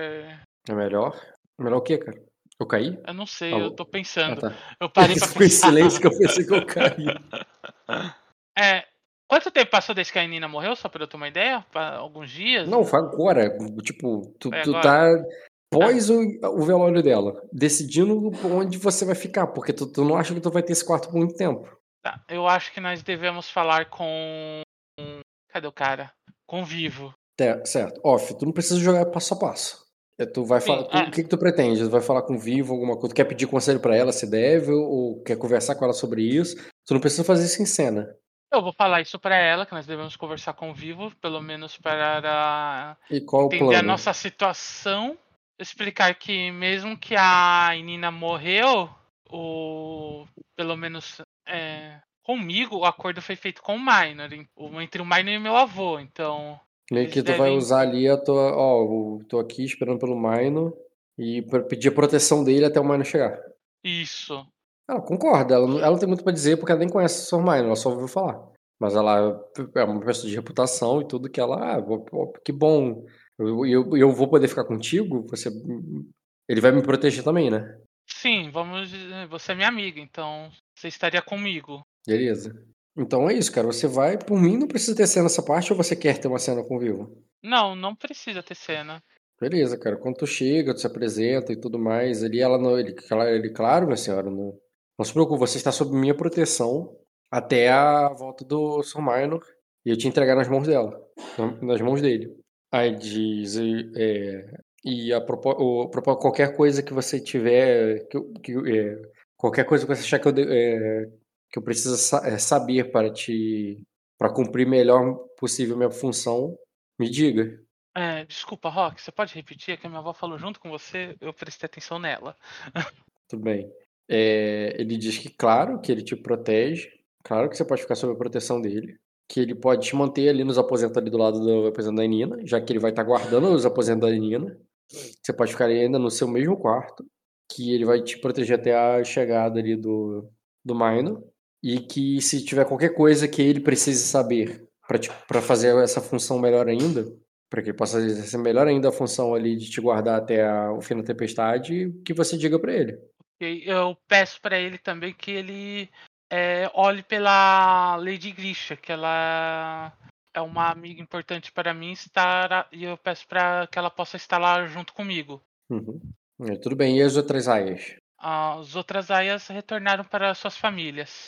Speaker 1: É melhor? Melhor o quê, cara? Eu caí?
Speaker 2: Eu não sei, eu tô
Speaker 1: Ah,
Speaker 2: pensando.
Speaker 1: tá.
Speaker 2: Eu parei pra pensar.
Speaker 1: silêncio que eu pensei que eu caí.
Speaker 2: É. Quanto tempo passou desde que a Nina morreu, só pra eu ter uma ideia? Pa- Alguns dias?
Speaker 1: Não, foi agora. Tipo, tu,
Speaker 2: É
Speaker 1: tu
Speaker 2: agora.
Speaker 1: tá pós o, o velório dela, decidindo onde você vai ficar, porque tu, tu não acha que tu vai ter esse quarto por muito tempo.
Speaker 2: Tá, eu acho que nós devemos falar com. Cadê o cara? Com Vivo.
Speaker 1: É, certo. Off, tu não precisa jogar passo a passo. É, Tu vai
Speaker 2: Sim,
Speaker 1: falar, tu-
Speaker 2: é.
Speaker 1: o que, que tu pretende? Tu vai falar com o Vivo alguma coisa? Tu quer pedir conselho pra ela se deve ou, ou quer conversar com ela sobre isso? Tu não precisa fazer isso em cena.
Speaker 2: Eu vou falar isso pra ela, que nós devemos conversar com o Vivo, pelo menos para
Speaker 1: E
Speaker 2: entender a nossa situação. Explicar que mesmo que a Nina morreu, o pelo menos é, comigo o acordo foi feito com o Minor, entre o Minor e meu avô. Então,
Speaker 1: Meio que tu vai
Speaker 2: devem-
Speaker 1: usar ali a tua. Ó, eu tô aqui esperando pelo Mino e pedir a proteção dele até o Mino chegar.
Speaker 2: isso.
Speaker 1: Ela concorda, ela, não- ela não tem muito pra dizer porque ela nem conhece o Sr. Mino, ela só ouviu falar. Mas ela é uma pessoa de reputação e tudo que ela. Ah, que bom. Eu, eu, eu vou poder ficar contigo? Você. Ele vai me proteger também, né?
Speaker 2: Sim, vamos. dizer, Você é minha amiga, então você estaria comigo.
Speaker 1: Beleza. Então é isso, cara. Você vai. Por mim, não precisa ter cena nessa parte ou você quer ter uma cena com Vivo?
Speaker 2: Não, não precisa ter cena.
Speaker 1: Beleza, cara. Quando tu chega, tu se apresenta e tudo mais, ele, ela não, ele, ele, claro, minha senhora, não, não se preocupe, você está sob minha proteção até a volta do Sr. Minor e eu te entregar nas mãos dela, na- nas mãos dele. Aí diz, e, é, e a propo- o- propo- qualquer coisa que você tiver, que, que, é, qualquer coisa que você achar que eu, é, que eu preciso sa- saber para te, para cumprir melhor possível minha função, me diga.
Speaker 2: É, desculpa, Rock, você pode repetir? É que a minha avó falou junto com você, eu prestei atenção nela.
Speaker 1: Tudo bem. É, ele diz que, claro, que ele te protege, claro que você pode ficar sob a proteção dele, que ele pode te manter ali nos aposentos ali do lado do aposento da Nina, já que ele vai estar guardando os aposentos da Nina. Você pode ficar ainda no seu mesmo quarto, que ele vai te proteger até a chegada ali do, do Mino, e que se tiver qualquer coisa que ele precise saber para fazer essa função melhor ainda, para que ele possa exercer melhor ainda a função ali de te guardar até a- o fim da tempestade, que você diga para ele.
Speaker 2: Eu peço pra ele também que ele é, olhe pela Lady Grisha, que ela é uma amiga importante para mim estar e eu peço para que ela possa estar lá junto comigo.
Speaker 1: Uhum. É, tudo bem, e as outras aias?
Speaker 2: As outras aias retornaram para suas famílias.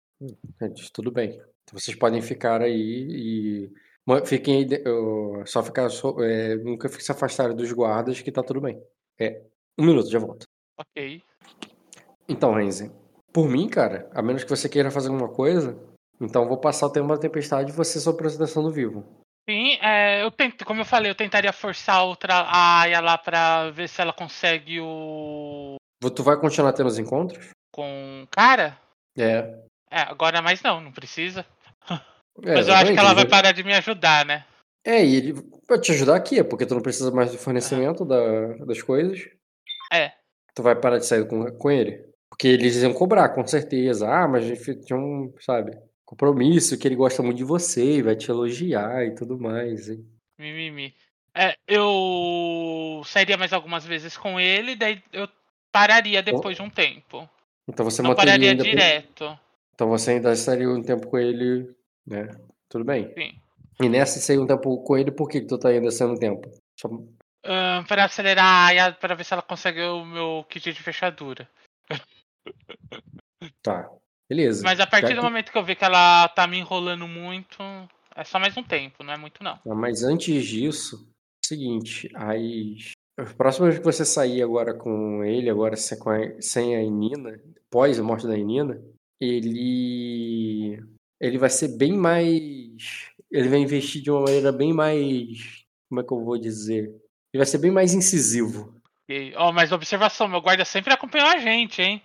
Speaker 1: É, diz, tudo bem. Então vocês podem ficar aí e. Fiquem Só ficar. só- é, nunca fique se afastarem dos guardas que tá tudo bem. É. Um minuto, já volto.
Speaker 2: Ok.
Speaker 1: Então, Renzi, por mim, cara, a menos que você queira fazer alguma coisa, então eu vou passar o tempo da tempestade e você sob proteção do vivo.
Speaker 2: Sim, é, eu tento, como eu falei, eu tentaria forçar outra a Aya lá pra ver se ela consegue o.
Speaker 1: Tu vai continuar tendo os encontros?
Speaker 2: com o cara.
Speaker 1: É.
Speaker 2: É, agora mais não, não precisa.
Speaker 1: É,
Speaker 2: Mas eu acho que ela vai
Speaker 1: exatamente.
Speaker 2: parar de me ajudar, né?
Speaker 1: É, e ele vai te ajudar aqui, porque tu não precisa mais do fornecimento da- das coisas.
Speaker 2: É.
Speaker 1: Tu vai parar de sair com, com ele. Porque eles iam cobrar, com certeza. Ah, mas a gente tinha um, sabe, compromisso, que ele gosta muito de você e vai te elogiar e tudo mais. hein?
Speaker 2: Mimimi. É, eu sairia mais algumas vezes com ele, daí eu pararia depois de um tempo.
Speaker 1: Então você
Speaker 2: Não pararia
Speaker 1: ainda.
Speaker 2: direto.
Speaker 1: Então você ainda estaria um tempo com ele, né? Tudo bem.
Speaker 2: Sim.
Speaker 1: E nessa sair um tempo com ele, por que, que tu tá ainda sendo um tempo? Só-
Speaker 2: Ahn, para acelerar para ver se ela consegue o meu kit de fechadura.
Speaker 1: Tá. Beleza.
Speaker 2: Mas a partir
Speaker 1: Já
Speaker 2: do
Speaker 1: que-
Speaker 2: momento que eu ver que ela tá me enrolando muito, é só mais um tempo, não é muito não.
Speaker 1: Ah, Mas antes disso, é o seguinte, as, as próximas que você sair agora com ele, agora sem, a, Inina, pós a morte da Inina, ele ele vai ser bem mais, ele vai investir de uma maneira bem mais, como é que eu vou dizer? Ele vai ser bem mais incisivo.
Speaker 2: E, ó, mas observação, meu guarda sempre acompanhou a gente, hein?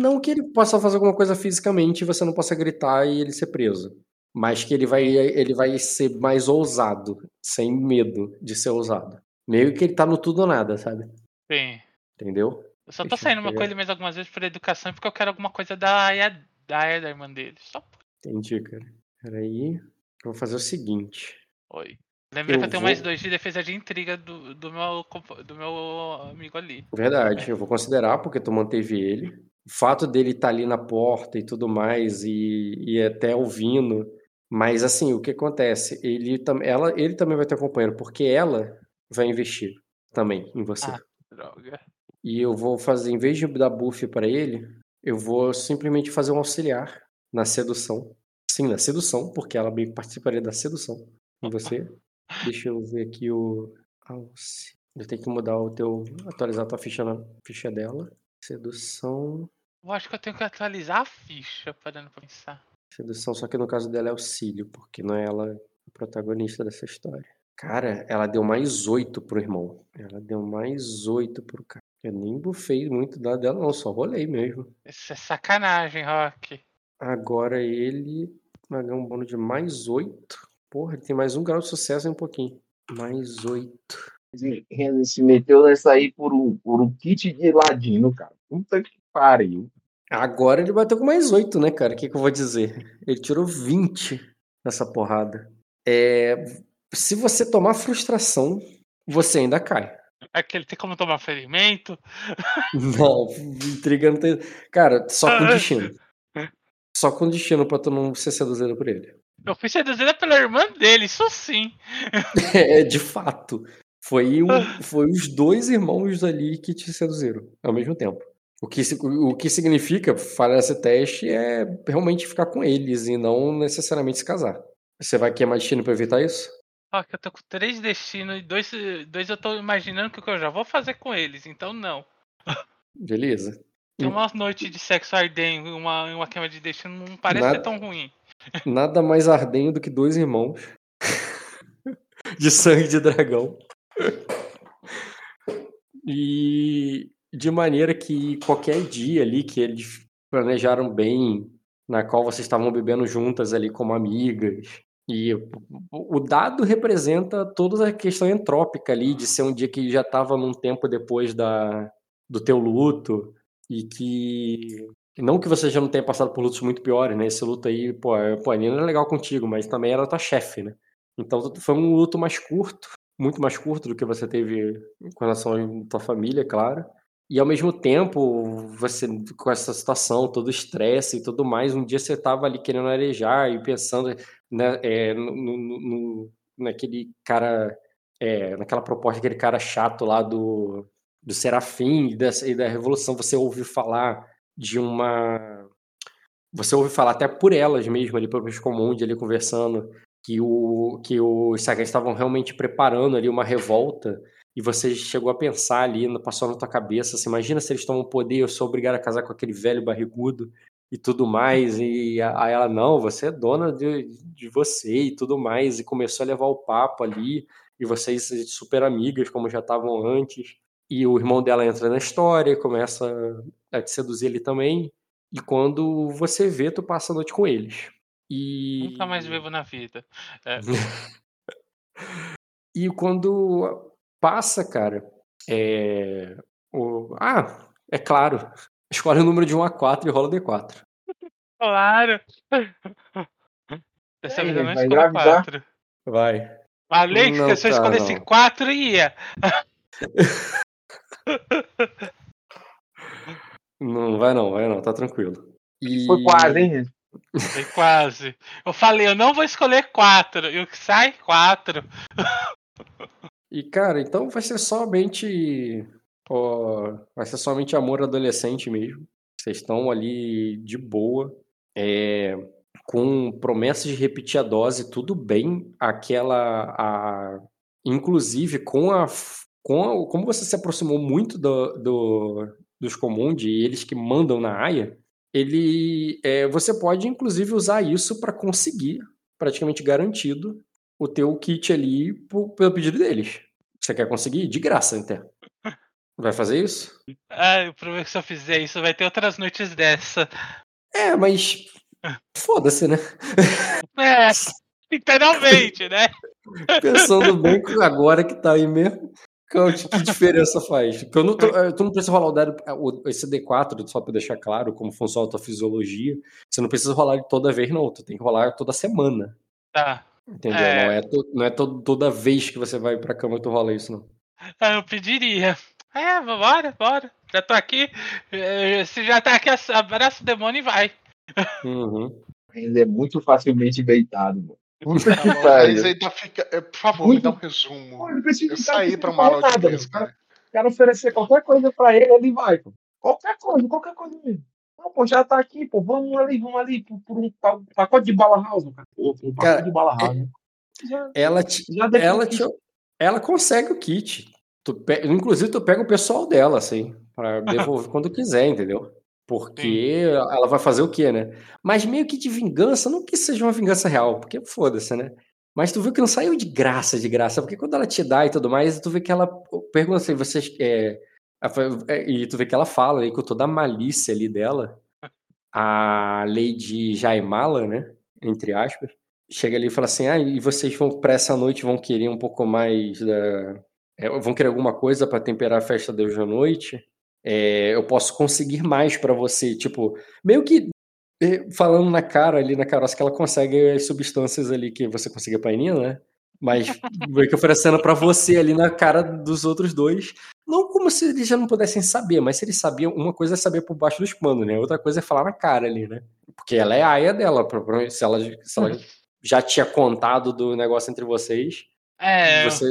Speaker 1: Não que ele possa fazer alguma coisa fisicamente e você não possa gritar e ele ser preso. Mas que ele vai, ele vai ser mais ousado, sem medo de ser ousado. Meio que ele tá no tudo ou nada, sabe?
Speaker 2: Sim.
Speaker 1: Entendeu?
Speaker 2: Eu só tô
Speaker 1: Deixa
Speaker 2: saindo uma
Speaker 1: pegar.
Speaker 2: com ele mais algumas vezes por educação porque eu quero alguma coisa da Aya, da Aya da irmã dele. Só.
Speaker 1: Entendi, cara. Peraí. Eu vou fazer o seguinte.
Speaker 2: Oi. Lembra
Speaker 1: Eu
Speaker 2: que eu tenho
Speaker 1: vou-
Speaker 2: mais dois de defesa de intriga do, do, meu, do meu amigo ali.
Speaker 1: Verdade, eu vou considerar porque tu manteve ele. O fato dele estar ali na porta e tudo mais e, e até ouvindo. Mas assim, o que acontece? Ele, ela, ele também vai te acompanhando porque ela vai investir também em você.
Speaker 2: Ah. Droga.
Speaker 1: E eu vou fazer, em vez de dar buff pra ele, eu vou simplesmente fazer um auxiliar na sedução. Sim, na sedução, porque ela bem participaria da sedução em você. Deixa eu ver aqui o. auxi- Eu tenho que mudar o teu. atualizar a tua ficha na ficha dela. Sedução.
Speaker 2: Eu acho que eu tenho que atualizar a ficha, parando pra pensar.
Speaker 1: Sedução, só que no caso dela é auxílio, porque não é ela a protagonista dessa história. Cara, ela deu mais oito pro irmão. Ela deu mais oito pro cara. Eu nem bufei muito da dela, não, só rolei mesmo.
Speaker 2: Isso é sacanagem, Rock.
Speaker 1: Agora ele vai ganhar um bônus de mais 8. Porra, ele tem mais um grau de sucesso e um pouquinho. Mais 8.
Speaker 4: Ele se meteu nessa aí por um, por um kit de ladino, cara. Puta que pariu.
Speaker 1: Agora ele bateu com mais 8, né, cara? O que, que eu vou dizer? Ele tirou 20 nessa porrada. É, se você tomar frustração, você ainda cai.
Speaker 2: Aquele tem como tomar ferimento?
Speaker 1: Não, intriga não tem. Cara, só com destino. Só com destino pra tu não ser seduzido por ele.
Speaker 2: Eu fui seduzida pela irmã dele, isso sim.
Speaker 1: É, de fato. Foi, um, foi os dois irmãos ali que te seduziram ao mesmo tempo. O que, o que significa falhar esse teste é realmente ficar com eles e não necessariamente se casar. Você vai queimar destino pra evitar isso?
Speaker 2: Rock, eu tô com três destinos e dois, dois eu tô imaginando que eu já vou fazer com eles, então não.
Speaker 1: Beleza.
Speaker 2: Tem uma noite de sexo ardendo e uma, uma queima de destino não parece
Speaker 1: Nada-
Speaker 2: ser tão ruim.
Speaker 1: Nada mais ardenho do que dois irmãos de sangue de dragão. E de maneira que qualquer dia ali que eles planejaram bem, na qual vocês estavam bebendo juntas ali como amigas. E o dado representa toda a questão entrópica ali, de ser um dia que já estava num tempo depois da, do teu luto, e que não que você já não tenha passado por lutos muito piores, né? Esse luto aí, pô, é- pô a Nina era legal contigo, mas também era tua chefe, né? Então foi um luto mais curto, muito mais curto do que você teve com relação à tua família, claro. E ao mesmo tempo, você com essa situação, todo estresse e tudo mais, um dia você tava ali querendo arejar e pensando né, é, no, no- no- naquele cara, é, naquela proposta, aquele cara chato lá do, do Serafim e, dessa, e da Revolução, você ouviu falar de uma. Você ouve falar até por elas mesmo, ali pelo Comundi, ali conversando, que, o, que os Sagas estavam realmente preparando ali uma revolta, e você chegou a pensar ali, passou na tua cabeça, assim, imagina se eles tomam poder, eu sou obrigado a casar com aquele velho barrigudo, e tudo mais. E aí ela, não, você é dona de, de você e tudo mais. E começou a levar o papo ali. E vocês super amigas, como já estavam antes. E o irmão dela entra na história, começa a te seduzir ele também. E quando você vê, tu passa a noite com eles. E...
Speaker 2: Nunca mais vivo na vida. É.
Speaker 1: e quando passa, cara, é... O... Ah, é claro. Escolhe o número de 1 a 4 e rola D4.
Speaker 2: Claro. Dessa vez eu não escolho 4.
Speaker 1: Vai.
Speaker 2: Falei que se eu tá, escolhesse 4 ia.
Speaker 1: Não vai não, vai não, tá tranquilo.
Speaker 4: E... Foi quase, hein?
Speaker 2: Foi quase. Eu falei, eu não vou escolher 4. E o que sai? 4.
Speaker 1: E, cara, então vai ser somente. Ó, vai ser somente amor adolescente mesmo. Vocês estão ali de boa. É, com promessas de repetir a dose, tudo bem. Aquela. A, inclusive, com a. Com a, como você se aproximou muito do, do, dos comuns, e eles que mandam na AIA, ele, é, você pode inclusive usar isso para conseguir, praticamente garantido, o teu kit ali por, pelo pedido deles. Você quer conseguir? De graça, até. Vai fazer isso?
Speaker 2: Ah, o problema é que se eu fizer isso, vai ter outras noites dessa.
Speaker 1: É, mas. Foda-se, né?
Speaker 2: É, literalmente, né?
Speaker 1: Pensando bem agora que tá aí mesmo. Que diferença faz? Porque eu não tô, eh, tu não precisa rolar o dado, eh, esse D4, só para deixar claro como funciona a tua fisiologia. Você não precisa rolar ele toda vez, não. Tu tem que rolar toda semana.
Speaker 2: Tá.
Speaker 1: Entendeu? É... Não é, to, não é to, toda vez que você vai pra cama que tu rola isso, não.
Speaker 2: Ah, eu pediria. É, bora, bora. Já tô aqui. Se já tá aqui, abraça o demônio e vai.
Speaker 1: Uhum.
Speaker 4: Ele é muito facilmente beitado, mano.
Speaker 3: Puta que pariu. ainda fica. É, por favor, Muito... me dá um resumo. eu saí pra uma aula de inglês, cara.
Speaker 4: Quero oferecer qualquer coisa pra ele, ele vai, pô. Qualquer coisa, qualquer coisa mesmo. Não, pô, já tá aqui, pô. Vamos ali, vamos ali por, por um pacote de bala house, cara. Pô, um pacote cara, de bala house.
Speaker 1: É... Já, ela te, já ela, te, ela consegue o kit. Tu pe... Inclusive, tu pega o pessoal dela, assim, pra devolver quando quiser, entendeu? Porque Sim. ela vai fazer o quê, né? Mas meio que de vingança, não que seja uma vingança real, porque foda-se, né? Mas tu viu que não saiu de graça, de graça, porque quando ela te dá e tudo mais, tu vê que ela pergunta assim, vocês. É, e tu vê que ela fala aí com toda a malícia ali dela, a Lady Jaimala, né? Entre aspas, chega ali e fala assim: ah, e vocês vão para essa noite vão querer um pouco mais da. É, vão querer alguma coisa para temperar a festa de hoje à noite? é, eu posso conseguir mais para você. Tipo, meio que eh, falando na cara ali na caroça que ela consegue as substâncias ali que você conseguia pra Nina, né? Mas meio que oferecendo para você ali na cara dos outros dois. Não como se eles já não pudessem saber, mas se eles sabiam, uma coisa é saber por baixo dos panos, né? Outra coisa é falar na cara ali, né? Porque ela é a aia dela, se ela, se ela já tinha contado do negócio entre vocês.
Speaker 2: É.
Speaker 1: Você,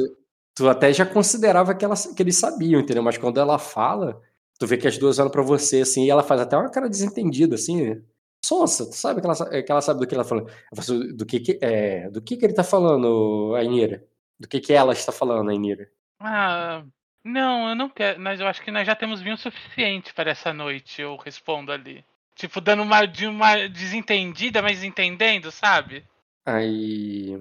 Speaker 1: tu até já considerava que, ela, que eles sabiam, entendeu? Mas quando ela fala, Tu vê que as duas olham pra você, assim, e ela faz até uma cara desentendida, assim. Sonsa, tu sabe que ela, que ela sabe do que ela tá falando. Do que, que, é, do que, que ele tá falando, Ainira? Do que, que ela está falando, Ainira?
Speaker 2: Ah, não, eu não quero. Mas eu acho que nós já temos vinho suficiente para essa noite, eu respondo ali. Tipo, dando uma, de uma desentendida, mas entendendo, sabe?
Speaker 1: Aí.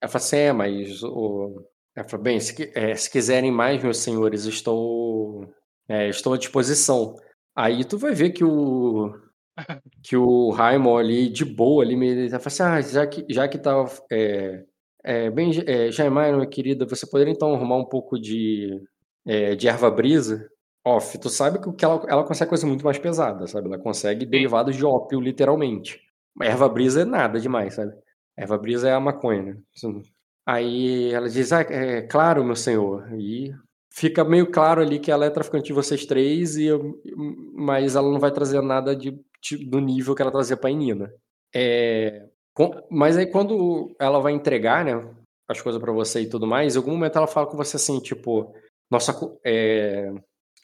Speaker 1: Ela fala assim: é, mas. O... Ela fala, bem, se, é, se quiserem mais, meus senhores, estou é, estou à disposição. Aí tu vai ver que o que o Raimon ali de boa ali ele tá assim, ah, já que já que tá é, é, bem é, Jaimai, minha querida, você poderia então arrumar um pouco de é, de erva brisa? Off, tu sabe que ela, ela consegue coisa muito mais pesada, sabe? Ela consegue derivados de ópio, literalmente. Erva brisa é nada demais, sabe? Erva brisa é a maconha, né? Aí ela diz, ah, é claro, meu senhor. E fica meio claro ali que ela é traficante de vocês três, e mas ela não vai trazer nada de, de do nível que ela trazia pra Nina. É, mas aí quando ela vai entregar, né, as coisas para você e tudo mais, em algum momento ela fala com você assim, tipo, nossa, é,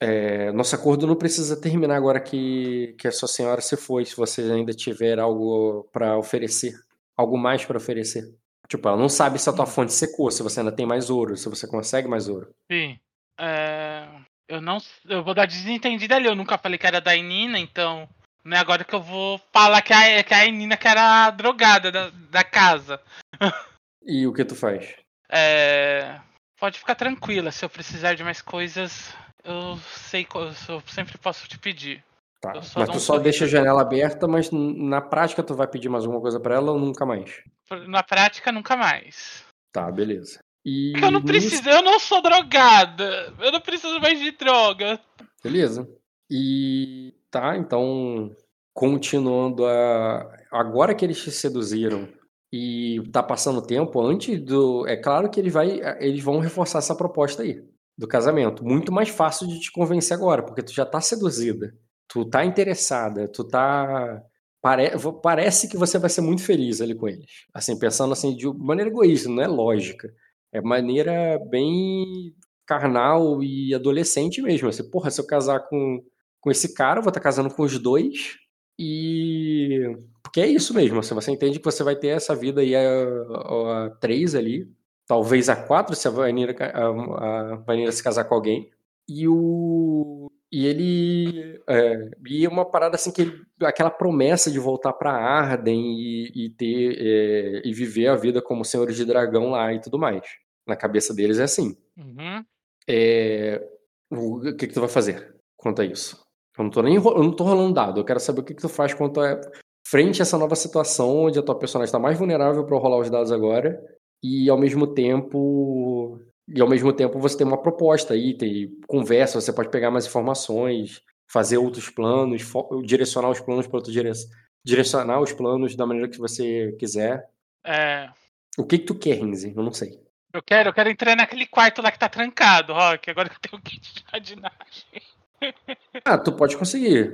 Speaker 1: é, nosso acordo não precisa terminar agora que, que a sua senhora se foi, se você ainda tiver algo para oferecer, algo mais para oferecer. Tipo, ela não sabe se a tua hum. fonte secou, se você ainda tem mais ouro, se você consegue mais ouro.
Speaker 2: Sim. É, eu não. Eu vou dar desentendida ali. Eu nunca falei que era da Inina, então. Não é agora que eu vou falar que a, que a Nina que era a drogada da, da casa.
Speaker 1: E o que tu faz?
Speaker 2: É, pode ficar tranquila, se eu precisar de mais coisas, eu sei, eu sempre posso te pedir.
Speaker 1: Tá. Mas tu
Speaker 2: um
Speaker 1: só
Speaker 2: sorriso.
Speaker 1: deixa a janela aberta, mas na prática tu vai pedir mais alguma coisa pra ela ou nunca mais?
Speaker 2: Na prática, nunca mais.
Speaker 1: Tá, beleza. E
Speaker 2: eu não preciso, eu não sou drogada. Eu não preciso mais de droga.
Speaker 1: Beleza. E tá, então, continuando a. Agora que eles te seduziram e tá passando tempo, antes do. É claro que ele vai, eles vão reforçar essa proposta aí, do casamento. Muito mais fácil de te convencer agora, porque tu já tá seduzida, tu tá interessada, tu tá. Pare... Parece que você vai ser muito feliz ali com eles. Assim, pensando assim, de maneira egoísta, não é lógica. É maneira bem carnal e adolescente mesmo. Assim, porra, se eu casar com, com esse cara, eu vou estar casando com os dois. E. Porque é isso mesmo. Assim, você entende que você vai ter essa vida aí a, a, a três ali. Talvez a quatro, se a Vanira, a, a Vanira se casar com alguém. E o. E ele. É, e uma parada assim que ele, aquela promessa de voltar pra Arden e, e ter. É, e viver a vida como senhores de dragão lá e tudo mais. Na cabeça deles é assim.
Speaker 2: Uhum.
Speaker 1: É, o que, que tu vai fazer quanto a isso? Eu não tô nem eu não tô rolando dado. Eu quero saber o que, que tu faz quanto a frente a essa nova situação onde a tua personagem está mais vulnerável para rolar os dados agora e ao mesmo tempo e ao mesmo tempo você tem uma proposta aí, tem conversa, você pode pegar mais informações, fazer outros planos, direcionar os planos para outro dire... direcionar os planos da maneira que você quiser.
Speaker 2: É,
Speaker 1: O que que tu quer, Renzi? Eu não sei.
Speaker 2: eu quero, eu quero entrar naquele quarto lá que tá trancado, Rock. Agora eu tenho kit de jardinagem.
Speaker 1: Ah, tu pode conseguir.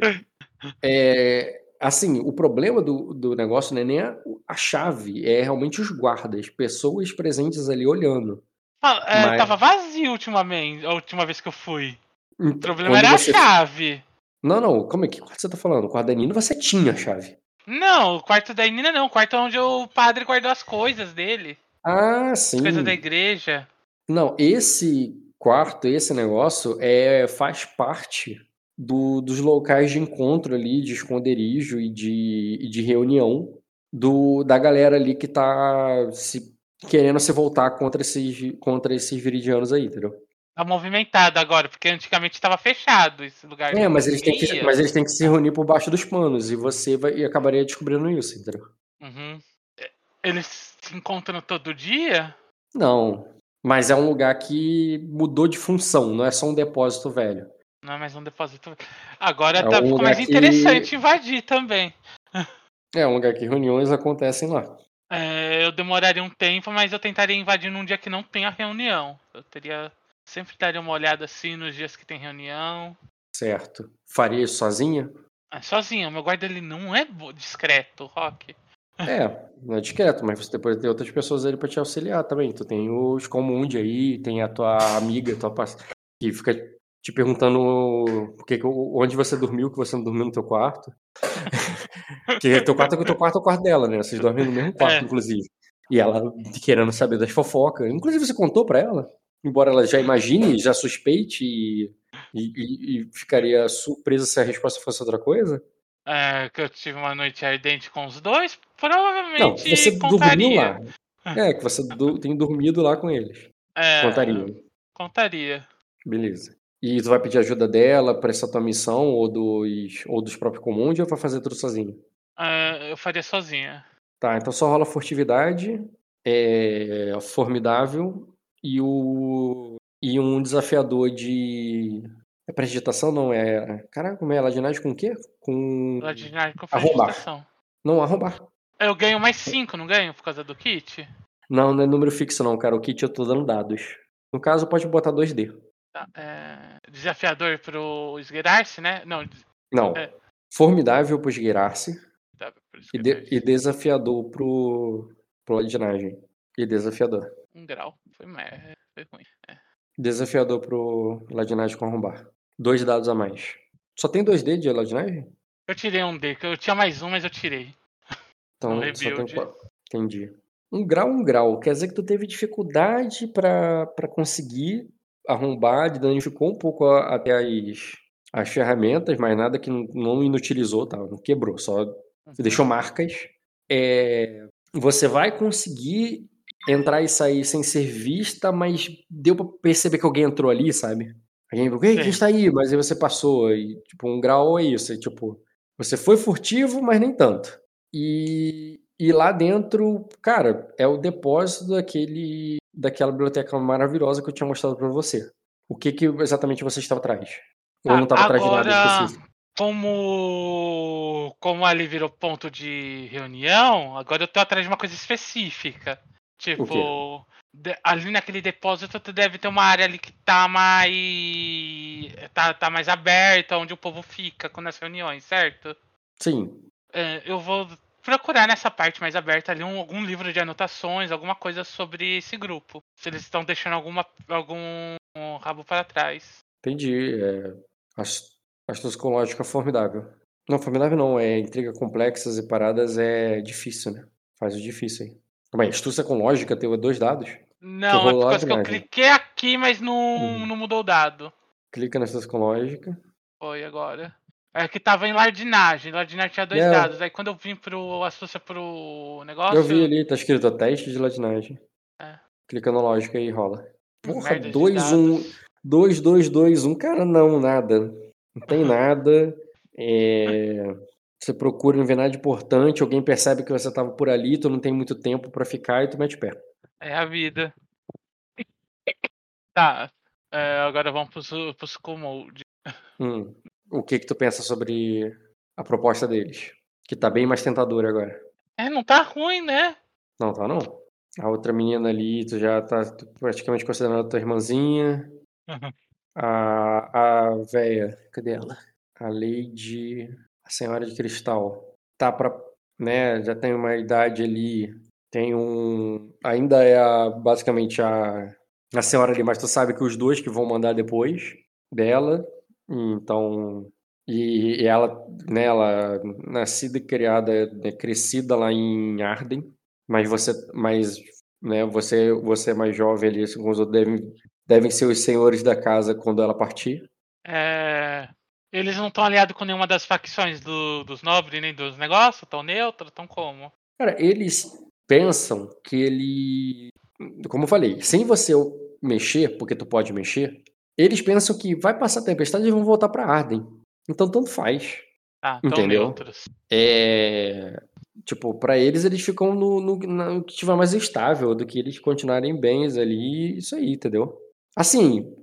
Speaker 1: É, assim, o problema do, do negócio não é nem a, a chave, é realmente os guardas, pessoas presentes ali olhando.
Speaker 2: Fala, é,
Speaker 1: Mas-
Speaker 2: Tava vazio ultimamente, a última vez que eu fui. O
Speaker 1: Então,
Speaker 2: problema
Speaker 1: quando
Speaker 2: era
Speaker 1: você-
Speaker 2: a chave.
Speaker 1: Não, não, como é que quarto você tá falando? O quarto da Nina você tinha a chave.
Speaker 2: Não, o quarto da Nina não. O quarto onde o padre guardou as coisas dele.
Speaker 1: Ah,
Speaker 2: As
Speaker 1: sim.
Speaker 2: coisas da igreja.
Speaker 1: Não, esse quarto, esse negócio, é, faz parte do- dos locais de encontro ali, de esconderijo e de, e de reunião do, da galera ali que tá se, querendo se voltar contra esses, contra esses viridianos aí, entendeu?
Speaker 2: Tá movimentado agora, porque antigamente tava fechado esse lugar.
Speaker 1: É, mas eles, têm que, mas eles têm que se reunir por baixo dos panos e você vai, e acabaria descobrindo isso, entendeu?
Speaker 2: Uhum. É, Eles se encontram todo dia?
Speaker 1: Não, mas é um lugar que mudou de função, não é só um depósito velho.
Speaker 2: Não é mais um depósito. Agora
Speaker 1: É
Speaker 2: tá,
Speaker 1: um
Speaker 2: ficou mais
Speaker 1: que-
Speaker 2: interessante invadir também.
Speaker 1: É um lugar que reuniões acontecem lá.
Speaker 2: É, eu demoraria um tempo, mas eu tentaria invadir num dia que não tenha reunião. Eu teria. Sempre daria uma olhada assim nos dias que tem reunião.
Speaker 1: Certo. Faria isso sozinha?
Speaker 2: Ah, sozinho, meu guarda ele não é discreto, Rock.
Speaker 1: É, não é discreto, mas você pode ter outras pessoas ali pra te auxiliar também. Tu tem os Comundi aí, tem a tua amiga, tua parceira, que fica te perguntando por que, onde você dormiu, que você não dormiu no teu quarto. que teu quarto é que o teu quarto é o quarto dela, né? Vocês dormem no mesmo quarto,
Speaker 2: É.
Speaker 1: inclusive. E ela querendo saber das fofocas. Inclusive, você contou pra ela. Embora ela já imagine, já suspeite e, e- e- e ficaria surpresa se a resposta fosse outra coisa.
Speaker 2: É, que eu tive uma noite ardente com os dois, provavelmente
Speaker 1: Não, você dormiu
Speaker 2: contaria.
Speaker 1: lá. É, que você du- tem dormido lá com eles.
Speaker 2: É,
Speaker 1: Contaria.
Speaker 2: Contaria.
Speaker 1: Beleza. E tu vai pedir ajuda dela pra essa tua missão ou dos, ou dos próprios comuns ou vai fazer tudo sozinho?
Speaker 2: É, eu faria sozinha.
Speaker 1: Tá, então só rola furtividade, é, formidável e o e um desafiador de é prestidigitação não é, caraca, como é ladinagem com o quê? Com
Speaker 2: Ladinagem com
Speaker 1: Arrombar. não arrombar.
Speaker 2: Eu ganho mais 5, não ganho? Por causa do kit?
Speaker 1: Não, não é número fixo não, cara. O kit eu tô dando dados. No caso pode botar 2D.
Speaker 2: Tá, é, Desafiador pro esgueirar-se, né? Não,
Speaker 1: Não.
Speaker 2: É.
Speaker 1: Formidável pro esgueirar-se e, de- e desafiador pro, pro ladinagem. E desafiador.
Speaker 2: Um grau. Foi, mer- foi ruim. É.
Speaker 1: Desafiador pro ladinagem com arrombar. Dois dados a mais. Só tem 2D de ladinagem?
Speaker 2: Eu tirei um D, que eu tinha mais um, mas eu tirei.
Speaker 1: Então só tem quatro. Entendi. Um grau, um grau. Quer dizer que tu teve dificuldade pra pra conseguir arrombar, danificou um pouco a- até as, as ferramentas, mas nada que não- não inutilizou, tá? não quebrou, só
Speaker 2: Uhum.
Speaker 1: deixou marcas. É, você vai conseguir entrar e sair sem ser vista, mas deu pra perceber que alguém entrou ali, sabe? Alguém, ei,
Speaker 2: Sim.
Speaker 1: quem está aí? Mas aí você passou, e tipo, um grau é isso, é, tipo, você foi furtivo, mas nem tanto. E, e lá dentro, cara, é o depósito daquele, daquela biblioteca maravilhosa que eu tinha mostrado pra você. O que que exatamente você estava atrás? Ou
Speaker 2: Tá,
Speaker 1: não estava atrás de nada específico?
Speaker 2: Como, como ali virou ponto de reunião, agora eu tô atrás de uma coisa específica. Tipo, ali naquele depósito tu deve ter uma área ali que tá mais. tá, tá mais aberta, onde o povo fica com as reuniões, certo?
Speaker 1: Sim.
Speaker 2: É, eu vou procurar nessa parte mais aberta ali um- algum livro de anotações, alguma coisa sobre esse grupo. Se eles estão deixando alguma, algum rabo para trás.
Speaker 1: Entendi. É, ast- astúcia com lógica formidável. Não, formidável não. É intriga complexas e paradas é difícil, né? Faz o difícil aí. Calma aí, astúcia com lógica teve dois dados?
Speaker 2: Não, é por causa que eu
Speaker 1: demais, né?
Speaker 2: cliquei aqui, mas não,
Speaker 1: Uhum.
Speaker 2: não mudou o dado.
Speaker 1: Clica na astúcia com lógica.
Speaker 2: Foi agora. É que tava em lardinagem. Lardinagem tinha dois
Speaker 1: É.
Speaker 2: dados. Aí quando eu vim pro astúcia pro negócio.
Speaker 1: Eu vi ali, tá escrito teste de ladinagem.
Speaker 2: É.
Speaker 1: Clica na lógica e rola. Porra,
Speaker 2: merda de
Speaker 1: 2, 1,
Speaker 2: dados.
Speaker 1: 2, 2, 2, 1. Cara, não, nada. Não tem nada. É, Você procura, não vê nada de importante. Alguém percebe que você tava por ali, tu não tem muito tempo pra ficar e tu mete pé.
Speaker 2: É a vida. Tá. é, agora vamos pros, pros commode.
Speaker 1: Hum. O que que tu pensa sobre a proposta deles? Que tá bem mais tentadora agora.
Speaker 2: É, não tá ruim, né?
Speaker 1: Não, tá não. A outra menina ali, tu já tá praticamente considerando a tua irmãzinha.
Speaker 2: Uhum.
Speaker 1: A, a véia, cadê ela? A Lady, Senhora de Cristal. Tá pra, né, já tem uma idade ali, tem um, ainda é a, basicamente a, a senhora ali, mas tu sabe que os dois que vão mandar depois dela, então, e, e ela, né, ela nascida e criada, né, crescida lá em Arden, mas você, mas, né, você, você é mais jovem ali, assim, os outros devem, devem ser os senhores da casa quando ela partir.
Speaker 2: É, eles não estão aliados com nenhuma das facções do- dos nobres nem dos negócios? Estão neutros? Estão como?
Speaker 1: Cara, eles pensam que ele. Como eu falei, sem você mexer, porque tu pode mexer, eles pensam que vai passar a tempestade e vão voltar pra Arden. Então tanto faz.
Speaker 2: Estão
Speaker 1: Entendeu?
Speaker 2: neutros.
Speaker 1: É. Tipo, pra eles, eles ficam no, no, no que tiver mais estável do que eles continuarem bens ali, isso aí, entendeu? Assim,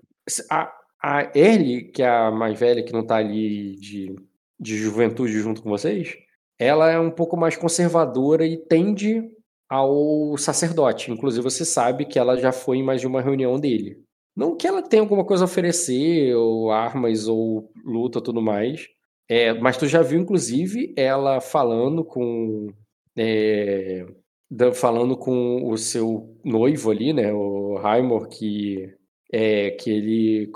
Speaker 1: a, a Erly, que é a mais velha, que não tá ali de, de juventude junto com vocês, ela é um pouco mais conservadora e tende ao sacerdote. Inclusive, você sabe que ela já foi em mais de uma reunião dele. Não que ela tenha alguma coisa a oferecer, ou armas, ou luta, tudo mais. É, mas tu já viu, inclusive, ela falando com. é, falando com o seu noivo ali, né? O Raimor, que. É, que ele.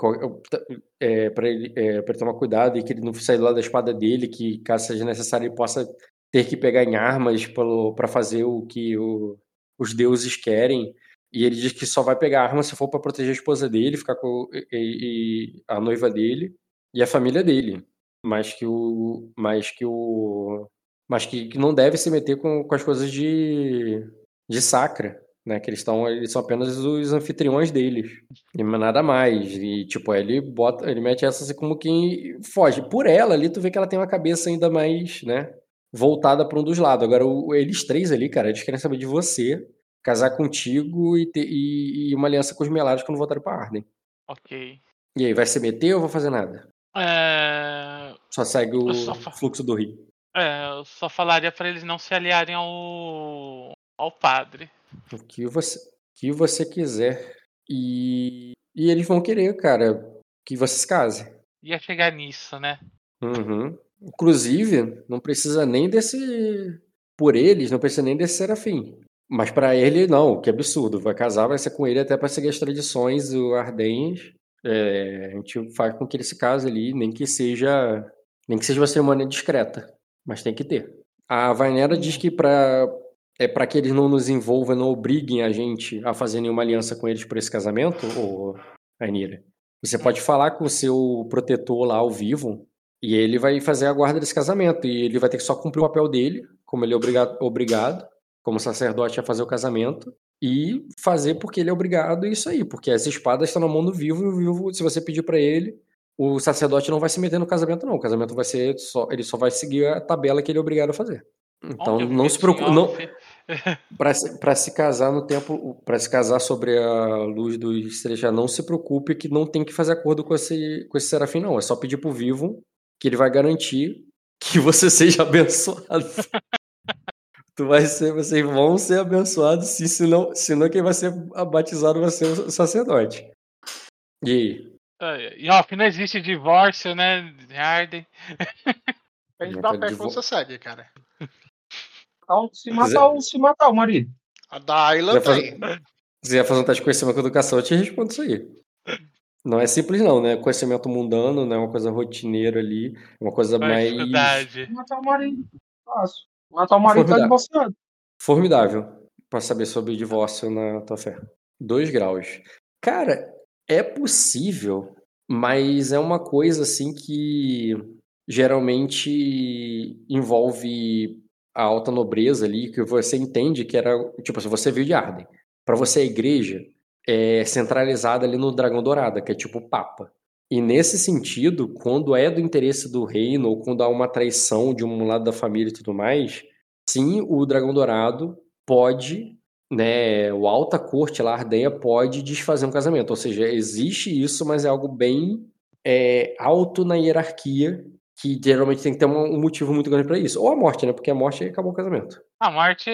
Speaker 1: É, para ele, é, ele tomar cuidado e que ele não do lado da espada dele, que caso seja necessário ele possa ter que pegar em armas para fazer o que o- os deuses querem. E ele diz que só vai pegar arma se for para proteger a esposa dele, ficar com e- e- a noiva dele e a família dele. Mas que o. Mas que o. Mas que, que não deve se meter com, com as coisas de, de sacra. Né, que eles estão, eles são apenas os anfitriões deles. E nada mais. E tipo, ele bota, ele mete essa assim como quem foge. Por ela ali, tu vê que ela tem uma cabeça ainda mais, né, voltada para um dos lados. Agora, o- eles três ali, cara, eles querem saber de você, casar contigo e, ter, e, e uma aliança com os Melares quando voltarem pra Arden.
Speaker 2: Ok.
Speaker 1: E aí, vai se meter ou vai fazer nada?
Speaker 2: É,
Speaker 1: Só segue o
Speaker 2: só fa-
Speaker 1: fluxo do rio.
Speaker 2: é, eu só falaria pra eles não se aliarem ao, ao padre.
Speaker 1: O que você, o que você quiser. E, e eles vão querer, cara, que você se case.
Speaker 2: Ia chegar nisso, né?
Speaker 1: Uhum. Inclusive, não precisa nem desse. Por eles, não precisa nem desse serafim. Mas pra ele, não, que absurdo. Vai casar, vai ser com ele até pra seguir as tradições o ardenhas. É, a gente faz com que ele se case ali, nem que seja. Nem que seja uma cerimônia discreta. Mas tem que ter. A Vainera diz que pra, é para que eles não nos envolvam, não obriguem a gente a fazer nenhuma aliança com eles por esse casamento, ou Ainira. Você pode falar com o seu protetor lá ao vivo e ele vai fazer a guarda desse casamento. E ele vai ter que só cumprir o papel dele, como ele é obrigado, obrigado como sacerdote, a fazer o casamento. E fazer porque ele é obrigado, isso aí. Porque as espadas estão na mão do vivo e o vivo, se você pedir para ele, o sacerdote não vai se meter no casamento, não. O casamento vai ser só. Ele só vai seguir a tabela que ele é obrigado a fazer. Então não se preocupe. Não. para se, pra se casar no tempo, para se casar sobre a luz do estrejar, não se preocupe que não tem que fazer acordo com esse, com esse serafim, não. É só pedir pro vivo que ele vai garantir que você seja abençoado. tu vai ser, vocês vão ser abençoados, sim, senão, senão quem vai ser batizado vai ser o sacerdote. E aí?
Speaker 2: E off, não existe divórcio, né, Arden?
Speaker 3: Depende
Speaker 1: Não,
Speaker 3: da
Speaker 1: tá
Speaker 3: fé
Speaker 1: de
Speaker 3: que
Speaker 1: vo-
Speaker 3: você segue, cara.
Speaker 4: Se matar, o, se matar o marido.
Speaker 3: A
Speaker 1: fazer-
Speaker 3: tem.
Speaker 1: Se você fazer um teste de conhecimento com educação, eu te respondo isso aí. Não é simples, não, né? Conhecimento mundano, não é uma coisa rotineira ali, é uma coisa mais
Speaker 2: dificuldade?
Speaker 4: Matar o marido. Fácil. Matar o marido tá
Speaker 1: Formidável.
Speaker 4: divorciado.
Speaker 1: formidável para saber sobre divórcio na tua fé. Dois graus. Cara, é possível, mas é uma coisa assim que geralmente envolve a alta nobreza ali, que você entende que era. Tipo, se você veio de Arden, para você a igreja é centralizada ali no Dragão Dourado, que é tipo o Papa. E nesse sentido, quando é do interesse do reino, ou quando há uma traição de um lado da família e tudo mais, sim, o Dragão Dourado pode, né, o alta corte lá, Ardenha, pode desfazer um casamento. Ou seja, existe isso, mas é algo bem é, alto na hierarquia, que geralmente tem que ter um, motivo muito grande para isso. Ou a morte, né? Porque a morte acabou o casamento.
Speaker 2: A morte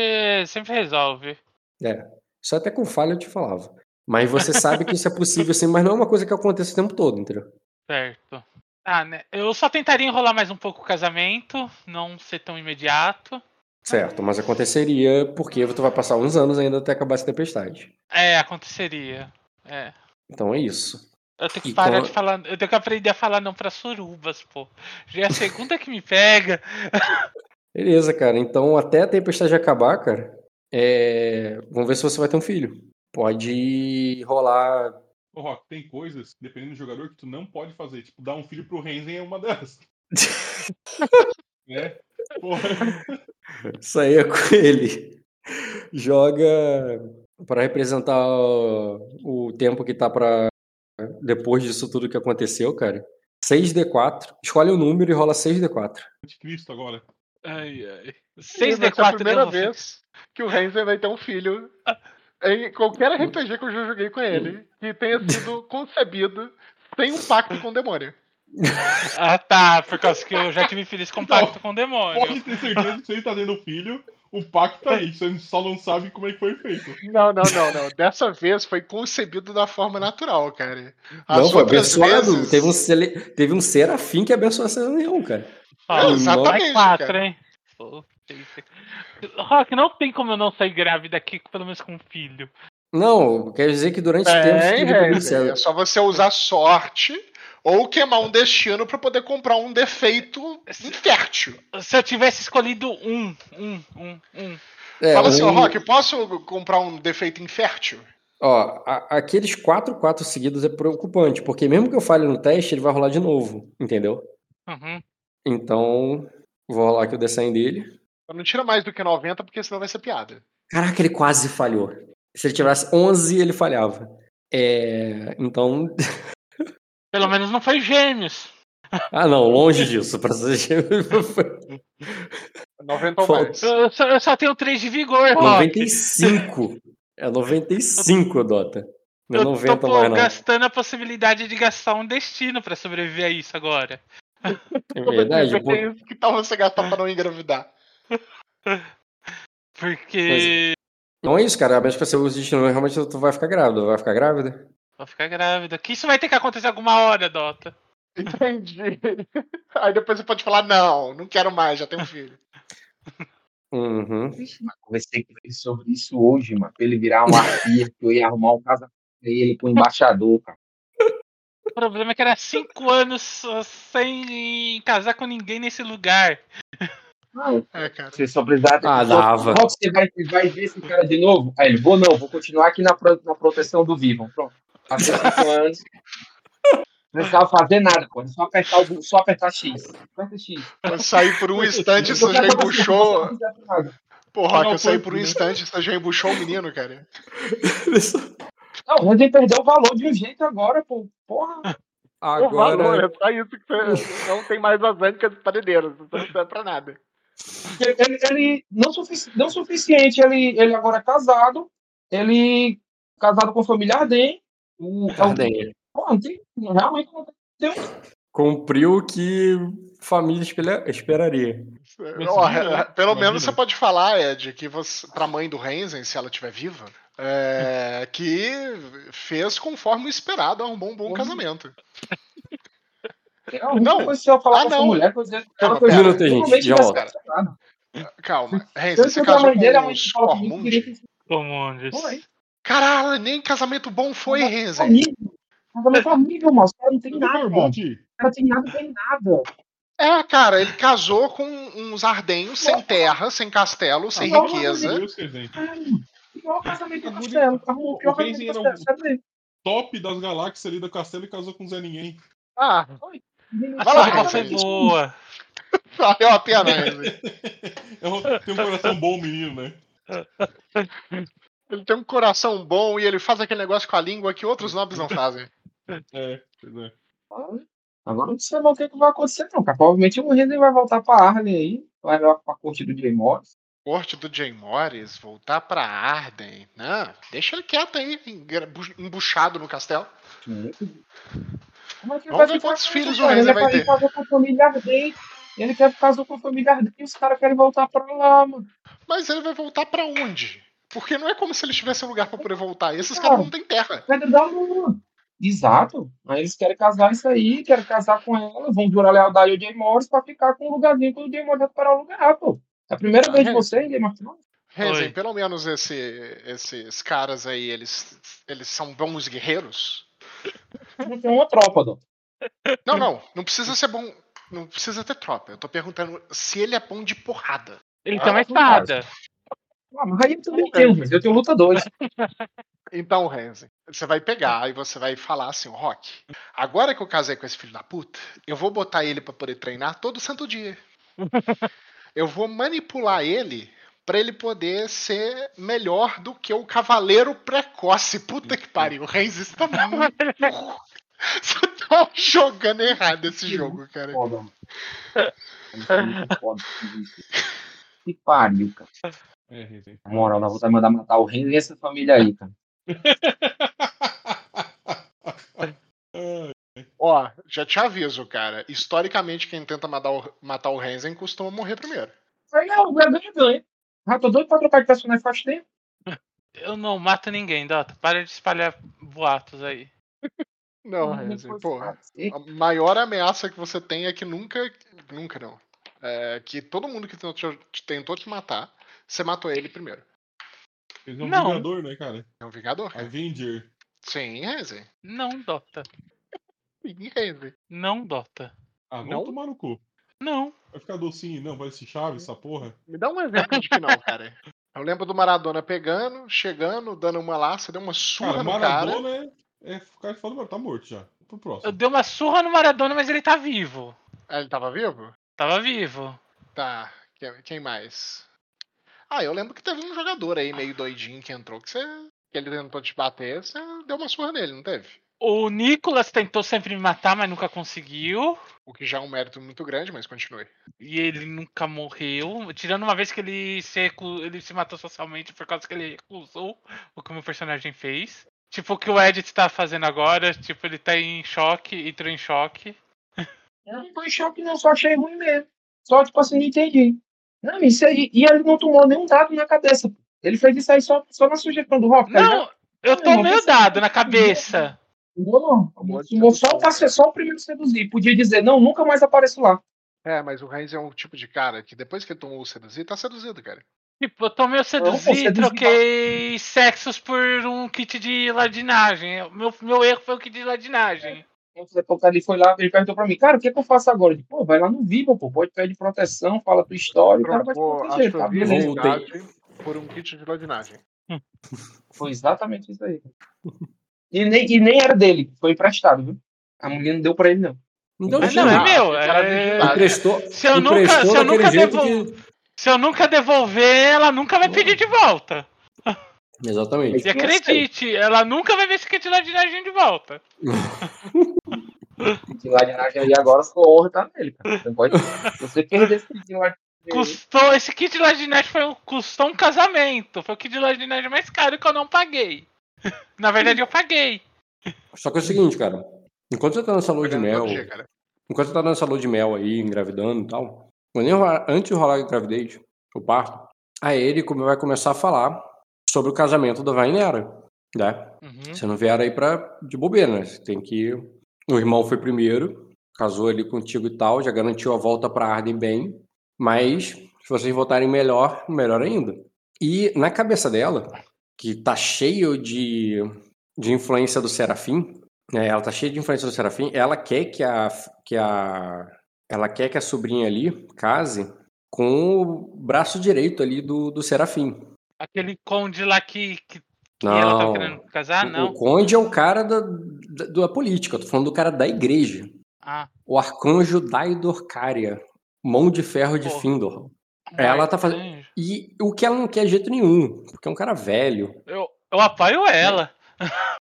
Speaker 2: sempre resolve.
Speaker 1: É. Só até com falha eu te falava. Mas você sabe que isso é possível sim, mas não é uma coisa que acontece o tempo todo, entendeu?
Speaker 2: Certo. Ah, né? Eu só tentaria enrolar mais um pouco o casamento, não ser tão imediato.
Speaker 1: Certo, mas aconteceria porque tu vai passar uns anos ainda até acabar essa tempestade.
Speaker 2: É, aconteceria. É.
Speaker 1: Então é isso.
Speaker 2: Eu tenho que
Speaker 1: E
Speaker 2: parar de falar. Eu tenho que aprender a falar não pra surubas, pô. Já é a segunda que me pega.
Speaker 1: Beleza, cara. Então, até a tempestade acabar, cara, é, vamos ver se você vai ter um filho. Pode rolar.
Speaker 5: Ô, Rock, tem coisas, dependendo do jogador, que tu não pode fazer. Tipo, dar um filho pro Renzen é uma delas. né? Porra.
Speaker 1: Isso aí é com ele. Joga para representar o o tempo que tá para depois disso tudo que aconteceu, cara. 6d4. Escolhe o número e rola 6d4.
Speaker 5: Anticristo agora.
Speaker 2: Ai, ai.
Speaker 3: Sim, vai ser a
Speaker 2: 6D4
Speaker 3: primeira
Speaker 2: não,
Speaker 3: vez que o Renzen vai ter um filho em qualquer RPG que eu já joguei com ele que tenha sido concebido sem um pacto com o demônio.
Speaker 2: Ah, tá. Por causa que eu já tive filhos com pacto com o demônio.
Speaker 5: Pode ter certeza que se ele tá tendo filho, o pacto tá aí. Você só não sabe como é que foi feito.
Speaker 3: Não, não, não, não. Dessa vez foi concebido da forma natural, cara. As
Speaker 1: Não, foi abençoado.
Speaker 3: vezes-
Speaker 1: Teve, um cele... Teve um serafim que abençoou essa reunião, cara.
Speaker 2: Ó,
Speaker 3: É, exatamente,
Speaker 2: quatro,
Speaker 3: cara.
Speaker 2: hein? Pô. Rock, não tem como eu não sair grávida aqui, pelo menos com um filho.
Speaker 1: Não, quer dizer que durante tempos
Speaker 3: Tem,
Speaker 1: que ele poderia
Speaker 3: Renzen.
Speaker 1: ser-
Speaker 3: É só você usar sorte ou queimar um destino pra poder comprar um defeito infértil.
Speaker 2: Se eu tivesse escolhido um, um, um, um.
Speaker 1: É,
Speaker 3: Fala assim,
Speaker 1: um-
Speaker 3: ó, Rock, posso comprar um defeito infértil?
Speaker 1: Ó, a- aqueles 4 4 seguidos é preocupante, porque mesmo que eu falhe no teste, ele vai rolar de novo, entendeu?
Speaker 2: Uhum.
Speaker 1: Então, vou rolar aqui o design dele.
Speaker 3: Não tira mais do que 90, porque senão vai ser piada.
Speaker 1: Caraca, ele quase falhou. Se ele tivesse 11, ele falhava. É, então,
Speaker 2: Pelo menos não foi gêmeos.
Speaker 1: ah não, longe disso, pra ser
Speaker 3: 90 ou mais.
Speaker 2: Eu só, eu só tenho 3 de vigor, Rock.
Speaker 1: 95. É 95, Dota. Não é
Speaker 2: Eu tô
Speaker 1: 90
Speaker 2: pô,
Speaker 1: mais não.
Speaker 2: gastando a possibilidade de gastar um destino pra sobreviver a isso agora.
Speaker 1: É verdade.
Speaker 3: Que tal você gastar pra não engravidar?
Speaker 2: Porque
Speaker 1: Não é isso, cara. A menos que você use destino, realmente tu vai ficar grávida. Vai ficar grávida?
Speaker 2: Vou ficar grávida. Que isso vai ter que acontecer alguma hora, Dota.
Speaker 3: Entendi. Aí depois você pode falar, não, não quero mais, já tenho um filho.
Speaker 1: Uhum.
Speaker 4: Conversei com ele sobre isso hoje, mano. Pra ele virar uma arpia, que eu ia arrumar um casamento pra ele com o embaixador, cara.
Speaker 2: O problema é que era 5 anos sem casar com ninguém nesse lugar.
Speaker 3: É, cara.
Speaker 4: Você só precisava
Speaker 1: Ah, dava.
Speaker 4: Você vai, vai ver esse cara de novo? Aí ele, vou não, vou continuar aqui na, pro- na proteção do vivo. Pronto. Passou cinco anos. Não precisava fazer nada, pô. Só apertar, o, só apertar X. Aperta X.
Speaker 3: Eu saí por um instante, você já embuchou. Pô, Rock, eu saí por um instante, você já embuchou o menino, cara.
Speaker 4: Não, o perdeu o valor de um jeito agora, pô. Porra.
Speaker 3: O valor,
Speaker 1: Agora,
Speaker 3: é só isso que você não tem mais as ânicas paredeiras, isso não serve pra nada.
Speaker 4: Ele, ele- ele- não, sufici- não suficiente, ele, ele agora é casado. Ele casado com família Arden. O, é o-
Speaker 1: Cardenha.
Speaker 4: não tem, realmente não tem.
Speaker 1: Cumpriu o que família esperaria.
Speaker 5: Né?
Speaker 3: é, pelo menos você pode falar, Ed, que você, pra mãe do Renzen, se ela estiver viva, é, que fez conforme o esperado, arrumou um bom
Speaker 4: Uhum.
Speaker 3: casamento. Não.
Speaker 4: coisa que eu falar
Speaker 3: Ah,
Speaker 4: com essa
Speaker 3: não.
Speaker 4: mulher, coisa
Speaker 3: Calma, pera.
Speaker 1: Minuto gente, já.
Speaker 3: Calma, Renzen, você casou com os
Speaker 4: que fala Foi.
Speaker 3: Caralho, nem casamento bom foi.
Speaker 4: Horrível. Casamento horrível, moço. O cara não tem nada. O cara tem nada, tem nada.
Speaker 3: É, cara, ele casou com uns ardenhos sem terra, sem castelo, sem
Speaker 4: Não,
Speaker 3: riqueza.
Speaker 5: Deus.
Speaker 4: Pior casamento do
Speaker 5: O
Speaker 4: Castelo. O pior casamento do Castelo.
Speaker 5: Top das galáxias ali do castelo e casou com o Zé Ninguém.
Speaker 3: Ah,
Speaker 2: A
Speaker 3: Vai lá,
Speaker 2: foi boa.
Speaker 3: valeu a pena, Renzen.
Speaker 5: É um- Tem um coração bom, menino, né?
Speaker 3: Ele tem um coração bom e ele faz aquele negócio com a língua que outros nobres não fazem.
Speaker 5: É, pois é.
Speaker 4: Agora não sei o que, que vai acontecer, não. Cara. Provavelmente o Renzi vai voltar pra Arlen aí. Vai lá pra corte do Jay Morris.
Speaker 3: Corte do Jay Morris, voltar pra Arden. Não, deixa ele quieto aí, embuchado no castelo.
Speaker 4: Como é que ele
Speaker 3: Vamos
Speaker 4: vai
Speaker 3: ver quantos filhos o? Renzi
Speaker 4: Ele
Speaker 3: vai ter.
Speaker 4: casar com a família Arden. Ele quer casar com a família Arden e os caras querem voltar pra lá, mano.
Speaker 3: Mas ele vai voltar pra onde? Porque não é como se ele tivesse um lugar pra poder voltar. Esses
Speaker 4: Cara.
Speaker 3: caras não têm terra.
Speaker 4: Exato. Aí eles querem casar isso aí, querem casar com ela, vão jurar lealdade ao Jay Morris pra ficar com um lugarzinho quando o Jay Morris recuperar o lugar, pô. É a primeira
Speaker 3: Ah,
Speaker 4: vez de
Speaker 3: é.
Speaker 4: você, Game of Thrones?
Speaker 3: Renzen,
Speaker 2: Oi.
Speaker 3: pelo menos esse- esses caras aí, eles, eles são bons guerreiros?
Speaker 4: Não tem uma tropa, Dom.
Speaker 3: Não, não. Não precisa ser bom. Não precisa ter tropa. Eu tô perguntando se ele é bom de porrada.
Speaker 2: Ele
Speaker 4: Ah,
Speaker 2: tem uma
Speaker 4: não faz.
Speaker 2: espada.
Speaker 4: Ah, mas aí eu também tenho, mas eu tenho lutadores.
Speaker 3: Então, Renzi, você vai pegar e você vai falar assim, "Ô, Rock, agora que eu casei com esse filho da puta, eu vou botar ele pra poder treinar todo santo dia. Eu vou manipular ele pra ele poder ser melhor do que o cavaleiro precoce. Puta que pariu, Renzi, você tá muito... Você tá jogando errado esse jogo, cara.
Speaker 4: Foda, mano. É foda. Que pariu, cara.
Speaker 5: É, Renzen.
Speaker 4: Na moral, nós vamos mandar matar o Henry e essa família aí, cara.
Speaker 5: Ah,
Speaker 3: Ó, já te aviso, cara. Historicamente, quem tenta matar o, matar o Renzen costuma morrer primeiro.
Speaker 4: Aí não, ganha, ganha. Já tô doido pra trocar de personagem faz tempo.
Speaker 2: Eu não mato ninguém, Dota. Para de espalhar boatos aí.
Speaker 3: Não,
Speaker 4: Não
Speaker 3: pô.
Speaker 4: fácil.
Speaker 3: A maior ameaça que você tem é que nunca. Nunca não. É que todo mundo que tentou te, tentou te matar, você matou ele primeiro.
Speaker 5: Ele é um
Speaker 2: Não.
Speaker 5: vingador, né, cara?
Speaker 3: É um Vingador?
Speaker 5: Avenger.
Speaker 3: Sim, Renzen.
Speaker 2: Não, Dota.
Speaker 3: Sim, Renzen.
Speaker 2: Não, Dota.
Speaker 5: Ah, vamos
Speaker 3: Não?
Speaker 5: tomar no cu.
Speaker 2: Não.
Speaker 5: Vai ficar docinho, não, vai se chave essa porra.
Speaker 3: Me dá um exemplo de que não, cara. Eu lembro do Maradona pegando, chegando, dando uma laça, deu uma surra
Speaker 5: Cara,
Speaker 3: no cara.
Speaker 5: Maradona é. É, o cara fala, tá morto já. Pro
Speaker 2: Eu
Speaker 5: próximo.
Speaker 2: dei uma surra no Maradona, mas ele tá vivo.
Speaker 3: Ah, ele tava vivo?
Speaker 2: Tava vivo.
Speaker 3: Tá. Quem mais? Ah, eu lembro que teve um jogador aí meio doidinho que entrou, que você. Que ele tentou te bater, você deu uma surra nele, não teve?
Speaker 2: O Nicolas tentou sempre me matar, mas nunca conseguiu.
Speaker 3: O que já é um mérito muito grande, mas continue.
Speaker 2: E ele nunca morreu. Tirando uma vez que ele se, ele se matou socialmente por causa que ele recusou o que o meu personagem fez. Tipo o que o Edit tá fazendo agora. Tipo, ele tá em choque, entrou em choque.
Speaker 4: Eu não tô em choque, não, só achei ruim mesmo. Só, tipo assim, não entendi. Não, isso aí. E ele não tomou nenhum dado na cabeça. pô. Ele fez isso aí só, só na sugestão do Rock. tá?
Speaker 2: Não, eu
Speaker 4: Não,
Speaker 2: tomei o dado na cabeça.
Speaker 4: Tomou não.
Speaker 3: Tomou
Speaker 4: só, o passe- só o primeiro seduzir. Podia dizer, não, nunca mais apareço lá.
Speaker 3: É, mas o Reis é um tipo de cara que depois que ele tomou o seduzir, tá seduzido, cara.
Speaker 2: Tipo, eu tomei o seduzir e
Speaker 4: seduzir
Speaker 2: troquei sexos por um kit de ladinagem. Meu, meu erro foi o kit de ladinagem.
Speaker 4: Então, o ali foi lá, ele perguntou pra mim, cara, o que, é que eu faço agora? Eu disse, pô, vai lá no Vivo, pô, pode pedir proteção, fala a tua história, o cara vai
Speaker 3: a
Speaker 4: proteger, tá? Beleza.
Speaker 3: por um kit de ladinagem.
Speaker 4: Foi exatamente isso aí. E nem, e nem era dele, foi emprestado, viu? A mulher não deu pra ele, não.
Speaker 1: Não deu
Speaker 2: Mas
Speaker 1: jeito.
Speaker 2: não, é meu. é-.
Speaker 1: Emprestou,
Speaker 2: Se eu nunca- se eu nunca
Speaker 1: que...
Speaker 2: Se eu nunca devolver, ela nunca vai pedir de volta.
Speaker 1: Exatamente.
Speaker 2: E acredite, ela nunca vai ver esse kit de volta.
Speaker 4: De ladinagem aí agora sua honra tá nele, cara. Você não pode. Você perder esse kit de ladinagem aí,
Speaker 2: Custou, esse kit de ladinagem foi um, custou um casamento. Foi o kit de ladinagem mais caro que eu não paguei. Na verdade, eu paguei.
Speaker 1: Só que é o seguinte, cara. Enquanto você tá nessa lua de mel,
Speaker 3: dia,
Speaker 1: enquanto você tá nessa lua de mel aí, engravidando e tal, rolar- antes de rolar a gravidez, o parto, aí ele vai começar a falar sobre o casamento da Vainera, né?
Speaker 2: Uhum.
Speaker 1: Você não vieram aí pra, de bobeira, né? Você tem que. O irmão foi primeiro, casou ali contigo e tal, já garantiu a volta pra Arden bem. Mas, se vocês votarem melhor, melhor ainda. E na cabeça dela, que tá cheio de, de influência do Serafim, né? Ela tá cheia de influência do Serafim, ela quer que a. Que a ela quer que a sobrinha ali case com o braço direito ali do, do Serafim.
Speaker 2: Aquele conde lá que, que, que ela tava
Speaker 1: Não.
Speaker 2: querendo casar,
Speaker 1: O-
Speaker 2: não.
Speaker 1: O conde é o cara da, da, da política, eu tô falando do cara da igreja.
Speaker 2: Ah,
Speaker 1: O arcanjo Daidor Caria, mão de ferro de
Speaker 2: Porra.
Speaker 1: Findor. Ela tá fazendo-. E o que ela não quer de jeito nenhum, porque é um cara velho,
Speaker 2: Eu, eu apoio ela.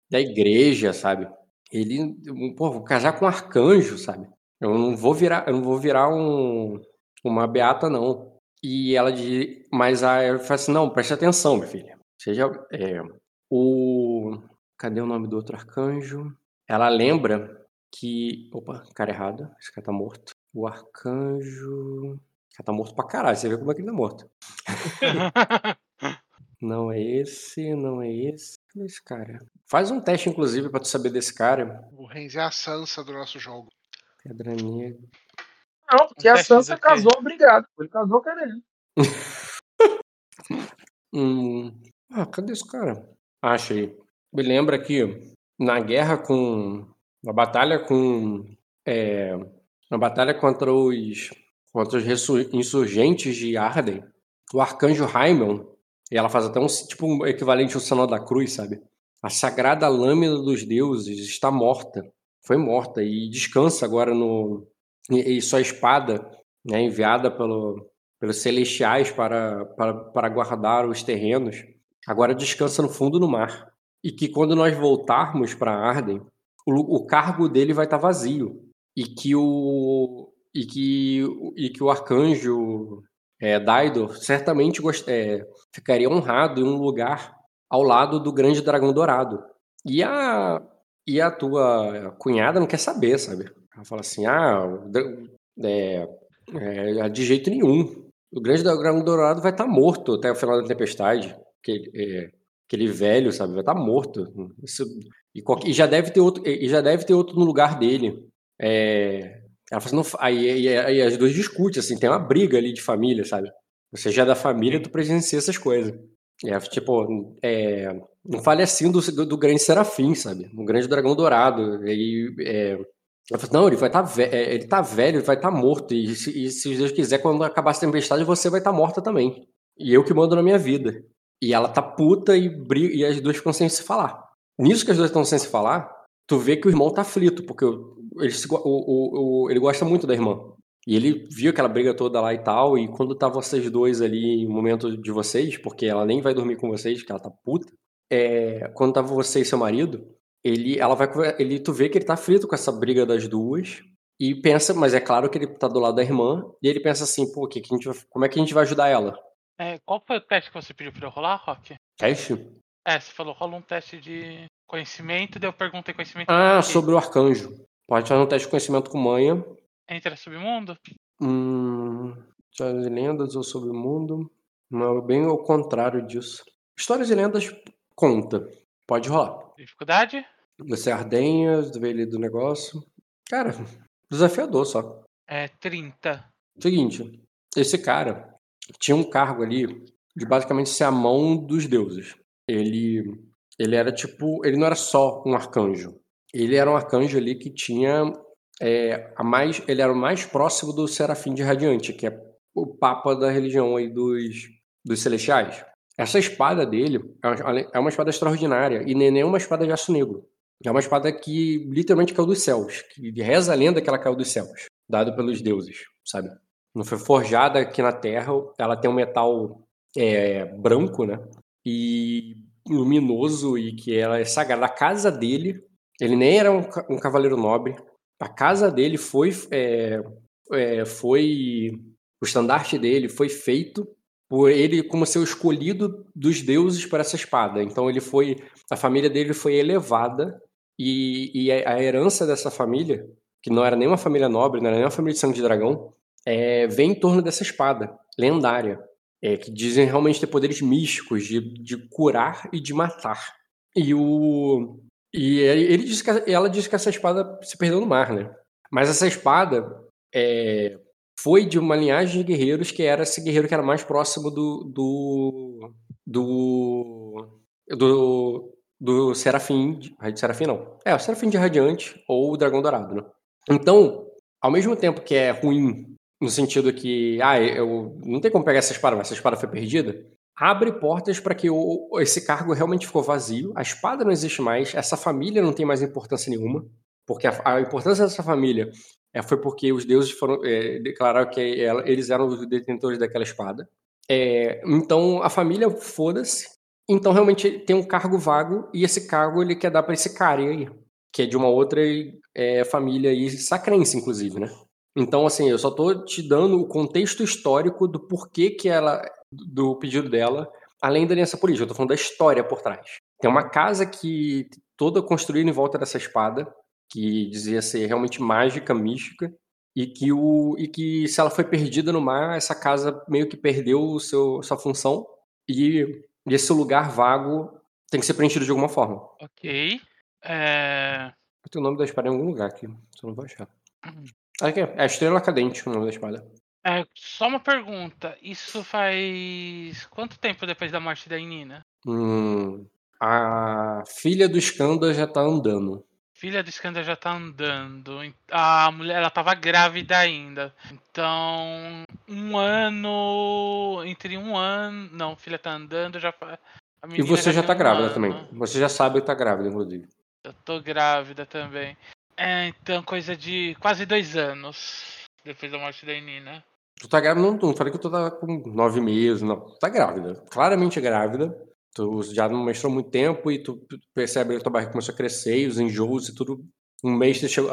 Speaker 1: da igreja, sabe? Ele, pô, vou casar com um arcanjo, sabe? Eu não vou virar, eu não vou virar um, uma beata, não. E ela diz, mas a ela fala assim, não, preste atenção, minha filha. Seja, é, o, cadê o nome do outro arcanjo? Ela lembra que, opa, cara errado, esse cara tá morto. O arcanjo, esse cara tá morto pra caralho, você vê como é que ele tá morto. Não é esse, não é esse. Cadê esse cara? Faz um teste, inclusive, pra tu saber desse cara.
Speaker 3: O Renzi é a Sansa do nosso jogo.
Speaker 1: Pedra negra.
Speaker 4: Não, porque a Sansa casou obrigado. Ele casou querendo.
Speaker 1: Hum. Ah, cadê esse cara? Achei. Me lembra que na guerra com. Na batalha com. É, na batalha contra os. Contra os insurgentes de Arden, o arcanjo Raimon, e ela faz até um tipo um equivalente ao sinal da cruz, sabe? A sagrada lâmina dos deuses está morta. Foi morta e descansa agora no. E, e sua espada, né, enviada pelo, pelos celestiais para, para, para guardar os terrenos, agora descansa no fundo do mar. E que quando nós voltarmos para Arden, o, o cargo dele vai estar vazio. E que o, e que, e que o arcanjo é, Daidor certamente gost, é, ficaria honrado em um lugar ao lado do grande dragão dourado. E a, e a tua cunhada não quer saber, sabe? Ela fala assim: ah, é, é, de jeito nenhum. O grande dragão dourado vai estar morto até o final da tempestade. Aquele, é, aquele velho, sabe? Vai estar morto. Isso- e, qualquer- e já deve ter outro, e já deve ter outro no lugar dele. É, ela fala assim, aí, aí- aí as duas discutem, assim, tem uma briga ali de família, sabe? Você já é da família, tu presencia essas coisas. É, tipo, é, não fale assim do, do, do grande serafim, sabe? O grande dragão dourado. E, é, ela falou, não, ele vai estar ele tá velho, ele vai estar morto. E se, e se Deus quiser, quando acabar essa tempestade, você vai estar morta também. E eu que mando na minha vida. E ela tá puta e, briga, e as duas ficam sem se falar. Nisso que as duas estão sem se falar, tu vê que o irmão tá aflito, porque ele, se o, o, o- ele gosta muito da irmã. E ele viu aquela briga toda lá e tal, e quando tá vocês dois ali, em momento de vocês, porque ela nem vai dormir com vocês, que ela tá puta, é, quando tava você e seu marido, ele, ela vai, ele, tu vê que ele tá aflito com essa briga das duas, e pensa, mas é claro que ele tá do lado da irmã, e ele pensa assim, pô, que que a gente vai- como é que a gente vai ajudar ela?
Speaker 2: É, qual foi o teste que você pediu pra eu rolar, Rock?
Speaker 1: Teste?
Speaker 2: É, você falou, rola um teste de conhecimento, daí eu perguntei conhecimento
Speaker 1: Ah, sobre o arcanjo. Pode fazer um teste de conhecimento com manha.
Speaker 2: Entra submundo?
Speaker 1: Hum, histórias e lendas ou sobre o mundo? Não, bem ao contrário disso. Histórias e lendas conta. Pode rolar.
Speaker 2: Dificuldade?
Speaker 1: Você é ardenhas, ver ali do negócio. Cara, desafiador só.
Speaker 2: É 30.
Speaker 1: Seguinte, esse cara tinha um cargo ali de basicamente ser a mão dos deuses. Ele, ele era tipo, ele não era só um arcanjo. Ele era um arcanjo ali que tinha é, a mais, ele era o mais próximo do Serafim de Radiante, que é o papa da religião aí dos, dos celestiais. Essa espada dele é uma- é espada extraordinária e nem é uma espada de aço negro. É uma espada que literalmente caiu dos céus, que reza a lenda que ela caiu dos céus, dado pelos deuses, sabe? Não foi forjada aqui na Terra, ela tem um metal é, branco, né? E luminoso e que ela é sagrada. A casa dele, ele nem era um, um cavaleiro nobre. A casa dele foi, é, é, foi o estandarte dele foi feito por ele como ser o escolhido dos deuses para essa espada. Então ele foi, a família dele foi elevada e, e a herança dessa família, que não era nem uma família nobre, não era nem uma família de sangue de dragão, é, vem em torno dessa espada lendária, é, que dizem realmente ter poderes místicos de, de curar e de matar. E o e ele disse que ela disse que essa espada se perdeu no mar, né? Mas essa espada é, foi de uma linhagem de guerreiros que era esse guerreiro que era mais próximo do do do, do, do Serafim, de Serafim não, é o Serafim de Radiante ou o Dragão Dourado, né? Então, ao mesmo tempo que é ruim no sentido que, ah, eu não tem como pegar essa espada, mas essa espada foi perdida, abre portas para que o, esse cargo realmente ficou vazio, a espada não existe mais, essa família não tem mais importância nenhuma, porque a, a importância dessa família é, foi porque os deuses foram é, declararam que ela, eles eram os detentores daquela espada. É, então a família foda-se. Então realmente tem um cargo vago e esse cargo ele quer dar para esse cara aí, que é de uma outra é, família aí, sacrense inclusive, né? Então assim, eu só tô te dando o contexto histórico do porquê que ela do pedido dela, além da aliança política, eu tô falando da história por trás. Tem uma casa que toda construída em volta dessa espada, que dizia ser realmente mágica, mística, e que, o, e que se ela foi perdida no mar, essa casa meio que perdeu o seu, sua função e, e esse lugar vago tem que ser preenchido de alguma forma.
Speaker 2: Ok. É...
Speaker 1: Tem o nome da espada em algum lugar aqui, só não vou achar. Hum. Aqui, é a Estrela Cadente o nome da espada.
Speaker 2: É, só uma pergunta. Isso faz quanto tempo depois da morte da Inina?
Speaker 1: Hum, a filha do Skanda já tá andando
Speaker 2: filha do Skander já tá andando. A mulher, ela tava grávida ainda. Então, um ano. Entre um ano. Não, filha tá andando, já.
Speaker 1: e você já, já tá um grávida ano. também. Você já sabe que tá grávida, inclusive.
Speaker 2: Eu tô grávida também. É, então, coisa de quase dois anos. Depois da morte da Nina.
Speaker 1: Tu tá grávida, não, não falei que tu tá com nove meses, não. Tu tá grávida. Claramente grávida. Tu já não menstruou muito tempo e tu percebe que a tua barriga começou a crescer, e os enjoos e tudo. Um mês, chegou,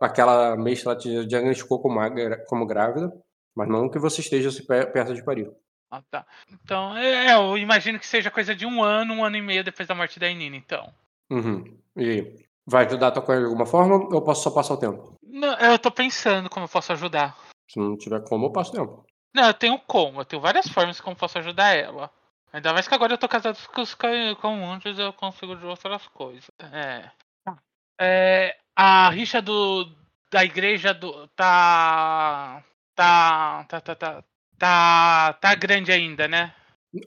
Speaker 1: aquela mês ela te diagnosticou como, como grávida, mas não que você esteja perto de parir.
Speaker 2: Ah, tá. Então, é, eu imagino que seja coisa de um ano, um ano e meio depois da morte da Inina, então.
Speaker 1: Uhum. E vai ajudar a tua coisa de alguma forma ou eu posso só passar o tempo?
Speaker 2: Não, eu tô pensando como eu posso ajudar.
Speaker 1: Se não tiver como, eu passo o tempo.
Speaker 2: Não, eu tenho como, eu tenho várias formas como posso ajudar ela. Ainda mais que agora eu tô casado com os com antes eu consigo de outras coisas. É. é a rixa do da igreja do tá tá tá tá tá tá, tá grande ainda, né?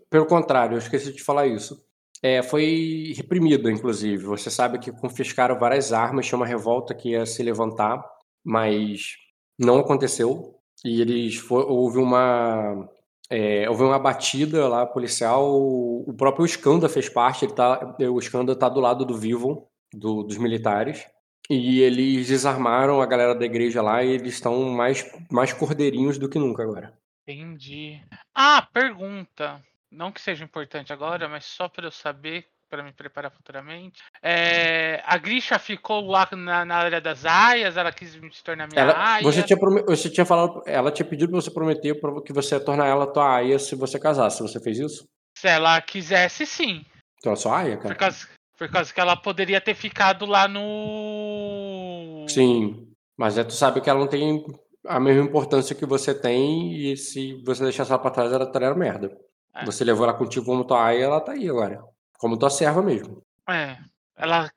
Speaker 1: Pelo contrário, eu esqueci de falar isso. É, foi reprimida, inclusive. Você sabe que confiscaram várias armas, tinha uma revolta que ia se levantar, mas não aconteceu. E eles for, houve uma é, houve uma batida lá policial. O próprio Skanda fez parte. Ele tá, o Skanda tá do lado do Vivo, do, dos militares. E eles desarmaram a galera da igreja lá e eles estão mais, mais cordeirinhos do que nunca agora.
Speaker 2: Entendi. Ah, pergunta. Não que seja importante agora, mas só para eu saber para me preparar futuramente. É, a Grisha ficou lá na, na, área das aias, ela quis se tornar minha
Speaker 1: ela, aia. Você tinha, você tinha falado, ela tinha pedido para você prometer que você ia tornar ela tua aia se você casasse. Você fez isso?
Speaker 2: Se ela quisesse, sim.
Speaker 1: Então, sua aia, cara?
Speaker 2: Por causa, por causa que ela poderia ter ficado lá no.
Speaker 1: Sim, mas é, tu sabe que ela não tem a mesma importância que você tem e se você deixasse ela pra trás, ela estaria merda. É. Você levou ela contigo como tua aia, ela tá aí agora. Como tua serva mesmo.
Speaker 2: É. Ela,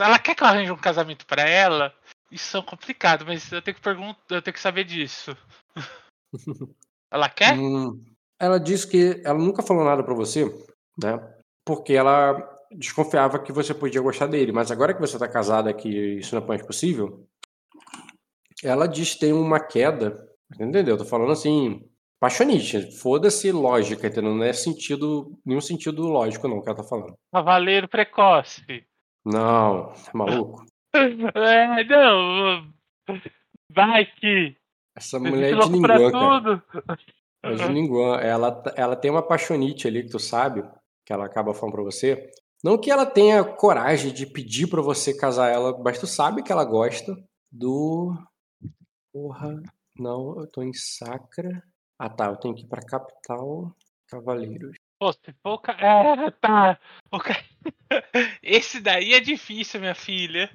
Speaker 2: ela quer que eu arranje um casamento para ela. Isso é complicado, mas eu tenho que perguntar, eu tenho que saber disso. ela quer?
Speaker 1: Hum, ela disse que ela nunca falou nada para você, né? Porque ela desconfiava que você podia gostar dele, mas agora que você tá casada que isso não é mais possível, ela diz que tem uma queda, entendeu? Eu tô falando assim, Paixonite, foda-se lógica, entendeu? Não é sentido, nenhum sentido lógico não que ela tá falando.
Speaker 2: Cavaleiro precoce.
Speaker 1: Não, tá maluco?
Speaker 2: É, não. Vai que.
Speaker 1: Essa mulher é de Ninguã, cara. É de Ninguã. Ela, ela tem uma paixonite ali que tu sabe, que ela acaba falando pra você. Não que ela tenha coragem de pedir pra você casar ela, mas tu sabe que ela gosta do. Porra. Não, eu tô em Sacra. Ah tá, eu tenho que ir pra capital Cavaleiros.
Speaker 2: Pô, se for ca... É, tá. Ca... Esse daí é difícil, minha filha.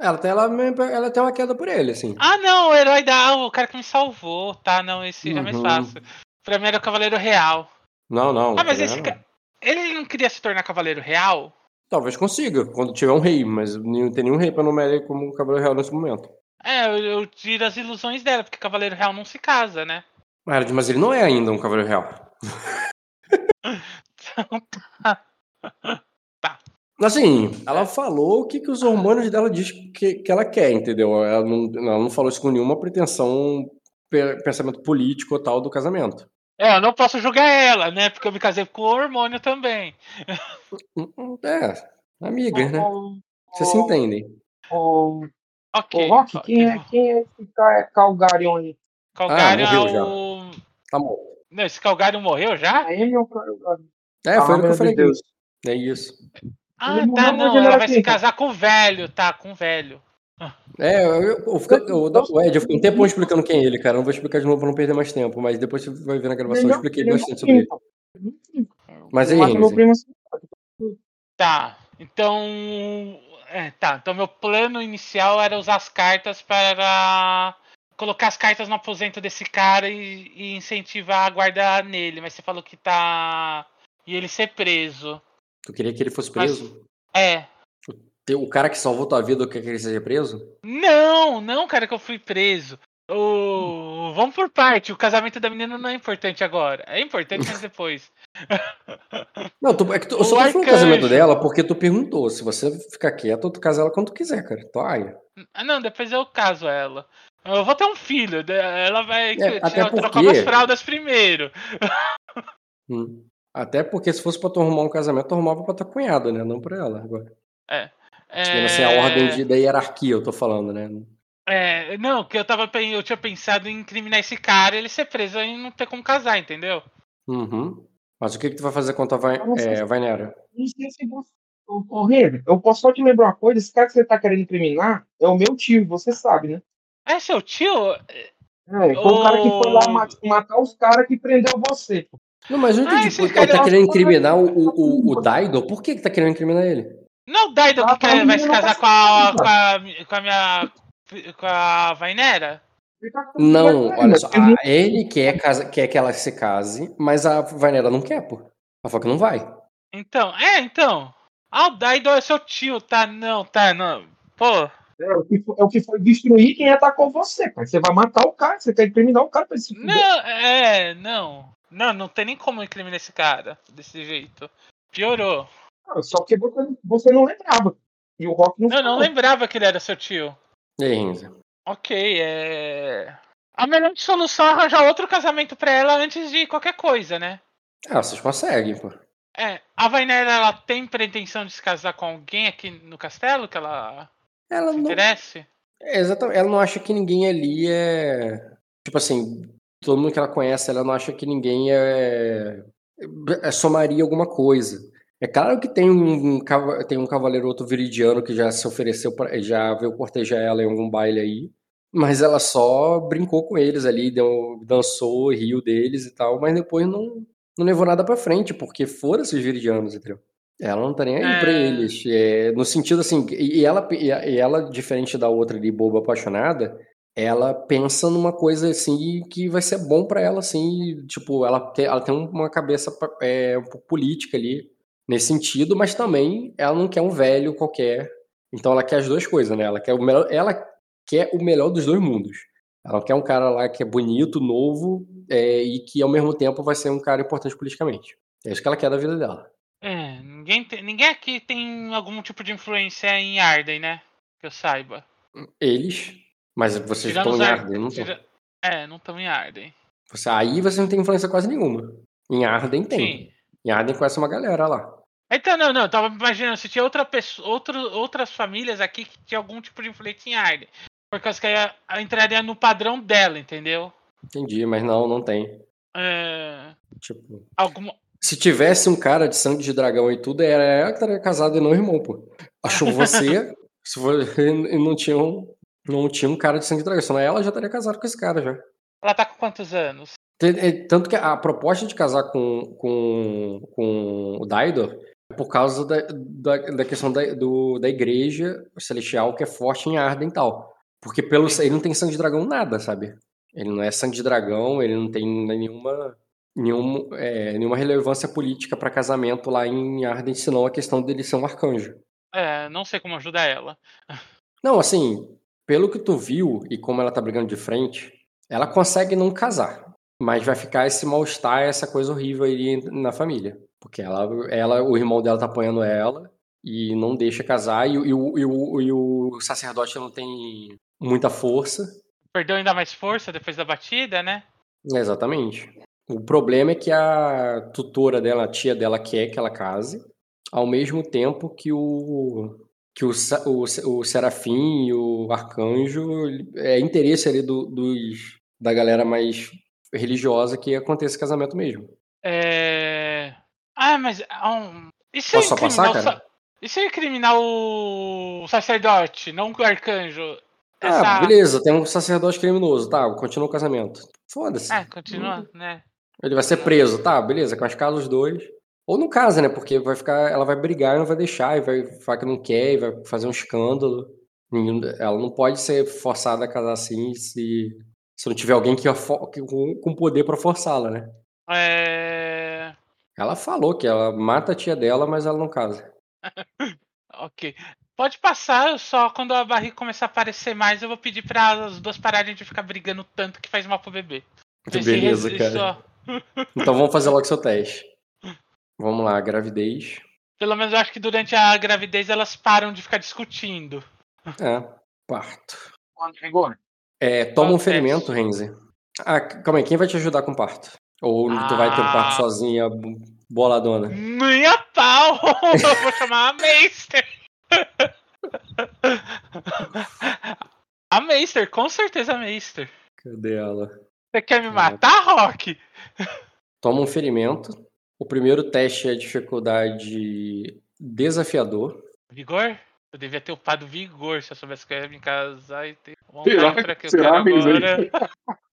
Speaker 1: Ela tem, ela, ela tem uma queda por ele, assim.
Speaker 2: Ah, não, o herói da. O cara que me salvou. Tá, não, esse já é mais
Speaker 1: Uhum.
Speaker 2: fácil. Pra mim era o Cavaleiro Real.
Speaker 1: Não, não.
Speaker 2: Ah, mas esse cara. Ele não queria se tornar Cavaleiro Real?
Speaker 1: Talvez consiga, quando tiver um rei, mas não tem nenhum rei pra nomear ele como Cavaleiro Real nesse momento.
Speaker 2: É, eu, eu tiro as ilusões dela, porque Cavaleiro Real não se casa, né?
Speaker 1: Mas mas ele não é ainda um Cavaleiro Real.
Speaker 2: Então tá.
Speaker 1: Assim, ela falou o que, que os hormônios dela diz que, que ela quer, entendeu? Ela não, ela não falou isso com nenhuma pretensão, pe- pensamento político ou tal do casamento.
Speaker 2: É, eu não posso julgar ela, né? Porque eu me casei com hormônio também.
Speaker 1: É, amigas, né? Vocês se entendem.
Speaker 2: Ok.
Speaker 4: ô, Rock, quem é, quem é esse Ca- Calgarion aí?
Speaker 2: Calgário
Speaker 1: Ah, morreu
Speaker 2: é
Speaker 1: já.
Speaker 2: o.
Speaker 1: Tá bom.
Speaker 2: Não, esse Calgário morreu já?
Speaker 1: É,
Speaker 4: Ah,
Speaker 1: foi o que
Speaker 4: meu
Speaker 1: eu falei.
Speaker 4: Deus.
Speaker 1: É isso.
Speaker 2: Ah,
Speaker 4: Ele
Speaker 2: tá, não. Ela vai se casar com o velho, tá? Com o velho.
Speaker 1: É, eu, eu, eu, fico- eu, o Ed, eu fiquei um tempão explicando quem é ele, cara. Não vou explicar de novo pra não perder mais tempo, mas depois você vai ver na gravação, eu
Speaker 4: é-
Speaker 1: expliquei
Speaker 4: ele é
Speaker 1: bastante sobre ele. Mas aí,
Speaker 4: assim.
Speaker 2: Tá. Então. É, tá. Então meu plano inicial era usar as cartas para colocar as cartas no aposento desse cara e, e incentivar a guarda nele. Mas você falou que tá. E ele ser preso.
Speaker 1: tu queria que ele fosse
Speaker 2: Mas-
Speaker 1: preso?
Speaker 2: É.
Speaker 1: O cara que salvou tua vida quer que ele seja preso?
Speaker 2: Não, não, cara, que eu fui preso. O... Vamos por parte. O casamento da menina não é importante agora. É importante, mas depois.
Speaker 1: Não, tu, é que tu, eu
Speaker 2: O
Speaker 1: só tô falando do
Speaker 2: arcanjo.
Speaker 1: casamento dela porque tu perguntou. Se você ficar quieto, tu casa ela quando tu quiser, cara. Tu ai.
Speaker 2: Ah, não, depois eu caso ela. Eu vou ter um filho. de- Ela vai
Speaker 1: É, até
Speaker 2: tirar- trocar
Speaker 1: porque-
Speaker 2: umas fraldas primeiro.
Speaker 1: Hum. Até porque se fosse pra tu arrumar um casamento, tu arrumava pra tua cunhada, né? Não pra ela. Agora. Seguindo assim, a
Speaker 2: É,
Speaker 1: ordem de, da hierarquia, eu tô falando, né?
Speaker 2: é, não, que eu tava eu tinha pensado em incriminar esse cara e ele ser preso e não ter como casar, entendeu?
Speaker 1: Uhum. Mas o que, que tu vai fazer contra a Vai, é,
Speaker 4: se-
Speaker 1: Vainera?
Speaker 4: Não sei se você. Ô, ô, Renner, eu posso só te lembrar uma coisa: esse cara que você tá querendo incriminar é o meu tio, você sabe, né?
Speaker 2: É seu tio?
Speaker 4: É, foi o cara que foi lá matar os caras que prendeu você. pô.
Speaker 1: Não, mas eu
Speaker 2: Ah,
Speaker 1: entendi.
Speaker 2: esse
Speaker 1: Ele tá
Speaker 4: é
Speaker 1: querendo incriminar o, o, o, o Daido? Por que, que tá querendo incriminar ele?
Speaker 2: Não, o Daido
Speaker 4: Ah,
Speaker 2: que quer,
Speaker 4: tá,
Speaker 2: vai se casar com a, com a, com a minha. com a Vainera?
Speaker 4: Ele tá com
Speaker 1: Não, olha só.
Speaker 4: ele-
Speaker 1: a- ele quer, casa, quer que ela se case, mas a Vainera não quer, pô. Ela falou que não vai.
Speaker 2: Então, é, então. Ah, o Daido é seu tio, tá? Não, tá, não. Pô,
Speaker 4: É o, que foi, é o que foi destruir quem atacou você, cara. Você vai matar o cara, você quer incriminar o cara pra ele se fuder.
Speaker 2: não, é, não. Não, não tem nem como incriminar esse cara desse jeito. Piorou.
Speaker 4: Cara, Só porque você, você não lembrava. E o Rock não
Speaker 2: Eu não
Speaker 4: falou.
Speaker 2: lembrava que ele era seu tio.
Speaker 1: Renzi?
Speaker 2: Ok, é. A melhor solução é arranjar outro casamento pra ela antes de qualquer coisa, né?
Speaker 1: Ah, vocês conseguem, pô.
Speaker 2: É, a Vainera, ela tem pretensão de se casar com alguém aqui no castelo que ela
Speaker 1: Ela
Speaker 2: se
Speaker 1: não,
Speaker 2: interesse?
Speaker 1: é, exatamente, ela não acha que ninguém ali é. Tipo assim, todo mundo que ela conhece, ela não acha que ninguém é. é somaria alguma coisa. É claro que tem um, tem um cavaleiro outro viridiano que já se ofereceu, pra, já veio cortejar ela em algum baile aí. Mas ela só brincou com eles ali, deu, dançou, riu deles e tal, mas depois não, não levou nada pra frente, porque foram esses viridianos, entendeu? Ela não tá nem aí pra
Speaker 2: É.
Speaker 1: eles. É, no sentido assim, e ela, e ela, diferente da outra ali, boba apaixonada, ela pensa numa coisa assim que vai ser bom pra ela, assim, tipo, ela tem, ela tem uma cabeça é, um pouco política ali, nesse sentido, mas também ela não quer um velho qualquer. Então ela quer as duas coisas, né? Ela quer o melhor, ela quer o melhor dos dois mundos. Ela quer um cara lá que é bonito, novo, é, e que ao mesmo tempo vai ser um cara importante politicamente. É isso que ela quer da vida dela.
Speaker 2: É, ninguém, tem- ninguém aqui tem algum tipo de influência em Arden, né? Que eu saiba.
Speaker 1: Eles, mas vocês
Speaker 2: Tirando
Speaker 1: estão em
Speaker 2: Ar-
Speaker 1: Arden, não estão?
Speaker 2: tira- É, não estão em Arden.
Speaker 1: Você, aí você não tem influência quase nenhuma. Em Arden tem.
Speaker 2: Sim.
Speaker 1: Em Arden conhece uma galera lá.
Speaker 2: Então, não, não, eu tava imaginando se tinha outra pessoa, outro, outras famílias aqui que tinha algum tipo de influência em Arden. Por causa que aí entraria no padrão dela, entendeu?
Speaker 1: Entendi, mas não, não tem.
Speaker 2: É,
Speaker 1: Tipo,
Speaker 2: alguma.
Speaker 1: Se tivesse um cara de sangue de dragão e tudo, era ela que estaria casada e não o irmão, pô. Achou você, se for, e não tinha um, não tinha um cara de sangue de dragão, senão ela já estaria casada com esse cara já.
Speaker 2: Ela tá com quantos anos?
Speaker 1: É, Tanto que a proposta de casar com, com, com o Daidor é por causa da, da, da questão da, do, da igreja celestial que é forte em Arden e tal. Porque pelo, ele não tem sangue de dragão nada, sabe? Ele não é sangue de dragão, ele não tem nenhuma, nenhum, é, nenhuma relevância política para casamento lá em Arden, senão a questão dele ser um arcanjo.
Speaker 2: É, não sei como ajudar ela.
Speaker 1: Não, assim, pelo que tu viu e como ela tá brigando de frente, ela consegue não casar. Mas vai ficar esse mal-estar, essa coisa horrível aí na família. Porque ela, ela, o irmão dela tá apoiando ela e não deixa casar, e, e o, e, o, e o sacerdote não tem muita força.
Speaker 2: Perdeu ainda mais força depois da batida, né?
Speaker 1: Exatamente. O problema é que a tutora dela, a tia dela, quer que ela case, ao mesmo tempo que o que o, o, o Serafim e o Arcanjo é interesse ali do, dos, da galera mais religiosa que aconteça esse casamento mesmo.
Speaker 2: É. Ah, mas. ah, um... E se
Speaker 1: Posso só
Speaker 2: eu incriminar
Speaker 1: passar,
Speaker 2: o sa- E se eu incriminar o sacerdote, não o arcanjo?
Speaker 1: Ah,
Speaker 2: Essa-
Speaker 1: beleza, tem um sacerdote criminoso, tá, continua o casamento. Foda-se.
Speaker 2: Ah, continua, né?
Speaker 1: Ele vai ser preso, tá, beleza, mas casa os dois. Ou não casa, né? Porque vai ficar, ela vai brigar e não vai deixar, e vai falar que não quer, e vai fazer um escândalo. Ninguém- Ela não pode ser forçada a casar assim se, se não tiver alguém que, que- com, com poder pra forçá-la, né?
Speaker 2: É.
Speaker 1: Ela falou que ela mata a tia dela, mas ela não casa.
Speaker 2: Ok. Pode passar, só quando a barriga começar a aparecer mais, eu vou pedir para as duas pararem de ficar brigando tanto que faz mal pro bebê. Se
Speaker 1: Beleza, cara.
Speaker 2: só.
Speaker 1: Então vamos fazer logo seu teste. Vamos lá, gravidez.
Speaker 2: Pelo menos eu acho que durante a gravidez elas param de ficar discutindo.
Speaker 1: É, parto.
Speaker 4: Quando rigor?
Speaker 1: É, toma um ferimento? Renzi. Ah, calma aí, quem vai te ajudar com o parto? Ou tu vai ter o parto
Speaker 2: Ah.
Speaker 1: sozinha, bo- boladona?
Speaker 2: Minha pau! Eu vou chamar a Meister! A Meister, com certeza a Meister.
Speaker 1: Cadê ela?
Speaker 2: Você quer me matar, Rock?
Speaker 1: Toma um ferimento. O primeiro teste é dificuldade desafiador.
Speaker 2: Vigor? Eu devia ter upado vigor se eu soubesse que eu ia me casar e ter uma
Speaker 5: Será-
Speaker 2: pra que eu
Speaker 5: será,
Speaker 2: agora.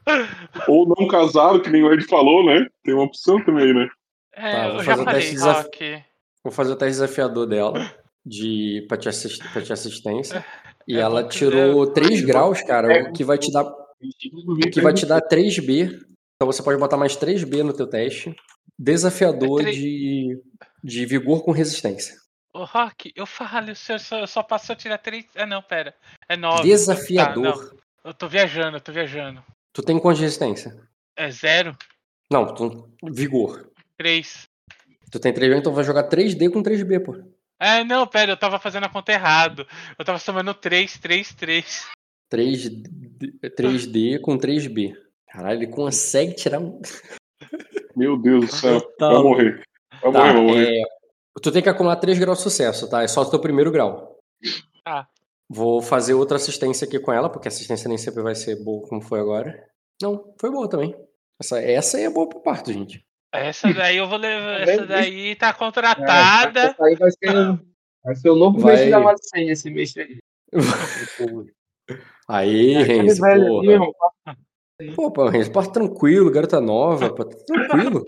Speaker 5: Ou não casado, que nem o Ed falou, né? Tem uma opção também, né?
Speaker 2: É,
Speaker 1: Tá, vou
Speaker 2: eu já
Speaker 1: fazer o
Speaker 2: falei,
Speaker 1: teste desaf-
Speaker 2: Rock.
Speaker 1: Vou fazer o teste desafiador dela. De, pra, te assist, pra te assistência. E
Speaker 2: É
Speaker 1: ela tirou
Speaker 2: eu-
Speaker 1: 3 graus, cara, o que vai te dar O que vai te dar 3B. Então você pode botar mais 3B no teu teste. Desafiador
Speaker 2: É três-
Speaker 1: de, de vigor com resistência.
Speaker 2: Ô, Rock, eu falei, o senhor só, só passou a tirar três. Ah, não, pera. É nove.
Speaker 1: Desafiador.
Speaker 2: Eu tô viajando, eu tô viajando.
Speaker 1: Tu tem quanto de resistência?
Speaker 2: É zero?
Speaker 1: Não, tu, vigor.
Speaker 2: Três.
Speaker 1: Tu tem 3B, então vai jogar 3D com 3B, pô.
Speaker 2: É, não, pera, eu tava fazendo a conta errado. Eu tava somando 3, 3, 3.
Speaker 1: 3D, 3D com 3B. Caralho, ele consegue tirar um.
Speaker 5: Meu Deus do céu.
Speaker 1: Tá,
Speaker 5: Vai morrer. Vai
Speaker 1: Tá,
Speaker 5: morrer, vai morrer.
Speaker 1: é, tu tem que acumular 3 graus de sucesso, tá? É só o teu primeiro grau.
Speaker 2: Tá.
Speaker 1: Vou fazer outra assistência aqui com ela, porque a assistência nem sempre vai ser boa como foi agora. Não, foi boa também. Essa, essa aí é boa pro parto, gente.
Speaker 2: Essa daí eu vou levar. Essa daí tá
Speaker 4: É,
Speaker 2: contratada.
Speaker 4: essa aí vai ser, vai ser o novo
Speaker 1: Vai.
Speaker 4: mestre da Malicene, esse mestre aí.
Speaker 1: Aí, porra.
Speaker 4: irmão,
Speaker 1: Pô, pô, Renzi, parto tranquilo, garota nova, pô, tá tranquilo.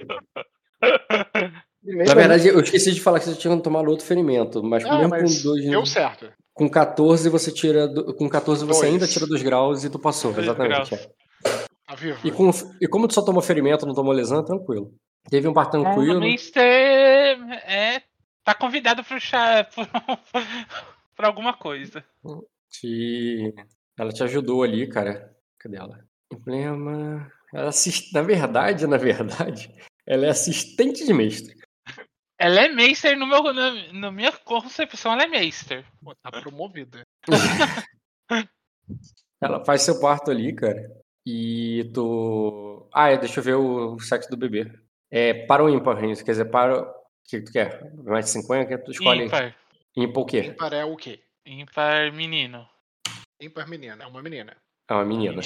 Speaker 1: Na verdade, eu esqueci de falar que você tinha tomado outro ferimento, mas
Speaker 3: Ah,
Speaker 1: mesmo
Speaker 3: mas
Speaker 1: com dois.
Speaker 3: deu certo.
Speaker 1: Com 14 você tira. Com 14 você
Speaker 3: Dois.
Speaker 1: ainda tira 2 graus e tu passou,
Speaker 2: Dois
Speaker 1: exatamente. é.
Speaker 3: Tá vivo.
Speaker 1: E, com, e como tu só tomou ferimento, não tomou lesão, é tranquilo. Teve um parto tranquilo.
Speaker 2: O Mister é, tá convidado pro chá. Pra alguma coisa.
Speaker 1: Te... Ela te ajudou ali, cara. Cadê ela? Emblema. Ela assist... Na verdade, na verdade, ela é assistente de mestre.
Speaker 2: Ela é Meister no meu. Na, na minha concepção, ela é Meister.
Speaker 3: Pô, tá promovida.
Speaker 1: Ela faz seu parto ali, cara. E tu. Ah, é, deixa eu ver o sexo do bebê. É para o ímpar. Quer dizer, para. que tu quer? Mais de 50? Que tu escolhe?
Speaker 2: Ímpar.
Speaker 1: Ímpar o quê?
Speaker 3: Ímpar é o quê?
Speaker 2: Ímpar menino.
Speaker 3: Ímpar menina, é uma menina.
Speaker 1: É uma menina.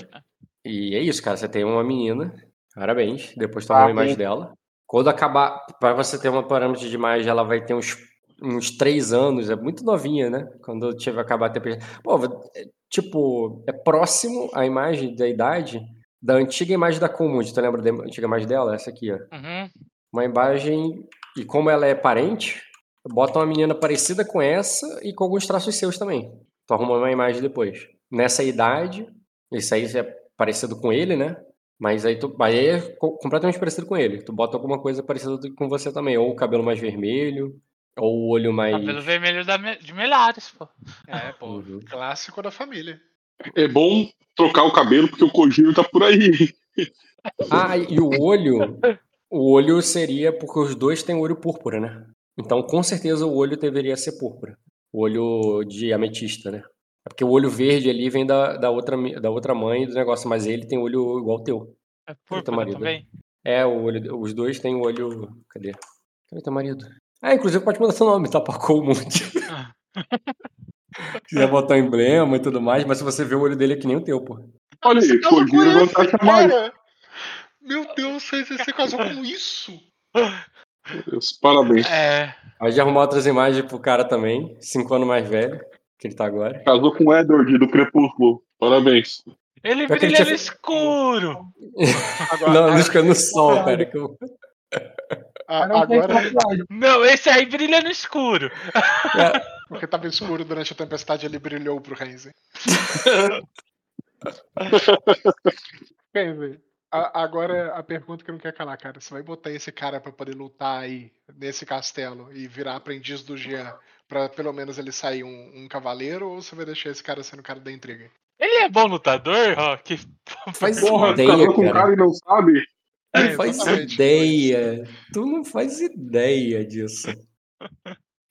Speaker 1: E é isso, cara. Você tem uma menina. Parabéns. Depois tu
Speaker 4: Ah,
Speaker 1: arruma a imagem dela. Quando acabar, para você ter uma parâmetro de imagem, ela vai ter uns, uns três anos. É muito novinha, né? Quando tiver acabar a tempestade. Pô, é, tipo, é próximo a imagem da idade da antiga imagem da Comund. Tu lembra da antiga imagem dela? Essa aqui, ó.
Speaker 2: Uhum.
Speaker 1: Uma imagem. E como ela é parente, bota uma menina parecida com essa e com alguns traços seus também. Tu arruma uma imagem depois. Nessa idade, isso aí é parecido com ele, né? Mas aí tu aí é co- completamente parecido com ele. Tu bota alguma coisa parecida com você também. Ou o cabelo mais vermelho, ou o olho mais.
Speaker 2: Cabelo vermelho da de Melhares, pô.
Speaker 3: É, pô.
Speaker 1: Uhum.
Speaker 3: Clássico da família.
Speaker 5: É bom trocar o cabelo porque o Kojiro tá por aí.
Speaker 1: Ah, e o olho. O olho seria porque os dois têm olho púrpura, né? Então, com certeza, o olho deveria ser púrpura. O olho de ametista, né? É porque o olho verde ali vem da, da, outra, da outra mãe do negócio, mas ele tem olho igual ao teu.
Speaker 2: É púrpura
Speaker 1: marido.
Speaker 2: também.
Speaker 1: É, o olho, os dois têm o olho. Cadê? Cadê teu marido? Ah, inclusive pode mudar seu nome, tá? Pacou muito. Quiser botar um emblema e tudo mais, mas se você ver o olho dele é que nem o teu, pô.
Speaker 5: Olha aí, Kojiro mais.
Speaker 3: cara! Meu Deus, você, você casou com isso?
Speaker 5: Deus, Parabéns.
Speaker 2: É.
Speaker 1: Aí já arrumar outras imagens pro cara também, cinco anos mais velho, que ele tá agora.
Speaker 5: Casou com o Edward do Crepúsculo. Parabéns.
Speaker 2: Ele
Speaker 1: que ele
Speaker 2: brilha
Speaker 1: tinha
Speaker 2: no escuro.
Speaker 3: Agora,
Speaker 1: Não, buscando no sol, pera. Que eu...
Speaker 3: a-
Speaker 4: Mas não
Speaker 3: agora,
Speaker 4: tatuagem.
Speaker 2: Não, esse aí brilha no escuro.
Speaker 3: porque tava escuro durante a tempestade, ele brilhou pro Renzi. Renzi, a- agora a pergunta que eu não quero calar, cara. Você vai botar esse cara pra poder lutar aí nesse castelo e virar aprendiz do Jean pra pelo menos ele sair um, um cavaleiro ou você vai deixar esse cara sendo o cara da intriga?
Speaker 2: Ele é bom lutador, Rock.
Speaker 1: Faz
Speaker 5: Porra,
Speaker 1: ideia,
Speaker 5: casou com
Speaker 1: cara.
Speaker 5: cara e não sabe?
Speaker 1: Não
Speaker 3: É,
Speaker 1: faz
Speaker 3: exatamente.
Speaker 1: ideia. Tu não faz ideia disso.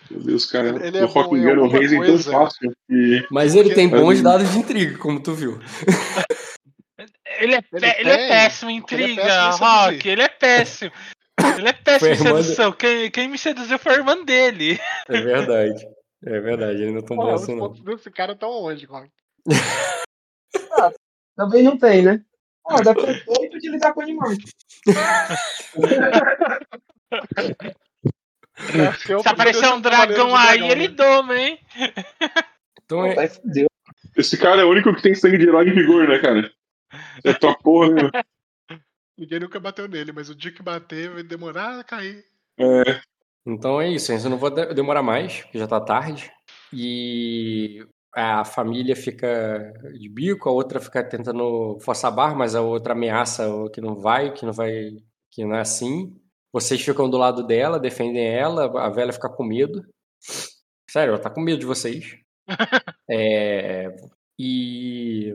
Speaker 5: Meu Deus, cara.
Speaker 3: Ele- é
Speaker 5: o Rock
Speaker 3: bom em
Speaker 5: engana o
Speaker 3: alguma
Speaker 5: Reis tão
Speaker 3: coisa.
Speaker 5: fácil. que-
Speaker 1: Mas ele
Speaker 3: Porque-
Speaker 1: tem bons dados de intriga, como tu viu.
Speaker 2: Ele é,
Speaker 3: Ele
Speaker 2: ele é péssimo em
Speaker 3: é
Speaker 2: intriga. Rock. Ele é péssimo. Ele é péssimo em sedução. Quem, quem me seduziu foi a irmã dele.
Speaker 1: É verdade. É verdade, ele não é tão bom assim, não.
Speaker 3: desse cara estão onde, Rock?
Speaker 4: Também não tem, né? Ah, deve ter oito de lidar com animais.
Speaker 3: Eu
Speaker 2: Se aparecer um dragão aí, ele doma, hein?
Speaker 1: Então é.
Speaker 5: Esse cara é o único que tem sangue de herói em vigor, né, cara? É tua porra, né?
Speaker 3: Ninguém nunca bateu nele, mas o dia que bater vai demorar a cair.
Speaker 5: É,
Speaker 1: Então é isso, eu não vou de- demorar mais, porque já tá tarde. E a família fica de bico, a outra fica tentando forçar a barra, mas a outra ameaça o que não vai, que não vai, que não é assim. Vocês ficam do lado dela, defendem ela, a velha fica com medo. Sério, ela tá com medo de vocês. É, e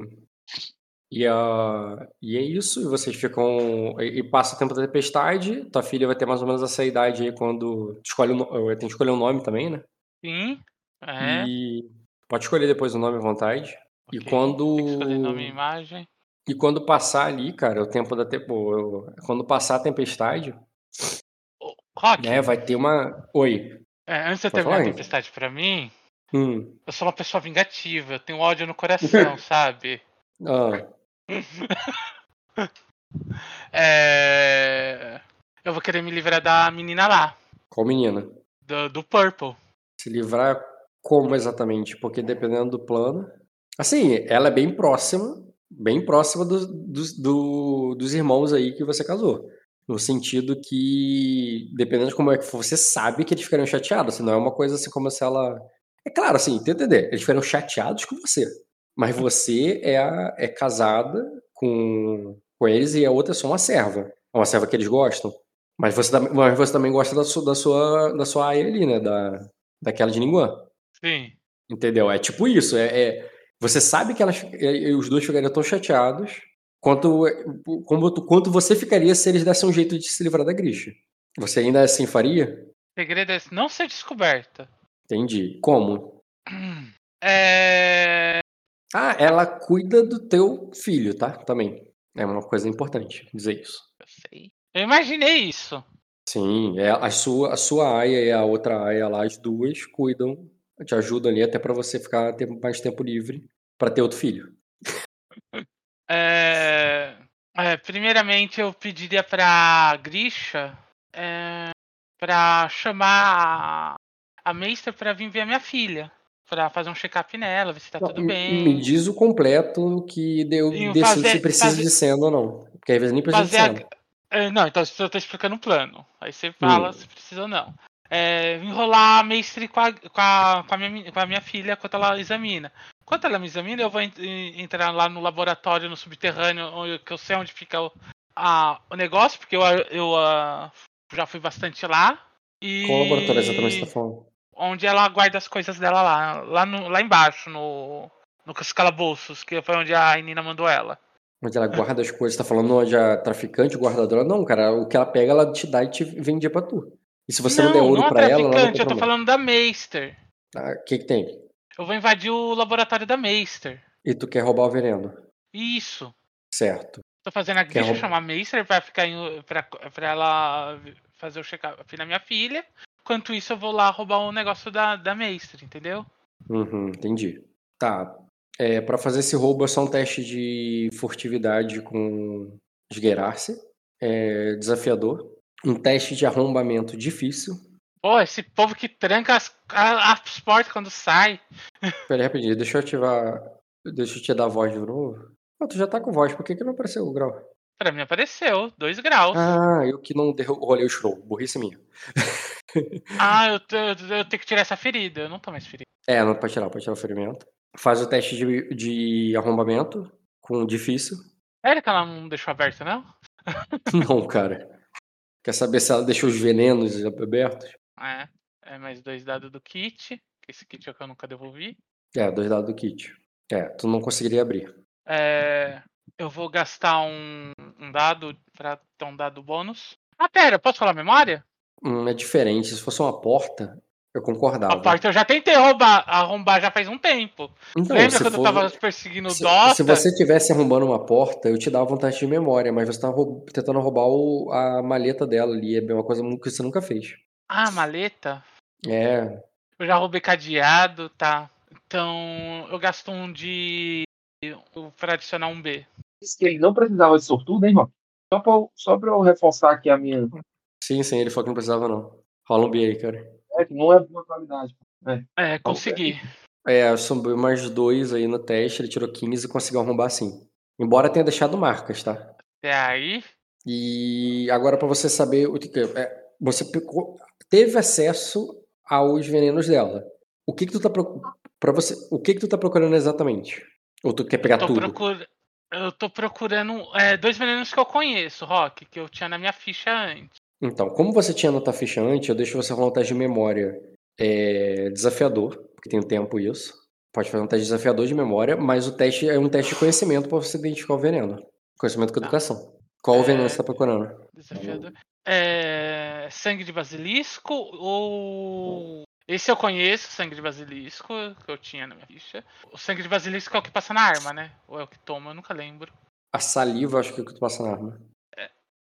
Speaker 1: e, a, e é isso, e vocês ficam. E, e passa o tempo da tempestade. Tua filha vai ter mais ou menos essa idade aí quando. Escolhe o, tem que escolher o nome também, né?
Speaker 2: Sim. É.
Speaker 1: E pode escolher depois o nome à vontade. E
Speaker 2: ok.
Speaker 1: quando.
Speaker 2: Tem que escolher nome e imagem.
Speaker 1: E quando passar ali, cara, o tempo da tempo. Quando passar a tempestade,
Speaker 2: Rock,
Speaker 1: né, vai ter uma. Oi.
Speaker 2: é, antes de eu terminar a tempestade pra mim,
Speaker 1: Hum.
Speaker 2: eu sou uma pessoa vingativa. Eu tenho ódio no coração, sabe?
Speaker 1: Ah,
Speaker 2: É... Eu vou querer me livrar da menina lá,
Speaker 1: qual menina?
Speaker 2: do, do Purple.
Speaker 1: Se livrar como exatamente? Porque dependendo do plano. Assim, ela é bem próxima, bem próxima dos, dos, do- dos irmãos aí que você casou. No sentido que, dependendo de como é que for, você sabe que eles ficariam chateados. Assim, não é uma coisa assim como se ela. É claro, assim, tem entender. Eles ficariam chateados com você. Mas você é, a- é casada com, com eles e a outra é só uma serva. É uma serva que eles gostam. Mas você, mas você também gosta da sua, da sua, da sua área ali, né? Da, daquela de Ninguã.
Speaker 2: Sim.
Speaker 1: Entendeu? É tipo isso. É, é- você sabe que elas, é, os dois ficariam tão chateados quanto, como, quanto você ficaria se eles dessem um jeito de se livrar da Grisha. Você ainda assim faria?
Speaker 2: O segredo é não ser descoberta.
Speaker 1: Entendi. Como?
Speaker 2: É...
Speaker 1: Ah, ela cuida do teu filho, tá? Também. É uma coisa importante dizer isso.
Speaker 2: Eu sei. Eu imaginei isso.
Speaker 1: Sim, é a sua, a sua aia e a outra aia lá, as duas, cuidam, te ajudam ali até pra você ficar ter mais tempo livre pra ter outro filho.
Speaker 2: É, é, primeiramente, eu pediria pra Grisha é, pra chamar a, a Meister pra vir ver a minha filha. Pra fazer um check-up nela, ver se tá
Speaker 1: Não,
Speaker 2: tudo bem.
Speaker 1: Me diz o completo que eu
Speaker 2: E
Speaker 1: decido se precisa
Speaker 2: fazer-
Speaker 1: de cena ou não. Porque às vezes nem precisa de cena.
Speaker 2: a... é, Não, então eu tô explicando o plano. Aí você fala
Speaker 1: Hum.
Speaker 2: se precisa ou não. É, enrolar a Mestre com a, com, a, com, a minha, com a minha filha enquanto ela examina. Enquanto ela me examina, eu vou en- en- entrar lá no laboratório, no subterrâneo, onde- que eu sei onde fica o, a, o negócio, porque eu, eu ah, já fui bastante lá. E
Speaker 1: Qual laboratório exatamente você tá falando?
Speaker 2: Onde ela guarda as coisas dela lá, lá, no, lá embaixo, no, no calabouços, que foi onde a Nina mandou ela.
Speaker 1: Onde ela guarda as coisas, tá falando onde a traficante, guardadora? Não, cara, o que ela pega, ela te dá e te vende pra tu. E se você não, der ouro
Speaker 2: a
Speaker 1: pra ela, ela não
Speaker 2: traficante, eu tô falando da Meister.
Speaker 1: Ah, O que que tem?
Speaker 2: Eu vou invadir o laboratório da Meister.
Speaker 1: E tu quer roubar o veneno.
Speaker 2: Isso.
Speaker 1: Certo.
Speaker 2: Tô fazendo a
Speaker 1: Quer
Speaker 2: Grisha
Speaker 1: roubar?
Speaker 2: chamar a Meister pra, ficar em, pra, pra ela fazer o check-up na minha filha. Enquanto isso, eu vou lá roubar o negócio da, da Meister, entendeu?
Speaker 1: Uhum, entendi. Tá. É, pra fazer esse roubo é só um teste de furtividade com esgueirar-se. É desafiador. Um teste de arrombamento difícil.
Speaker 2: Pô, esse povo que tranca as, as portas quando sai.
Speaker 1: Pera aí, rapidinho, deixa eu ativar. Deixa eu te dar a voz de novo. Ah, tu já tá com voz, por que, que não apareceu o grau?
Speaker 2: Pra mim apareceu, dois graus.
Speaker 1: Ah, eu que não rolei o scroll. Burrice minha.
Speaker 2: Ah, eu, eu tenho que tirar essa ferida. Eu não tô mais ferido.
Speaker 1: É, não pode tirar, pode tirar o ferimento. Faz o teste de, de arrombamento com difícil.
Speaker 2: É que ela não deixou aberta, não?
Speaker 1: Não, cara. Quer saber se ela deixou os venenos abertos?
Speaker 2: É. É mais dois dados do kit. Esse kit é o que eu nunca devolvi.
Speaker 1: É, dois dados do kit. É, tu não conseguiria abrir.
Speaker 2: É, eu vou gastar um, um dado pra ter um dado bônus. Ah, pera, posso falar memória?
Speaker 1: Hum, é diferente. Se fosse uma porta, eu concordava.
Speaker 2: A porta eu já tentei roubar, arrombar já faz um tempo.
Speaker 1: Então,
Speaker 2: Lembra
Speaker 1: se
Speaker 2: quando
Speaker 1: for-
Speaker 2: eu tava perseguindo o
Speaker 1: se,
Speaker 2: Dota?
Speaker 1: se você estivesse arrombando uma porta, eu te dava um teste de memória, mas você tá roub- tentando roubar o- a maleta dela ali. É uma coisa que você nunca fez.
Speaker 2: Ah, maleta?
Speaker 1: É,
Speaker 2: Eu já roubei cadeado, tá. Então eu gasto um de. pra adicionar um B.
Speaker 4: Disse que ele não precisava de sortudo, hein, mano? Só pra, só pra eu reforçar aqui a minha.
Speaker 1: Sim, sim, ele falou que não precisava não. Rola um B aí, cara.
Speaker 4: É que não é boa qualidade.
Speaker 2: É, consegui.
Speaker 1: É, subiu mais dois aí no teste, ele tirou 15 e conseguiu arrombar sim. Embora tenha deixado marcas, tá?
Speaker 2: Até aí.
Speaker 1: E agora pra você saber o que que é, você pegou- teve acesso aos venenos dela. O que que tu tá pra você, o que que tu tá procurando exatamente? Ou tu quer pegar
Speaker 2: Tô
Speaker 1: tudo?
Speaker 2: procur... Eu tô procurando é, dois venenos que eu conheço, Rock, que eu tinha na minha ficha antes.
Speaker 1: Então, como você tinha na tua ficha antes, eu deixo você rolar um teste de memória é, desafiador, porque tem um tempo isso. Pode fazer um teste desafiador de memória, mas o teste é um teste de conhecimento pra você identificar o veneno. Conhecimento com
Speaker 2: Tá.
Speaker 1: educação. Qual o veneno
Speaker 2: É,
Speaker 1: você tá procurando?
Speaker 2: Desafiador. É, sangue de basilisco ou. Esse eu conheço, sangue de basilisco, que eu tinha na minha ficha. O sangue de basilisco é o que passa na arma, né? Ou é o que toma, eu nunca lembro.
Speaker 1: A saliva, acho que é o que tu passa na arma.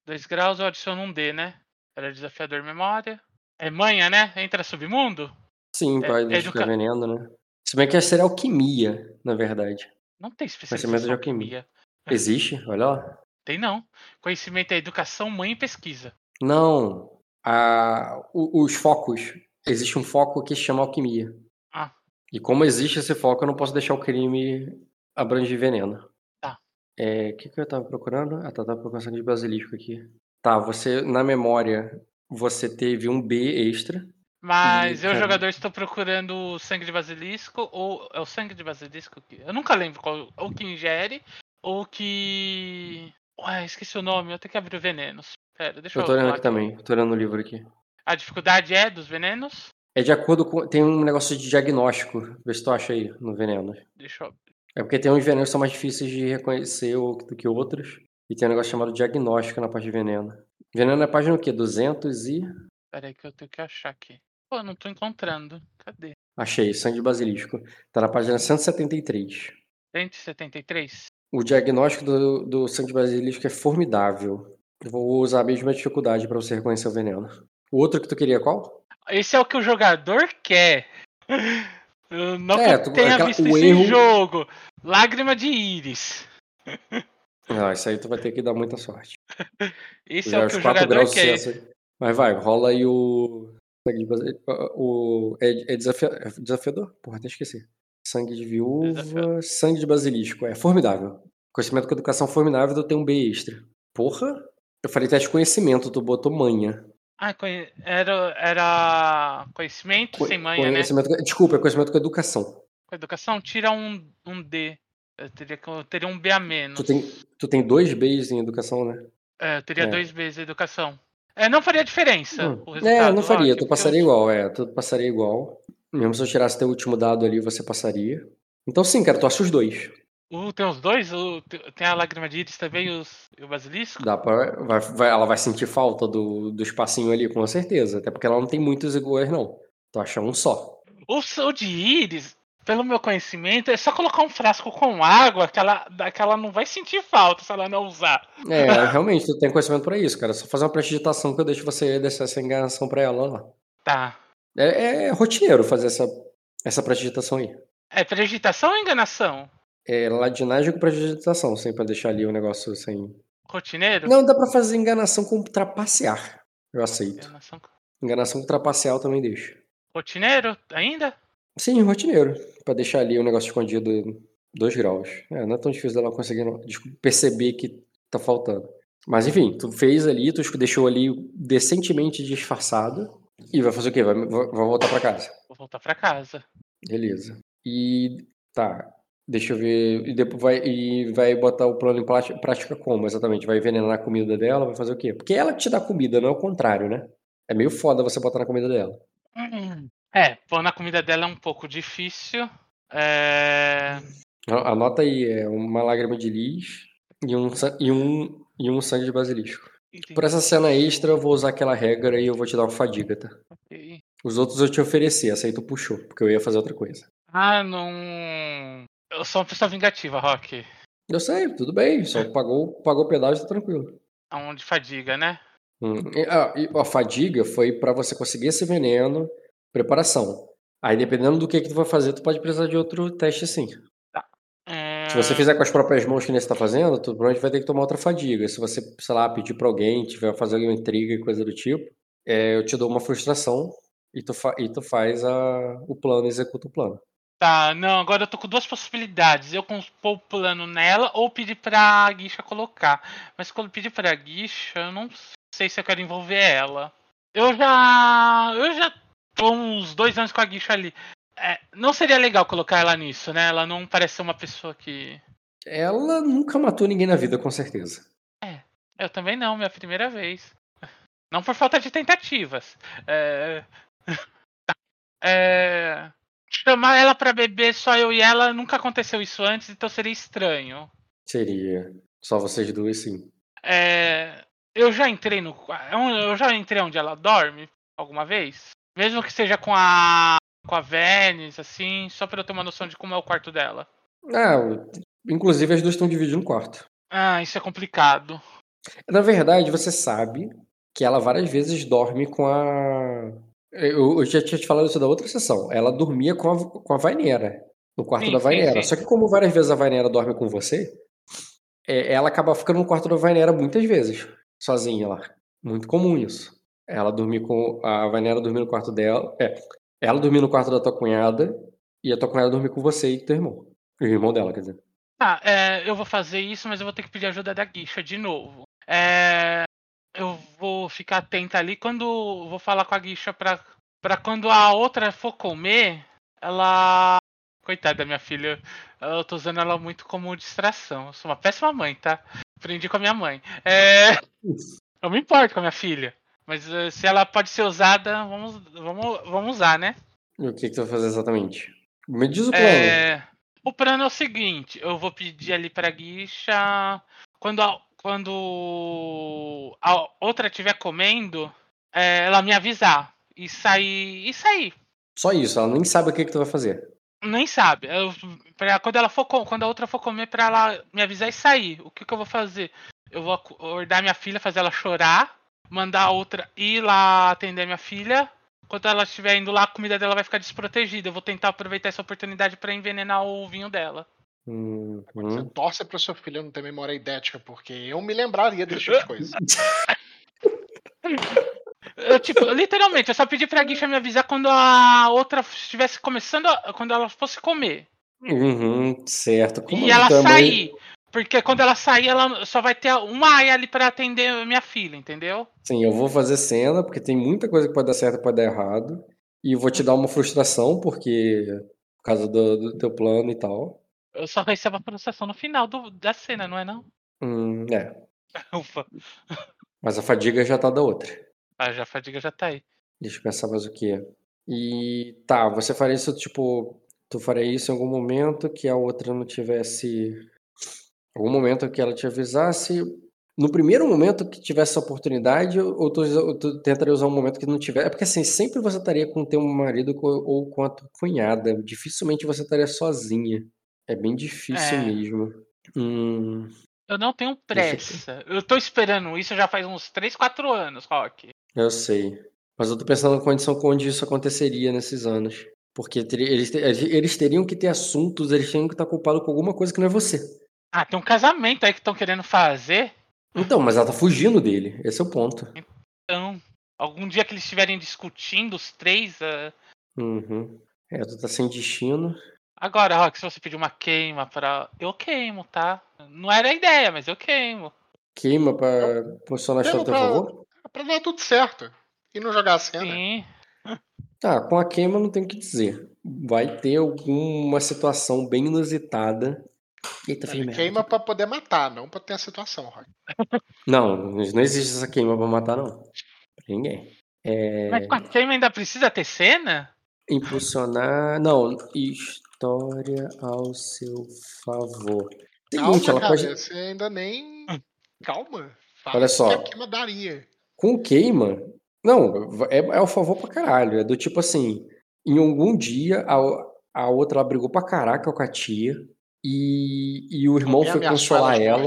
Speaker 2: Dois graus eu adiciono um D, né? Era desafiador memória. É manha, né? Entra submundo?
Speaker 1: Sim,
Speaker 2: É-
Speaker 1: vai
Speaker 2: é
Speaker 1: identificar
Speaker 2: educa-
Speaker 1: veneno, né? Se bem que seria alquimia, na verdade.
Speaker 2: Não tem
Speaker 1: Conhecimento
Speaker 2: especialização
Speaker 1: de
Speaker 2: em
Speaker 1: alquimia. Existe? Olha lá.
Speaker 2: Tem não. Conhecimento é educação, mãe e pesquisa.
Speaker 1: Não. A, os focos. Existe um foco que se chama alquimia.
Speaker 2: Ah.
Speaker 1: E como existe esse foco, eu não posso deixar o crime abranger veneno.
Speaker 2: Tá.
Speaker 1: É, o que, que eu tava procurando? Ah, tá, tava procurando de basilisco aqui. Tá, você, na memória, você teve um B extra.
Speaker 2: Mas
Speaker 1: E,
Speaker 2: eu,
Speaker 1: cara-
Speaker 2: jogador, estou procurando o sangue de basilisco, ou é o sangue de basilisco que. Eu nunca lembro qual. Ou que ingere, ou que. Ué, esqueci o nome, eu tenho que abrir o venenos. Pera, deixa eu.
Speaker 1: Eu tô olhando aqui também, tô olhando o livro aqui.
Speaker 2: A dificuldade é dos venenos?
Speaker 1: É de acordo com. Tem um negócio de diagnóstico. Vê se tu acha aí no veneno.
Speaker 2: Deixa eu.
Speaker 1: É porque tem uns venenos que são mais difíceis de reconhecer do que outros. E tem um negócio chamado diagnóstico na parte de veneno. Veneno é página o quê? 200 e.
Speaker 2: Pera aí que eu tenho que achar aqui. Pô, não tô encontrando. Cadê?
Speaker 1: Achei, sangue de basilisco. Tá na página 173.
Speaker 2: 173?
Speaker 1: O diagnóstico do, do sangue de basilisco é formidável. Eu Vou usar a mesma dificuldade pra você reconhecer o veneno. O outro que tu queria qual?
Speaker 2: Esse é o que o jogador quer. Não
Speaker 1: É,
Speaker 2: que
Speaker 1: tu-
Speaker 2: tenha
Speaker 1: aquela-
Speaker 2: visto em
Speaker 1: erro-
Speaker 2: jogo. Lágrima de íris.
Speaker 1: Ah, isso aí tu vai ter que dar muita sorte. Já
Speaker 2: é o que o
Speaker 1: 4
Speaker 2: jogador quer.
Speaker 1: Mas vai, rola aí o. O. É, é desafia- é desafiador? Porra, até esqueci. Sangue de viúva,
Speaker 2: Desafiador.
Speaker 1: sangue de basilisco. É formidável. Conhecimento com educação formidável, tu tem um B extra. Porra! Eu falei teste de conhecimento, tu botou manha.
Speaker 2: Ah, conhe- era, era conhecimento
Speaker 1: Co-
Speaker 2: sem manha, né?
Speaker 1: conhecimento, Desculpa, é conhecimento com educação.
Speaker 2: Com educação, tira um, um D. Eu teria, eu teria um B a menos.
Speaker 1: Tu tem, tu tem dois Bs em educação, né?
Speaker 2: É, eu teria
Speaker 1: É.
Speaker 2: dois Bs de educação. É, não faria diferença
Speaker 1: Hum.
Speaker 2: o
Speaker 1: É,
Speaker 2: resultado.
Speaker 1: não faria, tu passaria
Speaker 2: eu-
Speaker 1: igual, é, tu passaria igual. Mesmo se eu tirasse teu último dado ali, você passaria. Então sim, cara, tu acha os dois.
Speaker 2: O, tem os dois? O, tem a lágrima de íris também e, os, e o basilisco?
Speaker 1: Dá pra, vai, vai- ela vai sentir falta do, do espacinho ali, com certeza. Até porque ela não tem muitos iguais, não. Tu acha um só.
Speaker 2: O, o de íris, pelo meu conhecimento, é só colocar um frasco com água que ela, que ela não vai sentir falta se ela não usar.
Speaker 1: É, realmente, tu tem conhecimento pra isso, cara. É Só fazer uma prestidigitação que eu deixo você descer essa enganação pra ela lá.
Speaker 2: Tá.
Speaker 1: É, é rotineiro fazer essa, essa prestidigitação aí.
Speaker 2: É prejuditação ou enganação?
Speaker 1: É ladinagem com prestidigitação, sem pra deixar ali o negócio sem.
Speaker 2: Rotineiro?
Speaker 1: Não, dá pra fazer enganação com trapacear. Eu aceito.
Speaker 2: Enganação-
Speaker 1: Enganação com trapacear eu também deixo.
Speaker 2: Rotineiro ainda?
Speaker 1: Sim, rotineiro. Pra deixar ali o negócio escondido dois graus. É, não é tão difícil dela conseguir perceber que tá faltando. Mas enfim, tu fez ali, tu deixou ali decentemente disfarçado. E vai fazer o quê? Vai, vai voltar pra casa.
Speaker 2: Vou voltar pra casa.
Speaker 1: Beleza. E tá. Deixa eu ver. E depois vai, e vai botar o plano em prática, prática como exatamente? Vai envenenar a comida dela? Vai fazer o quê? Porque ela que te dá comida, não é o contrário, né? É meio foda você botar na comida dela.
Speaker 2: Hum. É, pôr na comida dela é um pouco difícil. É...
Speaker 1: A- Anota aí, é uma lágrima de lis e um, e um, e um sangue de basilisco. Por essa cena extra, eu vou usar aquela regra e eu vou te dar uma fadiga, tá?
Speaker 2: Ok.
Speaker 1: Os outros eu te ofereci, essa aí tu puxou, porque eu ia fazer outra coisa.
Speaker 2: Ah, não. Eu sou uma pessoa vingativa, Rock.
Speaker 1: Eu sei, tudo bem, só pagou, pagou o pedágio, tá tranquilo.
Speaker 2: Aonde fadiga, né?
Speaker 1: Hum, ah, e a fadiga foi pra você conseguir esse veneno, preparação. Aí, dependendo do que, que tu vai fazer, tu pode precisar de outro teste sim.
Speaker 2: É...
Speaker 1: Se você fizer com as próprias mãos que nem você tá fazendo, tu provavelmente vai ter que tomar outra fadiga. Se você, sei lá, pedir pra alguém, tiver fazer alguma intriga e coisa do tipo, é, eu te dou uma frustração e tu, fa- e tu faz a, o plano, executa o plano.
Speaker 2: Tá, não, agora eu tô com duas possibilidades. Eu compor o plano nela ou pedir pra Guixa colocar. Mas quando pedir pra Guixa, eu não sei se eu quero envolver ela. Eu já. Eu já tô uns dois anos com a Guixa ali. É, não seria legal colocar ela nisso, né? Ela não parece ser uma pessoa que.
Speaker 1: Ela nunca matou ninguém na vida, com certeza.
Speaker 2: Eu também não, minha primeira vez. Não por falta de tentativas. É... é... Chamar ela pra beber só eu e ela nunca aconteceu isso antes, então seria estranho.
Speaker 1: Seria só vocês duas, sim.
Speaker 2: É... Eu já entrei no. Eu já entrei onde ela dorme alguma vez? Mesmo que seja com a. com a Venice, assim, só pra eu ter uma noção de como é o quarto dela.
Speaker 1: Ah, inclusive as duas estão dividindo um quarto.
Speaker 2: Ah, isso é complicado.
Speaker 1: Na verdade, você sabe que ela várias vezes dorme com a. Eu, eu já tinha te falado isso da outra sessão. Ela dormia com a, com a Vainera, no quarto
Speaker 2: Sim,
Speaker 1: da
Speaker 2: sim,
Speaker 1: Vainera.
Speaker 2: sim.
Speaker 1: Só que, como várias vezes a Vainera dorme com você, é, ela acaba ficando no quarto da Vainera muitas vezes, sozinha lá. Muito comum isso. Ela dormir com. A Vainera dormir no quarto dela. É, ela dormir no quarto da tua cunhada e a tua cunhada dormir com você e teu irmão. E o irmão dela, quer dizer.
Speaker 2: Tá, é, eu vou fazer isso, mas eu vou ter que pedir ajuda da Guixa de novo. É, eu vou ficar atenta ali quando vou falar com a Guixa pra, pra quando a outra for comer, ela. Coitada da minha filha, eu tô usando ela muito como distração. Eu sou uma péssima mãe, tá? Aprendi com a minha mãe. É, eu me importo com a minha filha. Mas eh, se ela pode ser usada, vamos, vamos, vamos usar, né?
Speaker 1: E o que, que tu vai fazer exatamente? Me diz o plano.
Speaker 2: É, o plano é o seguinte, eu vou pedir ali pra Guixa quando a, quando a outra estiver comendo, é, ela me avisar e sair e sair.
Speaker 1: Só isso, ela nem sabe o que, que tu vai fazer.
Speaker 2: Nem sabe. Eu, pra, quando ela for quando a outra for comer pra ela me avisar e sair. O que, que eu vou fazer? eu vou acordar minha filha, fazer ela chorar, mandar a outra ir lá atender minha filha. Quando ela estiver indo lá, a comida dela vai ficar desprotegida. Eu vou tentar aproveitar essa oportunidade pra envenenar o vinho dela.
Speaker 3: Você
Speaker 1: Uhum.
Speaker 3: torce pra sua filha não ter memória idética, porque eu me lembraria desse tipo de coisa.
Speaker 2: Eu, tipo, literalmente, eu só pedi pra Guixa me avisar quando a outra estivesse começando, a- quando ela fosse comer.
Speaker 1: Uhum, certo. Como
Speaker 2: e ela
Speaker 1: também-
Speaker 2: sair. Porque quando ela sair, ela só vai ter uma aia ali pra atender a minha filha, entendeu?
Speaker 1: Sim, eu vou fazer cena, porque tem muita coisa que pode dar certo e pode dar errado. E vou te dar uma frustração, porque. Por causa do, do teu plano e tal.
Speaker 2: Eu só recebo a frustração no final do- da cena, não é não?
Speaker 1: Hum, é.
Speaker 2: Ufa.
Speaker 1: Mas a fadiga já tá da outra.
Speaker 2: Ah, já a fadiga já tá aí.
Speaker 1: Deixa eu pensar mais o que é. E tá, você faria isso, tipo, tu faria isso em algum momento que a outra não tivesse. Algum momento que ela te avisasse. No primeiro momento que tivesse essa oportunidade, ou tu, ou tu tentaria usar um momento que não tiver. É porque assim, sempre você estaria com teu marido ou com a tua cunhada. Dificilmente você estaria sozinha. É bem difícil
Speaker 2: É.
Speaker 1: mesmo. Hum,
Speaker 2: Eu não tenho pressa. Eu tô esperando isso já faz uns 3, 4 anos, Rock.
Speaker 1: eu sei. Mas eu tô pensando na condição onde isso aconteceria nesses anos. Porque eles, eles teriam que ter assuntos, eles teriam que estar culpados com alguma coisa que não é você.
Speaker 2: Ah, tem um casamento aí que estão querendo fazer.
Speaker 1: Então, mas ela tá fugindo dele. Esse é o ponto.
Speaker 2: Então, algum dia que eles estiverem discutindo, os três. ah,
Speaker 1: Uhum. É, tu tá sem destino.
Speaker 2: Agora, Rock, se você pedir uma queima pra. Eu queimo, tá? Não era a ideia, mas eu queimo.
Speaker 1: Queima pra posicionar a história a teu
Speaker 3: pra-
Speaker 1: favor?
Speaker 3: pra dar tudo certo. E não jogar a cena.
Speaker 2: Sim.
Speaker 1: Tá, com a queima não tem o que dizer. Vai ter alguma situação bem inusitada. Eita, fiz
Speaker 3: Ele
Speaker 1: merda.
Speaker 3: queima pra poder matar, não pra ter a situação, Rock.
Speaker 1: Não, não existe essa queima pra matar, não. Pra ninguém. É...
Speaker 2: Mas com a queima ainda precisa ter cena?
Speaker 1: Impulsionar. Não, história ao seu favor.
Speaker 3: Calma,
Speaker 1: Seguinte, ela
Speaker 3: cara,
Speaker 1: pode.
Speaker 3: você ainda nem. Calma. Fala
Speaker 1: Olha só.
Speaker 3: que a queima daria.
Speaker 1: Com queima. Não, é, é o favor pra caralho. É do tipo assim: em algum dia a, a outra ela brigou pra caraca com a tia. E, e o irmão foi consolar ela.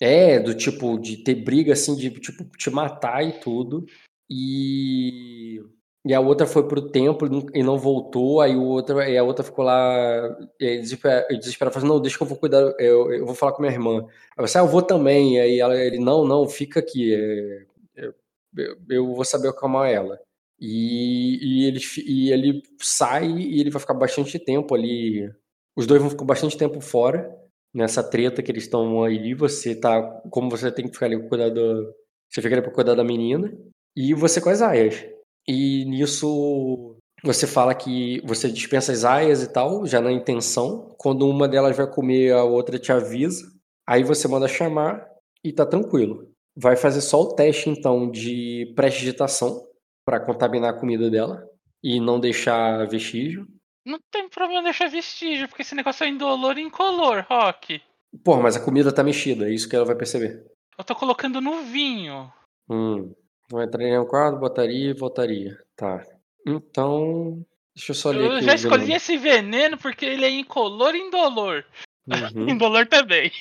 Speaker 1: É, do tipo, de ter briga assim, de tipo, te matar e tudo. E, e a outra foi pro templo e não- voltou. Aí o outro, e a outra ficou lá é, desesper- desesperada, falando: Não, deixa que eu vou cuidar, eu, eu vou falar com minha irmã. Aí você, ah, eu vou também. E aí ela, ele: Não, não, fica aqui. é, eu, eu- eu vou saber acalmar ela. E, e, ele, e ele sai e ele vai ficar bastante tempo ali. Os dois vão ficar bastante tempo fora nessa treta que eles estão aí, você tá, como você tem que ficar ali cuidar do, você fica ali pra cuidar da menina, e você com as aias. E nisso você fala que você dispensa as aias e tal, já na intenção, quando uma delas vai comer, a outra te avisa, aí você manda chamar e tá tranquilo. Vai fazer só o teste então de prestidigitação para contaminar a comida dela e não deixar vestígio.
Speaker 2: Não tem problema deixar vestígio, porque esse negócio é indolor e incolor, Rock.
Speaker 1: Porra, mas a comida tá mexida, é isso que ela vai perceber.
Speaker 2: Eu tô colocando no vinho.
Speaker 1: Hum. Vai entrar em um quadro, botaria e voltaria. Tá. Então. Deixa eu só ler
Speaker 2: Eu
Speaker 1: aqui
Speaker 2: já
Speaker 1: o
Speaker 2: escolhi
Speaker 1: veneno.
Speaker 2: esse veneno porque ele é incolor e indolor.
Speaker 1: Uhum.
Speaker 2: Indolor também.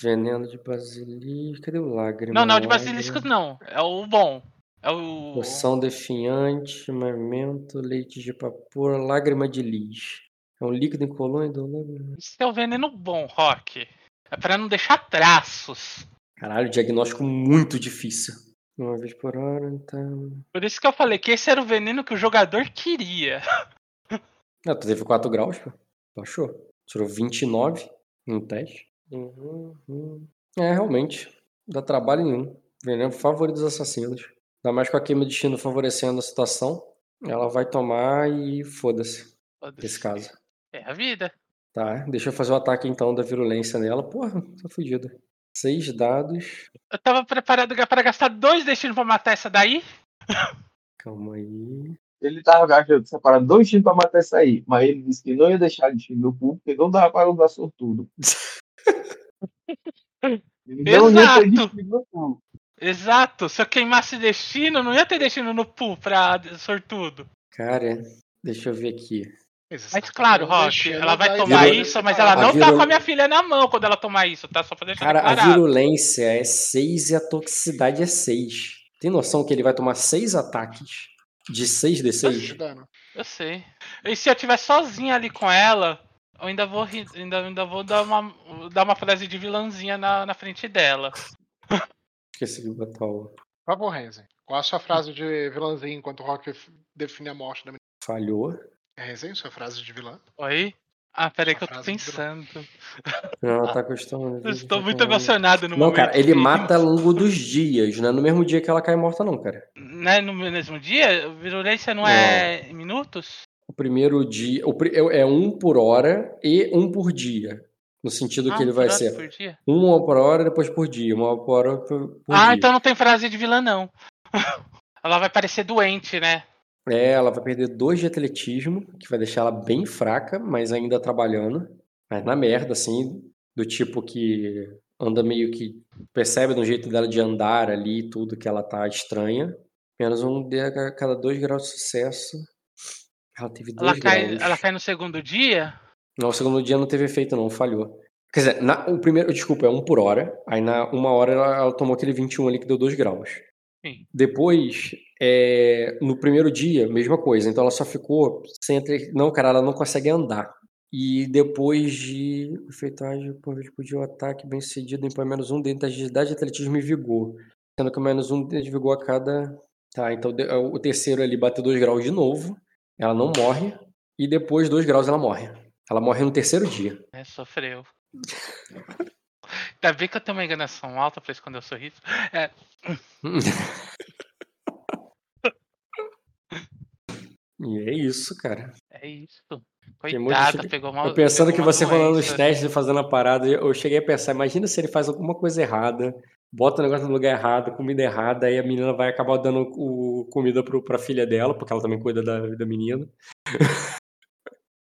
Speaker 1: Veneno de basilisco. Cadê o lágrima?
Speaker 2: Não, não, de basilisco não. É o bom. É o.
Speaker 1: Poção definhante, mamento, leite de vapor, lágrima de lis. É um líquido incolor indolor.
Speaker 2: Esse é o veneno bom, Rock. É pra não deixar traços.
Speaker 1: Caralho, diagnóstico muito difícil. Uma vez por hora, então.
Speaker 2: Por isso que eu falei que esse era o veneno que o jogador queria.
Speaker 1: Ah, tu teve 4 graus, pô. Baixou. Tirou 29 no teste. Uhum, uhum. É, realmente. Dá trabalho nenhum. Veneno favorito dos assassinos. Ainda mais com a queima de destino favorecendo a situação. Ela vai tomar e foda-se. Nesse caso.
Speaker 2: É a vida.
Speaker 1: Tá, deixa eu fazer o ataque então da virulência nela. Porra, tá fudido. Seis dados.
Speaker 2: Eu tava preparado pra gastar dois destinos pra matar essa daí.
Speaker 1: Calma aí.
Speaker 4: Ele tava gastando separado dois times pra matar isso aí, mas ele disse que não ia deixar de time no cu, porque não dava para usar sortudo. Ele não ia ter
Speaker 2: Exato.
Speaker 4: destino no cu.
Speaker 2: Exato. Se eu queimasse destino, não ia ter destino no pool pra sortudo.
Speaker 1: Cara, deixa eu ver aqui.
Speaker 3: Mas,
Speaker 2: claro, Rock, ela vai tomar
Speaker 1: virou-
Speaker 2: isso, mas ela
Speaker 1: A
Speaker 2: não tá
Speaker 1: virou-
Speaker 2: com a minha filha na mão quando ela tomar isso, tá? Só pra deixar
Speaker 1: Cara, a
Speaker 2: declarado.
Speaker 1: virulência é 6 e a toxicidade é 6. Tem noção que ele vai tomar 6 ataques de 6d6?
Speaker 2: Eu sei. E se eu estiver sozinha ali com ela, eu ainda vou rir, ainda, ainda vou dar uma, dar uma frase de vilãzinha na, na frente dela.
Speaker 1: Esqueci de botar o.
Speaker 3: Por favor, Renzi. Qual a sua frase de vilãzinho enquanto o Rock define a morte da menina?
Speaker 1: Falhou.
Speaker 3: Renzi, sua frase de vilã?
Speaker 2: Oi? Ah, peraí que eu tô pensando.
Speaker 1: Não, tá acostumado.
Speaker 2: Eu estou muito emocionado no
Speaker 1: Não,
Speaker 2: momento.
Speaker 1: cara, ele
Speaker 2: que-
Speaker 1: mata ao longo dos dias, não é no mesmo dia que ela cai morta, não, cara.
Speaker 2: Né, no mesmo dia? Virulência não é em minutos?
Speaker 1: O primeiro dia. O, pri- é um por hora e um por dia. No sentido que
Speaker 2: Ah,
Speaker 1: ele
Speaker 2: por
Speaker 1: vai ser
Speaker 2: por dia?
Speaker 1: uma por hora, depois por dia. Uma por hora por, por
Speaker 2: Ah,
Speaker 1: dia.
Speaker 2: então não tem frase de vilã, não. Ela vai parecer doente, né?
Speaker 1: É, ela vai perder dois de atletismo, que vai deixar ela bem fraca, mas ainda trabalhando. Mas na merda, assim, do tipo que anda meio que. Percebe no jeito dela de andar ali e tudo que ela tá estranha. Menos um de a cada dois graus de sucesso. Ela teve dois
Speaker 2: Ela cai,
Speaker 1: graus.
Speaker 2: ela cai no segundo dia?
Speaker 1: Não, o segundo dia não teve efeito, não, falhou. Quer dizer, na- o primeiro, desculpa, é um por hora. Aí na uma hora ela, ela tomou aquele 21 ali que deu dois graus.
Speaker 2: Sim.
Speaker 1: Depois, é, no primeiro dia, mesma coisa. Então ela só ficou sem. Não, cara, ela não consegue andar. E depois de efetuagem, por vez por dia, o ataque bem sucedido impõe menos um dentro da agilidade, atletismo e vigor. Sendo que menos um de vigor a cada. Tá, então o terceiro ali bateu dois graus de novo. Ela não morre. E depois, dois graus, ela morre. Ela morre no terceiro dia.
Speaker 2: É, sofreu. Ainda bem que eu tenho uma enganação alta pra esconder o sorriso. É,
Speaker 1: E é isso, cara.
Speaker 2: é isso.
Speaker 1: Muito
Speaker 2: Coitada, pegou uma.
Speaker 1: Eu pensando
Speaker 2: pegou
Speaker 1: que você rolando os
Speaker 2: doença.
Speaker 1: testes e fazendo a parada, eu cheguei a pensar, imagina se ele faz alguma coisa errada, bota o negócio no lugar errado, comida errada, aí a menina vai acabar dando o, comida pro, pra filha dela, porque ela também cuida da, da menina.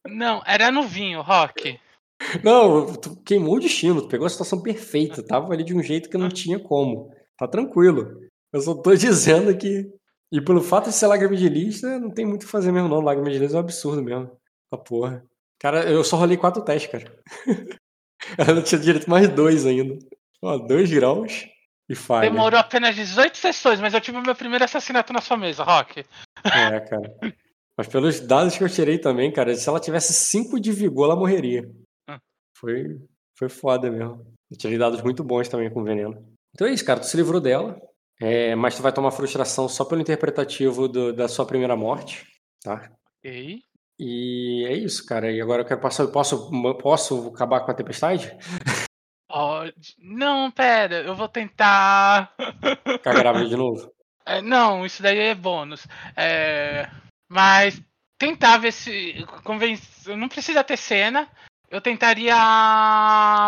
Speaker 2: Não, era no vinho, Rock.
Speaker 1: Não, tu queimou o destino, tu pegou a situação perfeita, tava ali de um jeito que não tinha como. Tá tranquilo. Eu só tô dizendo que. E pelo fato de ser lágrima de lista, não tem muito o que fazer mesmo, não. Lágrima de lista é um absurdo mesmo. A porra. Cara, eu só rolei quatro testes, cara. Ela não tinha direito mais dois ainda. Ó, dois graus e falha.
Speaker 2: Demorou apenas 18 sessões, mas eu tive o meu primeiro assassinato na sua mesa, Rock.
Speaker 1: É, cara. Mas pelos dados que eu tirei também, cara, se ela tivesse cinco de vigor, ela morreria.
Speaker 2: Hum.
Speaker 1: Foi, foi foda mesmo. Eu tirei dados muito bons também com veneno. Então é isso, cara. Tu se livrou dela. É, mas tu vai tomar frustração só pelo interpretativo do- da sua primeira morte, tá?
Speaker 2: Ok.
Speaker 1: E é isso, cara. E agora eu quero passar. Posso, posso acabar com a tempestade?
Speaker 2: Pode. Não, pera, eu vou tentar.
Speaker 1: Ficar grávida de novo?
Speaker 2: É, não, isso daí é bônus. É, Mas tentar ver se. Convencer... Não precisa ter cena. Eu tentaria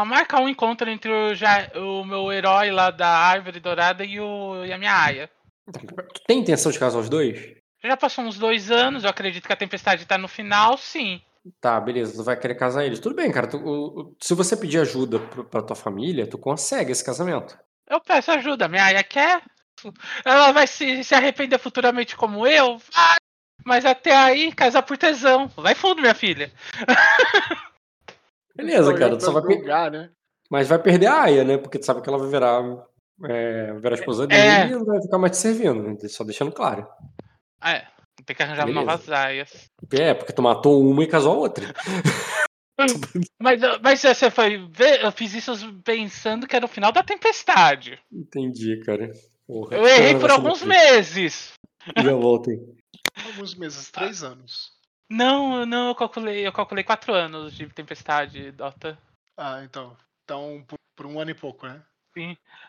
Speaker 2: marcar um encontro entre o, ja- o meu herói lá da Árvore Dourada e, o... e a minha aia.
Speaker 1: Tu tem intenção de casar os dois?
Speaker 2: Já passou uns dois anos, eu acredito que a tempestade tá no final, sim.
Speaker 1: Tá, beleza, tu vai querer casar eles. Tudo bem, cara. tu- o- se você pedir ajuda pra tua família, tu consegue esse casamento.
Speaker 2: Eu peço ajuda, minha aia quer. Ela vai se, se arrepender futuramente como eu? Vai. Mas até aí, casar por tesão. Vai fundo, minha filha.
Speaker 1: Beleza, cara. Tu só vai
Speaker 3: lugar, né?
Speaker 1: Mas vai perder a Aya, né? Porque tu sabe que ela vai virar, é, vai virar a esposa dele
Speaker 2: É.
Speaker 1: e não vai ficar mais te servindo. né? Só deixando claro.
Speaker 2: É, tem que arranjar
Speaker 1: Beleza.
Speaker 2: novas aias.
Speaker 1: É, porque tu matou uma e casou a outra.
Speaker 2: Mas, mas você foi ver, eu fiz isso pensando que era o final da tempestade.
Speaker 1: Entendi, cara. Porra.
Speaker 2: Eu errei por alguns meses.
Speaker 1: Já voltei.
Speaker 3: Alguns meses, três anos.
Speaker 2: Não, não, eu calculei, eu calculei quatro anos de tempestade, Dota.
Speaker 3: Ah, então. Então, por, por um ano e pouco, né?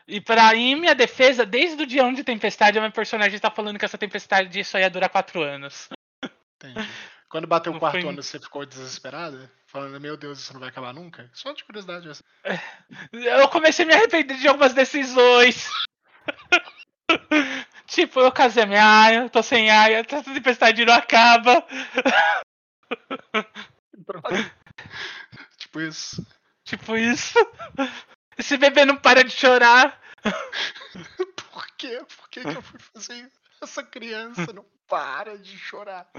Speaker 2: E pra em minha defesa, desde o dia 1 de tempestade, a minha personagem tá falando que essa tempestade só ia durar quatro anos.
Speaker 3: Entendi. Quando bateu o quarto
Speaker 2: foi-
Speaker 3: ano, você ficou desesperada? Falando, meu Deus, isso não vai acabar nunca? Só de curiosidade. Assim.
Speaker 2: Eu comecei a me arrepender de algumas decisões. tipo, eu casei a minha aia, tô sem aia, essa tempestade não acaba.
Speaker 3: Tipo isso.
Speaker 2: Tipo isso. Esse bebê não para de chorar.
Speaker 3: Por quê? Por que, que eu fui fazer isso? Essa criança não para de chorar.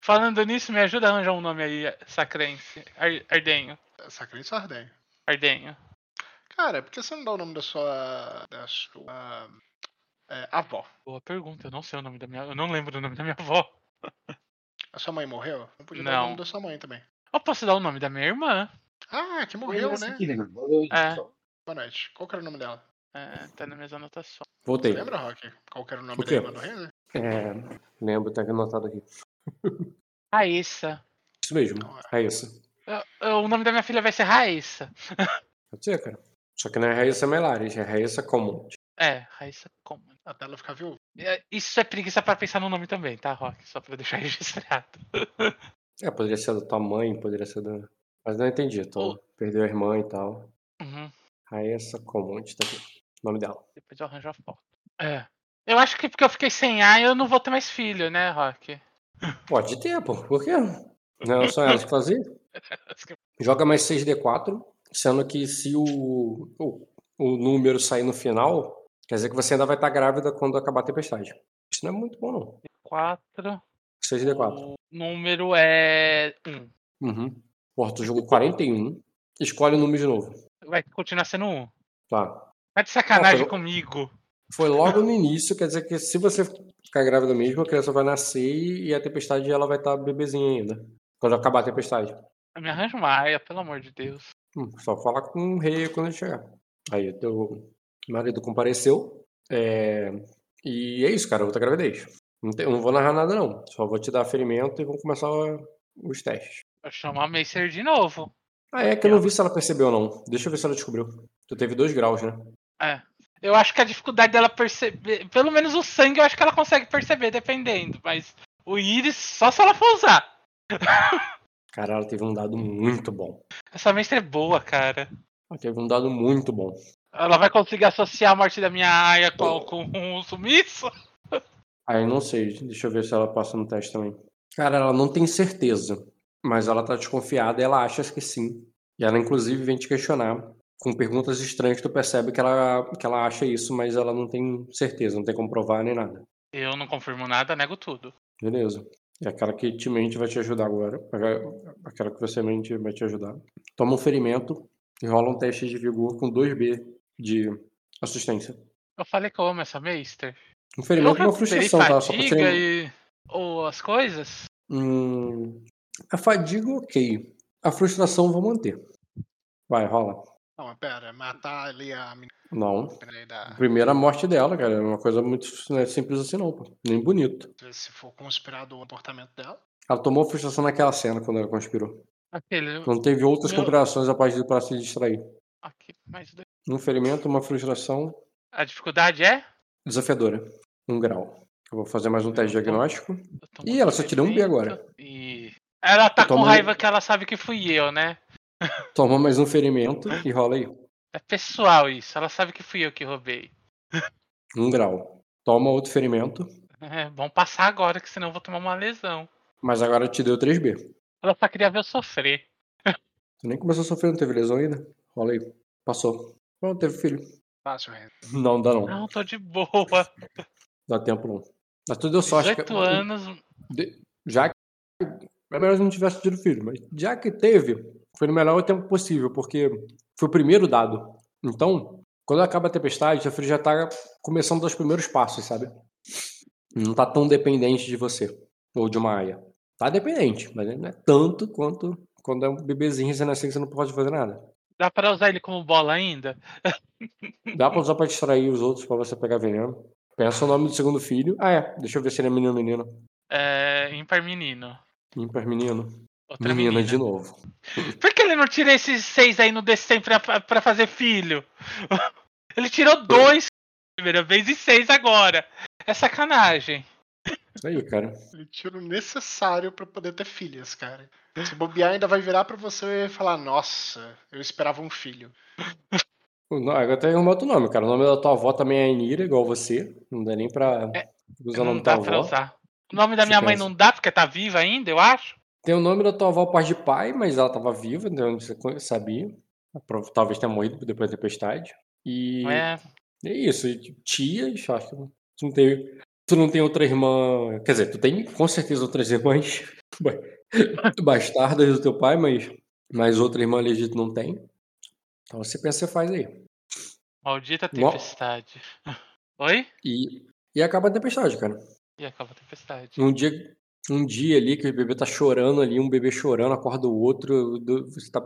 Speaker 2: Falando nisso, me ajuda a arranjar um nome aí, Sacrense. Ar- Ardenho.
Speaker 3: Sacrense ou Ardenho?
Speaker 2: Ardenho.
Speaker 3: Cara, por que você não dá o nome da sua. da sua. É, avó?
Speaker 2: Boa pergunta, eu não sei o nome da minha. Eu não lembro o nome da minha avó.
Speaker 3: A sua mãe morreu? Não podia dar o nome da sua mãe também.
Speaker 2: Eu posso dar o nome da minha irmã.
Speaker 3: Ah, que morreu, né?
Speaker 4: Aqui, né? Boa noite,
Speaker 2: É.
Speaker 3: Boa noite. Qual que era o nome dela?
Speaker 2: É, tá nas minhas anotações.
Speaker 1: Voltei.
Speaker 3: Você lembra, Rock? Qual que era o nome da irmã do Renner?
Speaker 1: É, lembro, tá anotado aqui.
Speaker 2: Raíssa.
Speaker 1: Isso mesmo, Raíssa.
Speaker 2: Eu- eu- o nome da minha filha vai ser Raíssa.
Speaker 1: Pode ser, cara. Só que não é Raíssa Melares, é Raíssa Comum.
Speaker 2: É, Raíssa como?
Speaker 3: Até ela ficar viúva.
Speaker 2: É, Isso é preguiça pra pensar no nome também, tá, Rock? Só pra deixar registrado.
Speaker 1: É, poderia ser da tua mãe, poderia ser da. Mas não entendi, tô... perdeu a irmã e tal.
Speaker 2: Uhum.
Speaker 1: Raíssa Comum, tá aqui. O nome dela.
Speaker 2: Depois eu arranjo a foto. É. Eu acho que porque eu fiquei sem ar, eu não vou ter mais filho, né, Rock?
Speaker 1: Pode ter, pô. Por quê? Não são elas que faziam? Joga mais 6D4, sendo que se o, o, o número sair no final, quer dizer que você ainda vai estar grávida quando acabar a tempestade. Isso não é muito bom, não.
Speaker 2: 4.
Speaker 1: 6D4.
Speaker 2: O número é 1.
Speaker 1: Uhum. Porra, tu jogou 41. Escolhe o número de novo.
Speaker 2: Vai continuar sendo 1.
Speaker 1: Tá.
Speaker 2: Tá de sacanagem
Speaker 1: Ó, foi-
Speaker 2: comigo.
Speaker 1: Foi logo no início, quer dizer que se você ficar grávida mesmo, a criança vai nascer e a tempestade ela vai estar bebezinha ainda. Quando acabar a tempestade.
Speaker 2: Me arranja uma aia, pelo amor de Deus.
Speaker 1: Hum, só falar com o rei quando ele chegar. Aí, teu marido compareceu. é, E é isso, cara, outra gravidez. Não, não vou narrar nada, não. Só vou te dar ferimento e vamos começar os testes.
Speaker 2: Eu chamo a Macer de novo.
Speaker 1: Ah, é que eu não vi se ela percebeu ou não. Deixa eu ver se ela descobriu. Tu teve dois graus, né?
Speaker 2: É. Eu acho que a dificuldade dela perceber. Pelo menos o sangue eu acho que ela consegue perceber, dependendo. Mas o íris, só se ela for usar.
Speaker 1: Cara, ela teve um dado muito bom.
Speaker 2: Essa mestra é boa, cara.
Speaker 1: Ela teve um dado muito bom.
Speaker 2: Ela vai conseguir associar a morte da minha aia com, com o sumiço?
Speaker 1: Aí não sei, deixa eu ver se ela passa no teste também. Cara, ela não tem certeza, mas ela tá desconfiada e ela acha que sim. E ela inclusive vem te questionar com perguntas estranhas, tu percebe que ela, que ela acha isso, mas ela não tem certeza, não tem como provar nem nada.
Speaker 2: Eu não confirmo nada, nego tudo.
Speaker 1: Beleza. E aquela que te mente vai te ajudar agora. Aquela que você mente vai te ajudar. Toma um ferimento e rola um teste de vigor com 2B de assistência.
Speaker 2: Eu falei que eu amo essa Meister.
Speaker 1: Um ferimento é uma frustração, tá? Só pra serem-
Speaker 2: e... Ou as coisas?
Speaker 1: Hum, a fadiga, ok. A frustração, vou manter. Vai, rola.
Speaker 3: Não, mas pera, matar ali a menina
Speaker 1: Não.
Speaker 3: da.
Speaker 1: Primeiro a morte dela, cara. É uma coisa muito não é simples assim, não, pô. Nem bonito.
Speaker 3: Se for conspirado o comportamento dela.
Speaker 1: Ela tomou frustração naquela cena quando ela conspirou.
Speaker 2: Aquele.
Speaker 1: Não teve outras
Speaker 2: Meu-
Speaker 1: conspirações a partir para se distrair.
Speaker 2: Aqui, mais dois.
Speaker 1: Um ferimento, uma frustração
Speaker 2: A dificuldade é?
Speaker 1: desafiadora. Um grau. Eu vou fazer mais um teste
Speaker 2: tô-
Speaker 1: diagnóstico. Ih, ela só tirou um B agora.
Speaker 2: E... Ela tá
Speaker 1: Eu
Speaker 2: com raiva que ela sabe que fui eu, né?
Speaker 1: Toma mais um ferimento e rola aí.
Speaker 2: É pessoal isso. Ela sabe que fui eu que roubei.
Speaker 1: Um grau. Toma outro ferimento.
Speaker 2: É bom passar agora, que senão eu vou tomar uma lesão.
Speaker 1: Mas agora te deu 3B.
Speaker 2: Ela só queria ver eu sofrer.
Speaker 1: Tu nem começou a sofrer, não teve lesão ainda? Rola aí. Passou. Não, teve filho.
Speaker 3: Fácil, Renner.
Speaker 1: Não, dá não.
Speaker 2: Não, tô de boa.
Speaker 1: Dá tempo não. Mas tu deu sorte.
Speaker 2: 18
Speaker 1: que-
Speaker 2: anos.
Speaker 1: de- Já que. É melhor se não tivesse tido filho, mas já que teve, foi no melhor tempo possível, porque foi o primeiro dado. Então, quando acaba a tempestade, seu filho já tá começando a dar os primeiros passos, sabe? Não tá tão dependente de você. Ou de uma aia. Tá dependente, mas não é tanto quanto quando é um bebezinho recém-nascido que você não pode fazer nada.
Speaker 2: Dá pra usar ele como bola ainda?
Speaker 1: Dá pra usar pra distrair os outros, pra você pegar veneno. Pensa o nome do segundo filho. Ah, é. Deixa eu ver se ele é menino ou menina.
Speaker 2: É. Ímpar menino.
Speaker 1: Ímpar menino.
Speaker 2: Outra
Speaker 1: Menina,
Speaker 2: menina.
Speaker 1: de novo.
Speaker 2: Por que ele não tira esses seis aí no D100 pra, pra fazer filho? Ele tirou dois primeira vez e seis agora. É sacanagem.
Speaker 1: Isso aí, cara.
Speaker 3: Ele tira o necessário pra poder ter filhas, cara. Se bobear, ainda vai virar pra você e falar: Nossa, eu esperava um filho.
Speaker 1: Não, agora tem um outro nome, cara. O nome da tua avó também é Enira, igual você. Não dá nem pra
Speaker 2: É,
Speaker 1: usar o nome da
Speaker 2: dá
Speaker 1: tua avó.
Speaker 2: usar. O nome da minha mãe
Speaker 1: pensa.
Speaker 2: não dá porque tá viva ainda, eu acho.
Speaker 1: Tem o nome da tua avó par de pai, mas ela tava viva, então você sabia. Talvez tenha morrido depois da tempestade. E
Speaker 2: É,
Speaker 1: é isso. E tias, acho que não tem. Tu não tem outra irmã. Quer dizer, tu tem com certeza outras irmãs, bastardas do teu pai, mas, mas outra irmã legítima não tem. Então você pensa, você faz aí.
Speaker 2: Maldita tempestade. Oi?
Speaker 1: E, e acaba a tempestade, cara.
Speaker 2: E acaba a tempestade.
Speaker 1: Um dia, um dia ali que o bebê tá chorando ali, um bebê chorando, acorda o outro, você tá,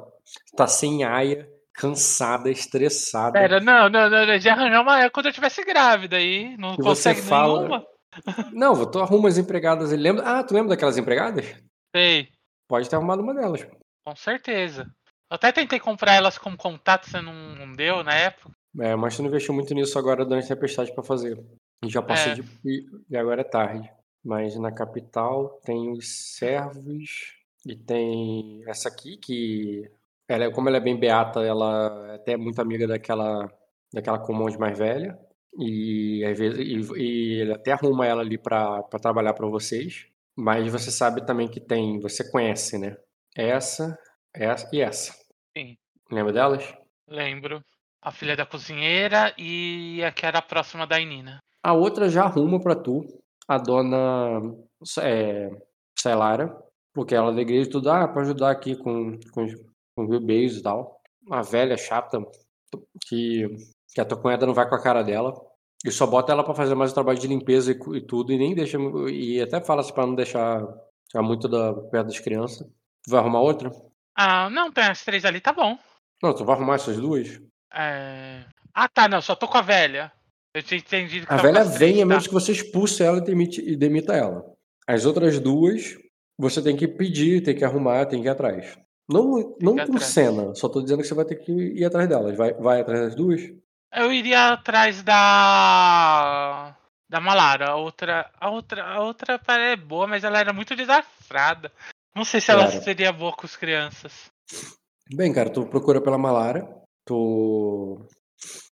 Speaker 1: tá sem aia, cansada, estressada.
Speaker 2: Pera, não, não, não, já arranjou uma quando eu tivesse grávida aí. Não
Speaker 1: E
Speaker 2: consegue
Speaker 1: fala-
Speaker 2: nenhuma?
Speaker 1: Não, tu arruma as empregadas. Ele lembra... Ah, tu lembra daquelas empregadas?
Speaker 2: Sei,
Speaker 1: Pode ter arrumado uma delas.
Speaker 2: com certeza. Eu até tentei comprar elas como contato, você não, não deu na época.
Speaker 1: É, mas tu não investiu muito nisso agora durante a tempestade pra fazer. E já passou
Speaker 2: É.
Speaker 1: de. E e agora é tarde. Mas na capital tem os servos e tem essa aqui que. Ela, é- como ela é bem beata, ela é até muito amiga daquela, daquela comonde mais velha. E às vezes e, e ele até arruma ela ali pra, pra trabalhar pra vocês. Mas você sabe também que tem. Você conhece, né? Essa, essa e essa.
Speaker 2: Sim.
Speaker 1: Lembra delas?
Speaker 2: Lembro. A filha da cozinheira e a que era próxima da Inina.
Speaker 1: A outra já arruma pra tu, a dona é, Celara, porque ela é da igreja tudo, ah, pra ajudar aqui com, com, os- com bebês e tal. Uma velha chata, que, que a tua cunhada não vai com a cara dela. E só bota ela pra fazer mais o trabalho de limpeza e, e tudo, e nem deixa. E até fala assim pra não deixar ficar muito da, perto das crianças. Tu vai arrumar outra?
Speaker 2: Ah, não, tem as três ali, tá bom.
Speaker 1: Não, tu vai arrumar essas duas?
Speaker 2: É... Ah, tá, não, só tô com a velha. Eu tinha entendido que
Speaker 1: A
Speaker 2: com
Speaker 1: velha vem a
Speaker 2: tá.
Speaker 1: menos que você expulse ela e demite, e demita ela. As outras duas, você tem que pedir, tem que arrumar, tem que ir atrás. Não, não por
Speaker 2: atrás.
Speaker 1: cena, só tô dizendo que você vai ter que ir atrás delas. Vai, vai atrás das duas?
Speaker 2: Eu iria atrás da. Da Malara. A outra. A outra. A outra é boa, mas ela era muito desastrada. Não sei se ela seria boa com as crianças.
Speaker 1: Bem, cara, tu procura pela Malara, tu,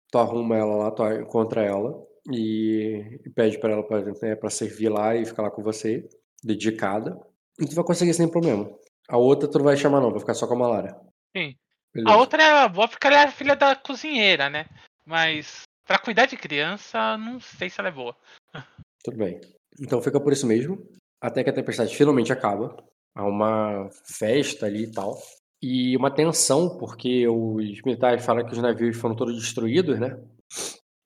Speaker 1: tu arruma ela lá, tu encontra ela e, e pede pra ela pra, né, pra servir lá e ficar lá com você, dedicada. E tu vai conseguir sem problema. A outra tu não vai chamar não, vai ficar só com a Malara.
Speaker 2: Sim.
Speaker 1: Beleza.
Speaker 2: A outra é boa porque ela é a filha da cozinheira, né? Mas pra cuidar de criança, não sei se ela é boa.
Speaker 1: Tudo bem. Então fica por isso mesmo. Até que a tempestade finalmente acaba. Há uma festa ali e tal. E uma tensão, porque os militares falam que os navios foram todos destruídos, né?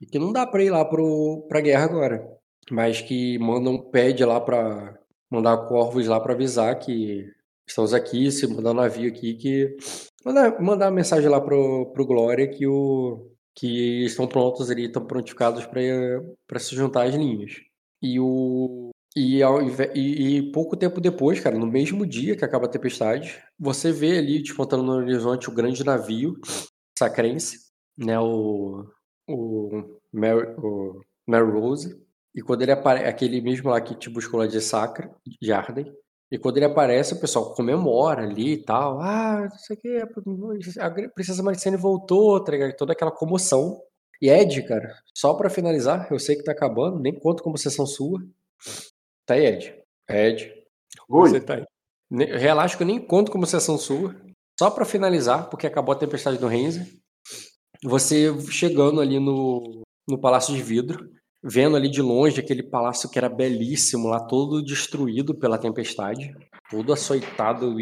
Speaker 1: E que não dá pra ir lá pro, pra guerra agora. Mas que mandam, pede lá pra mandar corvos lá pra avisar que estamos aqui, se mandar um navio aqui, que. Mandar, mandar mensagem lá pro, pro Glória que o. Que estão prontos ali, estão prontificados para se juntar às linhas. E o. E, ao e- e pouco tempo depois, cara, no mesmo dia que acaba a tempestade, você vê ali despontando no horizonte o grande navio sacrense, né? O. O. Mary, o Mary Rose. E quando ele aparece, aquele mesmo lá que te buscou lá de Sacra, de Arden. E quando ele aparece, o pessoal comemora ali e tal. Ah, não sei o que, a Princesa Maricene voltou, tá ligado? Toda aquela comoção. E Ed, cara, só pra finalizar, eu sei que tá acabando, nem conto como sessão sua. Tá aí, Ed. Ed,
Speaker 4: Oi.
Speaker 1: você tá aí. Relaxa que eu nem conto como sessão sua. Só pra finalizar, porque acabou a tempestade do Renzi. Você chegando ali no, no Palácio de Vidro, vendo ali de longe aquele palácio que era belíssimo lá, todo destruído pela tempestade, todo açoitado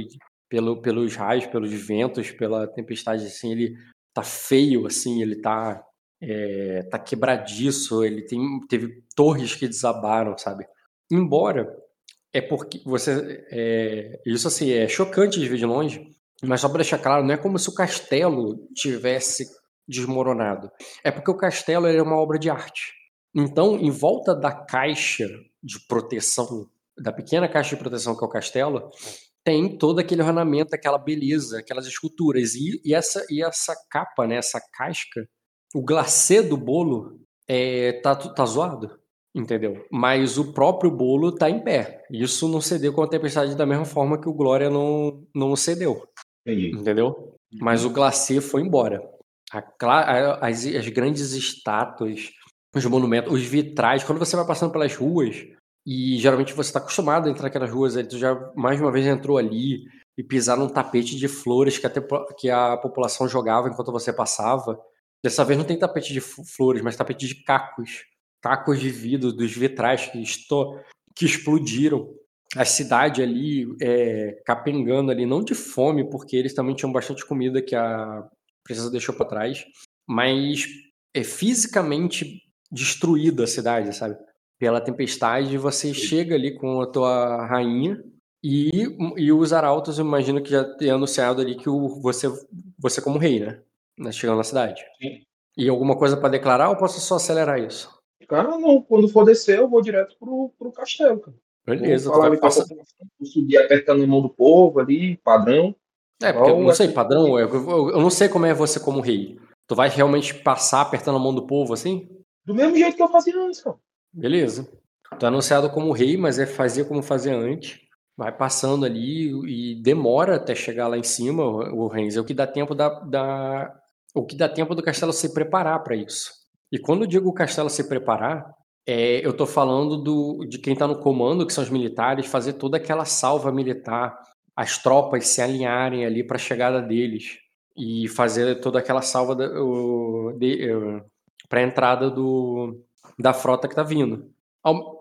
Speaker 1: pelo, pelos raios, pelos ventos, pela tempestade, assim, ele tá feio, assim, ele tá, é, tá quebradiço, ele tem, teve torres que desabaram, sabe? Embora é porque você, é, isso assim, é chocante de ver de longe, mas só para deixar claro, não é como se o castelo tivesse desmoronado. É porque o castelo é uma obra de arte. Então, em volta da caixa de proteção, da pequena caixa de proteção que é o castelo, tem todo aquele ornamento, aquela beleza, aquelas esculturas. E, e essa, e essa capa, né, essa casca, o glacê do bolo é, tá, tá zoado, entendeu? Mas o próprio bolo tá em pé. Isso não cedeu com a tempestade da mesma forma que o Glória não, não cedeu,
Speaker 4: Entendi.
Speaker 1: entendeu? Mas o glacê foi embora. A a- as, as grandes estátuas, os monumentos, os vitrais, quando você vai passando pelas ruas, e geralmente você está acostumado a entrar naquelas ruas, aí tu já mais uma vez entrou ali e pisar num tapete de flores que a, que a população jogava enquanto você passava. Dessa vez não tem tapete de flores, mas tapete de cacos. Cacos de vidro dos vitrais que, esto- que explodiram a cidade ali é, capengando ali, não de fome, porque eles também tinham bastante comida que a princesa deixou para trás, mas é fisicamente destruída a cidade, sabe? Pela tempestade, você chega ali com a tua rainha e, e os arautos, eu imagino que já tenha anunciado ali que o, você, você como rei, né? né chegando na cidade.
Speaker 4: Sim.
Speaker 1: E alguma coisa para declarar ou posso só acelerar isso?
Speaker 4: Cara, não. Quando for descer, eu vou direto pro, pro castelo, cara.
Speaker 1: Beleza,
Speaker 4: Vou
Speaker 1: tu
Speaker 4: falar
Speaker 1: vai passar...
Speaker 4: vou subir apertando a mão do povo ali, padrão.
Speaker 1: É, porque eu não sei, padrão, eu, eu, eu não sei como é você como rei. Tu vai realmente passar apertando a mão do povo assim?
Speaker 4: Do mesmo jeito que eu fazia antes, cara.
Speaker 1: Beleza. É anunciado como rei, mas é fazer como fazia antes. Vai passando ali e demora até chegar lá em cima, o o Renz. É o que dá tempo da, da- o que dá tempo do castelo se preparar para isso. E quando eu digo o castelo se preparar, é, eu tô falando do, de quem tá no comando, que são os militares, fazer toda aquela salva militar, as tropas se alinharem ali para a chegada deles e fazer toda aquela salva para a entrada do, da frota que tá vindo.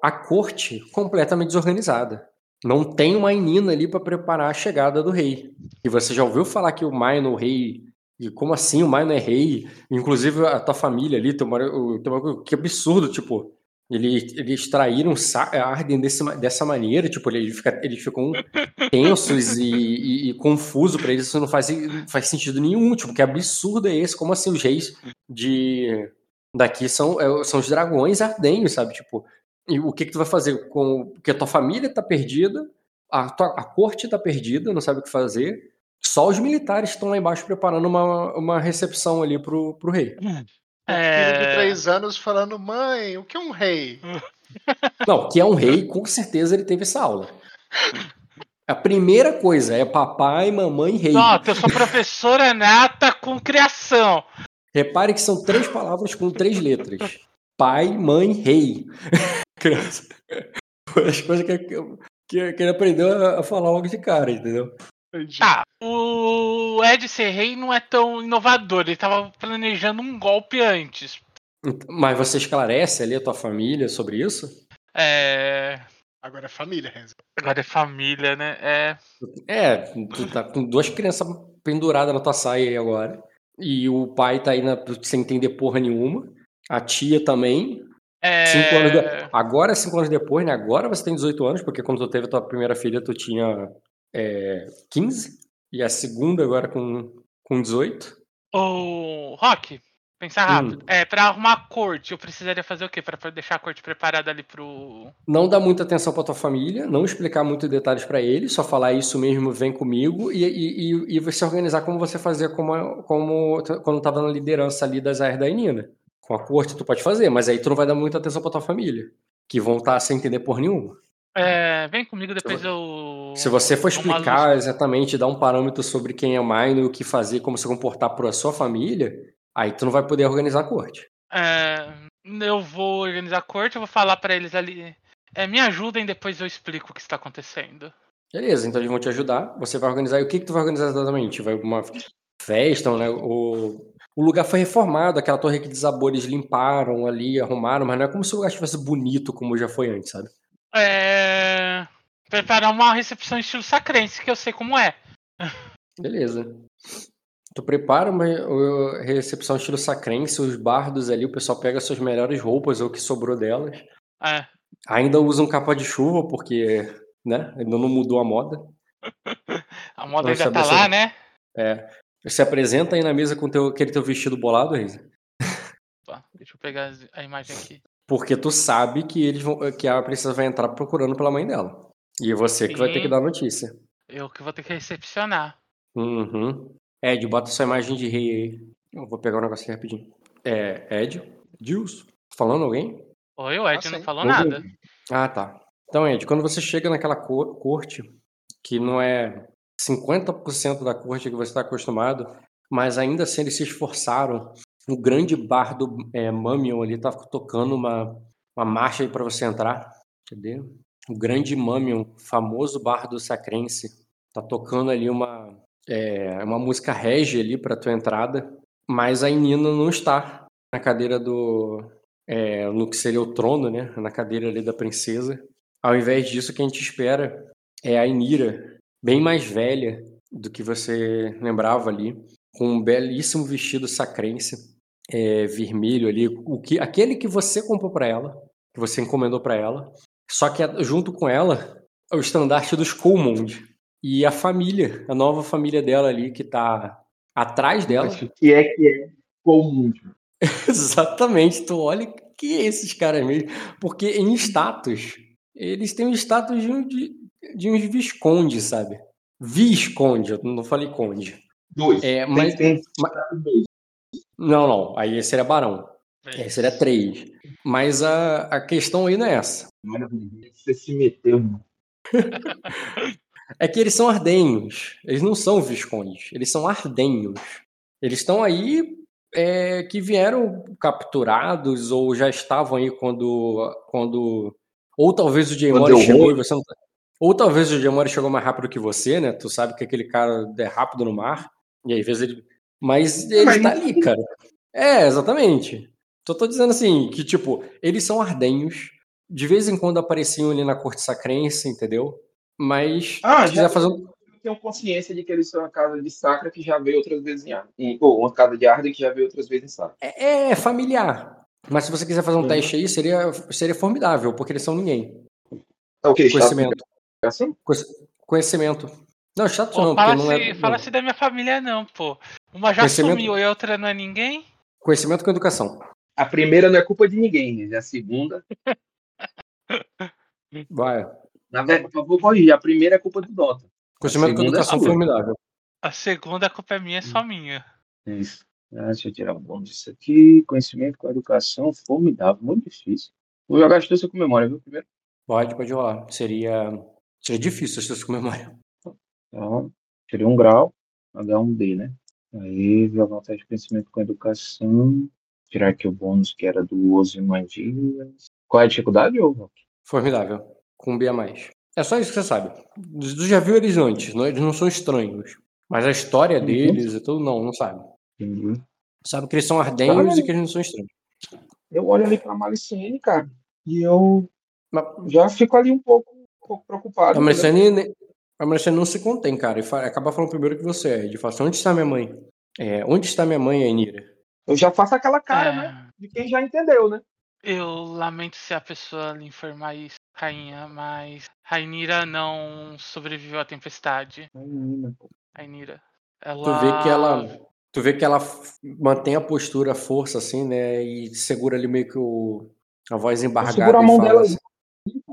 Speaker 1: A corte completamente desorganizada. Não tem uma menina ali para preparar a chegada do rei. E você já ouviu falar que o Maino, o rei. E como assim o Maino é rei? Inclusive a tua família ali, teu, mari- o- teu bagulho- que absurdo, tipo. Ele, eles traíram Arden desse, dessa maneira, tipo, ele fica, eles ficam tensos e, e, e confusos pra eles, isso não faz, não faz sentido nenhum, tipo, que absurdo é esse? Como assim os reis de daqui são, é, são os dragões ardenhos, sabe? Tipo, e o que que tu vai fazer com porque a tua família tá perdida, a, tua, a corte tá perdida, não sabe o que fazer. Só os militares estão lá embaixo preparando uma, uma recepção ali pro, pro rei.
Speaker 3: Um filho de
Speaker 2: É,
Speaker 3: três anos falando, mãe, o que é um rei?
Speaker 1: Não, que é um rei, com certeza ele teve essa aula. A primeira coisa é papai, mamãe, rei.
Speaker 2: Nossa, eu sou professora nata com criação.
Speaker 1: Repare que são três palavras com três letras: pai, mãe, rei. Criança. Foi as coisas que, que, que ele aprendeu a, falar logo de cara, entendeu?
Speaker 2: Tá, o Ed ser rei não é tão inovador. Ele tava planejando um golpe antes.
Speaker 1: Mas você esclarece ali a tua família sobre isso?
Speaker 2: É.
Speaker 3: Agora é família, Renzo.
Speaker 2: Agora é família, né? É.
Speaker 1: É, tu tá com duas crianças penduradas na tua saia aí agora. E o pai tá aí na- sem entender porra nenhuma. A tia também.
Speaker 2: é...
Speaker 1: Cinco anos de- Agora, cinco anos depois, né? Agora você tem 18 anos, porque quando tu teve a tua primeira filha, tu tinha é, 15. E a segunda agora com, com 18.
Speaker 2: Ô, Rock, pensar rápido. É, pra arrumar a corte, eu precisaria fazer o quê? Pra deixar a corte preparada ali pro.
Speaker 1: Não dar muita atenção pra tua família, não explicar muito detalhes pra eles, só falar isso mesmo, vem comigo, e, e, e, e você organizar como você fazia como, como quando tava na liderança ali das áreas da Nina. Com a corte tu pode fazer, mas aí tu não vai dar muita atenção pra tua família, que vão estar sem entender por nenhuma.
Speaker 2: É, vem comigo, depois
Speaker 1: Se
Speaker 2: eu.
Speaker 1: Se você for explicar exatamente, dar um parâmetro sobre quem é Mine, o que fazer, como se comportar para a sua família, aí tu não vai poder organizar a corte.
Speaker 2: É, eu vou organizar a corte, eu vou falar pra eles ali. É, me ajudem, depois eu explico o que está acontecendo.
Speaker 1: Beleza, então eles vão te ajudar, você vai organizar. E o que, que tu vai organizar exatamente? Vai uma festa, né? O, o lugar foi reformado, aquela torre que desabou, eles limparam ali, arrumaram, mas não é como se o lugar estivesse bonito como já foi antes, sabe?
Speaker 2: É. Preparar uma recepção estilo sacrense, que eu sei como é.
Speaker 1: Beleza. Tu prepara uma recepção estilo sacrense, os bardos ali, o pessoal pega suas melhores roupas ou o que sobrou delas.
Speaker 2: É.
Speaker 1: Ainda usam capa de chuva, porque, né, ainda não mudou a moda.
Speaker 2: A moda
Speaker 1: Nossa,
Speaker 2: ainda tá lá, né?
Speaker 1: É. Você apresenta aí na mesa com teu, aquele teu vestido bolado, Reis.
Speaker 2: Deixa eu pegar a imagem aqui.
Speaker 1: Porque tu sabe que eles vão, que a princesa vai entrar procurando pela mãe dela. E você que vai ter que
Speaker 2: Sim.
Speaker 1: dar a notícia.
Speaker 2: Eu que vou ter que recepcionar.
Speaker 1: Uhum. Ed, bota sua imagem de rei aí. Eu vou pegar um negócio aqui rapidinho. É, Ed? Dilson? Falando alguém?
Speaker 2: Oi, o Ed
Speaker 3: Ah,
Speaker 2: não
Speaker 3: sim.
Speaker 2: falou
Speaker 1: Não
Speaker 2: nada.
Speaker 1: ouvi. Ah, tá. Então, Ed, quando você chega naquela cor- corte, que não é 50% da corte que você está acostumado, mas ainda assim eles se esforçaram. O grande bar do é, Mamion ali tá tocando uma, uma marcha aí para você entrar. Cadê? O grande Mamion, famoso bar do Sacrense, tá tocando ali uma, é, uma música rege ali para tua entrada, mas a Nina não está na cadeira do, é, no que seria o trono, né? Na cadeira ali da princesa. Ao invés disso, o que a gente espera é a Inira, bem mais velha do que você lembrava ali, com um belíssimo vestido sacrense, é, vermelho ali, o que, aquele que você comprou para ela, que você encomendou para ela, só que junto com ela, o estandarte dos Colmond e a família, a nova família dela ali que tá atrás dela.
Speaker 4: Mas o que é que é comum?
Speaker 1: Exatamente, tu olha que é esses caras mesmo, porque em status, eles têm o status de, um, de, de uns viscondes, sabe? Visconde, eu não falei conde.
Speaker 4: Dois.
Speaker 1: É, mas,
Speaker 4: tem, tem
Speaker 1: mas- não, não, aí seria barão. Aí seria três. Mas a, a questão aí não é essa.
Speaker 4: Maravilha. Você se meteu, mano.
Speaker 1: É que eles são ardenhos. Eles não são viscondes. Eles são ardenhos. Eles estão aí é, que vieram capturados ou já estavam aí quando. quando ou talvez o Jaymori
Speaker 4: deu
Speaker 1: chegou e você não. tá- Ou talvez o Jaymori chegou mais rápido que você, né? Tu sabe que aquele cara é rápido no mar. E aí, às vezes ele. Mas ele
Speaker 4: Mas
Speaker 1: tá ali, cara. É, exatamente. Só tô dizendo assim, que tipo, eles são ardenhos. De vez em quando apareciam ali na corte sacrense, entendeu? Mas
Speaker 4: Ah,
Speaker 1: se
Speaker 4: já
Speaker 1: quiser fazer um.
Speaker 4: eu tenho consciência de que eles são uma casa de Sacra que já veio outras vezes em Arden. Ou uma casa de Arden que já veio outras vezes em Sacra.
Speaker 1: É, é familiar. Mas se você quiser fazer um
Speaker 4: Uhum.
Speaker 1: teste aí, seria, seria formidável, porque eles são ninguém.
Speaker 4: É o que?
Speaker 1: Conhecimento.
Speaker 4: Assim?
Speaker 1: Conhec- Conhecimento. Não, chato
Speaker 2: Pô,
Speaker 1: não,
Speaker 2: fala,
Speaker 1: porque não
Speaker 2: assim,
Speaker 1: é.
Speaker 2: fala
Speaker 1: não.
Speaker 2: assim da minha família, não, pô. Uma já sumiu e a outra não é ninguém?
Speaker 1: Conhecimento com educação.
Speaker 4: A primeira não é culpa de ninguém, né? A segunda.
Speaker 1: Vai.
Speaker 4: Na verdade, eu vou corrigir. A primeira é culpa do Dota.
Speaker 1: Conhecimento com
Speaker 4: é
Speaker 1: educação
Speaker 4: sua.
Speaker 1: formidável.
Speaker 2: A segunda a culpa é minha, é só minha.
Speaker 4: Isso. Ah, deixa eu tirar o bônus disso aqui. Conhecimento com educação, formidável. Muito difícil. Vou jogar as com memória, viu? Primeiro.
Speaker 1: Pode, pode rolar. Seria. Seria difícil as com memória.
Speaker 4: Tá. Tirei um grau. H1B, né? Aí, jogar um teste de conhecimento com educação. Tirar aqui o bônus que era do Ozymandias. Qual é a dificuldade, ô?
Speaker 1: Formidável. Com B a mais. É só isso que você sabe. Tu já viu eles antes, não, eles não são estranhos. Mas a história
Speaker 4: Uhum.
Speaker 1: deles e tudo, não, não sabe.
Speaker 4: Entendi.
Speaker 1: Sabe que eles são ardenhos
Speaker 4: Cara.
Speaker 1: e que eles não são estranhos.
Speaker 4: Eu olho ali pra Malicene, cara. E eu
Speaker 1: Mas
Speaker 4: já fico ali um pouco, um pouco preocupado.
Speaker 1: a
Speaker 4: entendeu?
Speaker 1: Marciane, a Marciane não se contém, cara. E fa- acaba falando primeiro que você é. Ele fala assim, onde está minha mãe? É, onde está minha mãe, Ainira?
Speaker 4: Eu já faço aquela cara,
Speaker 2: É,
Speaker 4: né? De quem já entendeu, né?
Speaker 2: Eu lamento se a pessoa lhe informar isso, rainha, mas Rainira não sobreviveu à tempestade.
Speaker 4: Pô.
Speaker 2: Rainira.
Speaker 1: Tu
Speaker 2: Ela.
Speaker 1: vê que ela. Tu vê que ela mantém a postura, a força, assim, né? E segura ali meio que o, a voz embargada.
Speaker 4: seguro a
Speaker 1: e
Speaker 4: mão
Speaker 1: fala
Speaker 4: dela
Speaker 1: assim-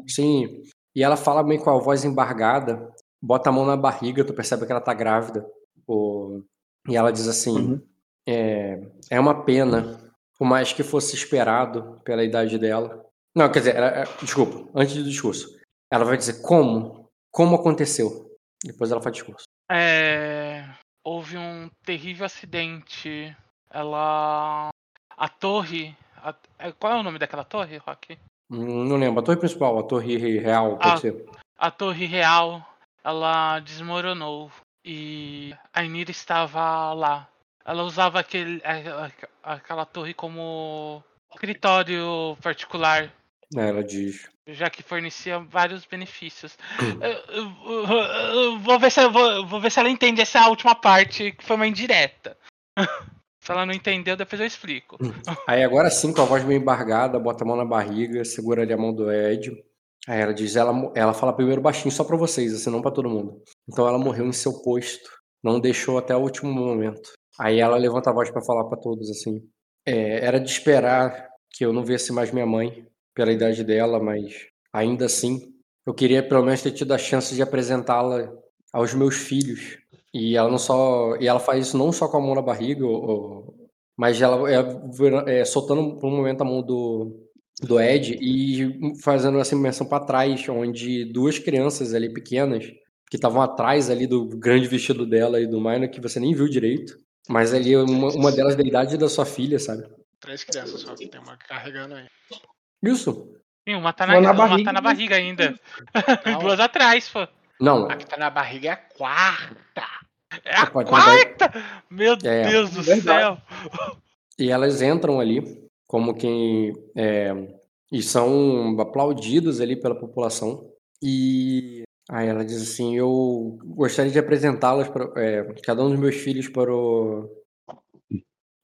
Speaker 1: Sim. E ela fala meio com a voz embargada, bota a mão na barriga, tu percebe que ela tá grávida. O- E ela diz assim:
Speaker 4: Uhum.
Speaker 1: é, é uma pena, por mais que fosse esperado pela idade dela. Não, quer dizer, ela- é, desculpa, antes do discurso. Ela vai dizer como? Como aconteceu? Depois ela faz discurso.
Speaker 2: É, houve um terrível acidente. Ela. A torre. a- é, Qual é o nome daquela torre, Rock?
Speaker 1: Não lembro. A torre principal, a torre real, pode
Speaker 2: Ah.
Speaker 1: ser.
Speaker 2: A torre real. Ela desmoronou. E a Inira estava lá. Ela usava aquele, a- a- aquela torre como escritório particular.
Speaker 1: Ela diz.
Speaker 2: já que fornecia vários benefícios. Eu, eu- vou, ver se, vou, vou ver se ela entende essa última parte, que foi uma indireta. se ela não entendeu, depois eu explico.
Speaker 1: Aí agora sim, com a voz meio embargada, bota a mão na barriga, segura ali a mão do Ed. Aí ela diz, ela, ela fala primeiro baixinho só pra vocês, assim, não pra todo mundo. Então ela morreu em seu posto, não deixou até o último momento. Aí ela levanta a voz pra falar pra todos, assim. "É, era de esperar que eu não visse mais minha mãe, pela idade dela, mas ainda assim, eu queria pelo menos ter tido a chance de apresentá-la aos meus filhos. E ela não só, e ela faz isso não só com a mão na barriga, ou- ou- mas ela é, é, soltando por um momento a mão do, do Ed e fazendo essa menção para trás, onde duas crianças ali pequenas que estavam atrás ali do grande vestido dela e do Minor que você nem viu direito, mas ali uma, uma delas da idade da sua filha, sabe?
Speaker 3: Três crianças só que tem uma carregando aí.
Speaker 1: Isso?
Speaker 2: Sim, uma tá
Speaker 4: Uma
Speaker 2: na,
Speaker 4: na
Speaker 2: uma
Speaker 4: barriga,
Speaker 2: tá na barriga ainda.
Speaker 3: Não.
Speaker 2: Duas atrás, pô.
Speaker 1: Não.
Speaker 3: A que tá na barriga é a quarta.
Speaker 2: É a quarta! Meu
Speaker 1: É.
Speaker 2: Deus do
Speaker 4: Verdade.
Speaker 2: céu!
Speaker 1: E elas entram ali como quem é, e são aplaudidos ali pela população. E aí ela diz assim: Eu gostaria de apresentá-las para é, cada um dos meus filhos para o.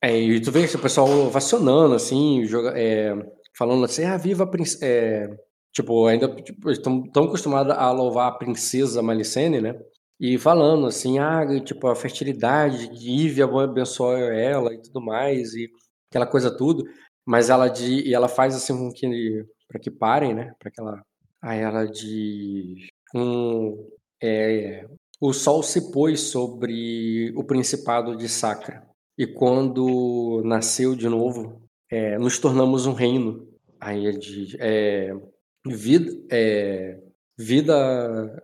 Speaker 1: É, e tu vê esse pessoal ovacionando, assim, joga, é, falando assim: Ah, viva a princesa. É, tipo, ainda tipo, estão tão acostumados a louvar a princesa Malicene, né? E falando assim: Ah, tipo, a fertilidade, Ivy abençoe ela e tudo mais, e aquela coisa tudo. Mas ela de, e ela faz assim com que para que parem, né? Para que ela aí ela diz um, é, o sol se pôs sobre o principado de Sacra e quando nasceu de novo é, nos tornamos um reino. Aí ele diz é, vida é, vida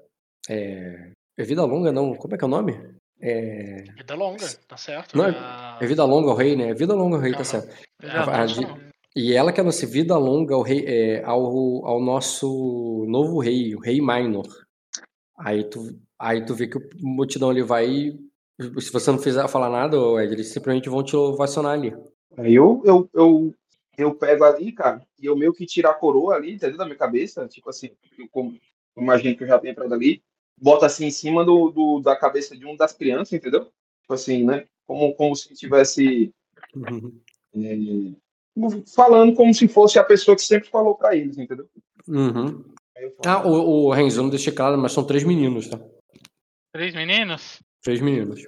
Speaker 1: é, é vida longa não como é que é o nome?
Speaker 3: É... Vida longa, tá certo.
Speaker 1: Não, é, é vida longa o rei, né? Vida longa o rei, tá certo. e ela quer nossa vida longa ao, rei, é, ao, ao nosso novo rei, o rei Minor. Aí tu, aí tu vê que o multidão ele vai. Se você não fizer falar nada, Ed, eles simplesmente vão te ovacionar ali.
Speaker 4: Aí eu, eu, eu, eu pego ali, cara, e eu meio que tiro a coroa ali, entendeu? Da minha cabeça. Tipo assim, eu, como, imagino que eu já tenho entrado ali bota assim em cima do, do, da cabeça de um das crianças, entendeu? Tipo assim, né? Como, como se tivesse uhum. é, falando como se fosse a pessoa que sempre falou para eles, entendeu?
Speaker 1: Uhum. Ah, o, o Renzo não deixei claro, mas são três meninos, tá?
Speaker 2: Três meninos?
Speaker 1: Três meninos.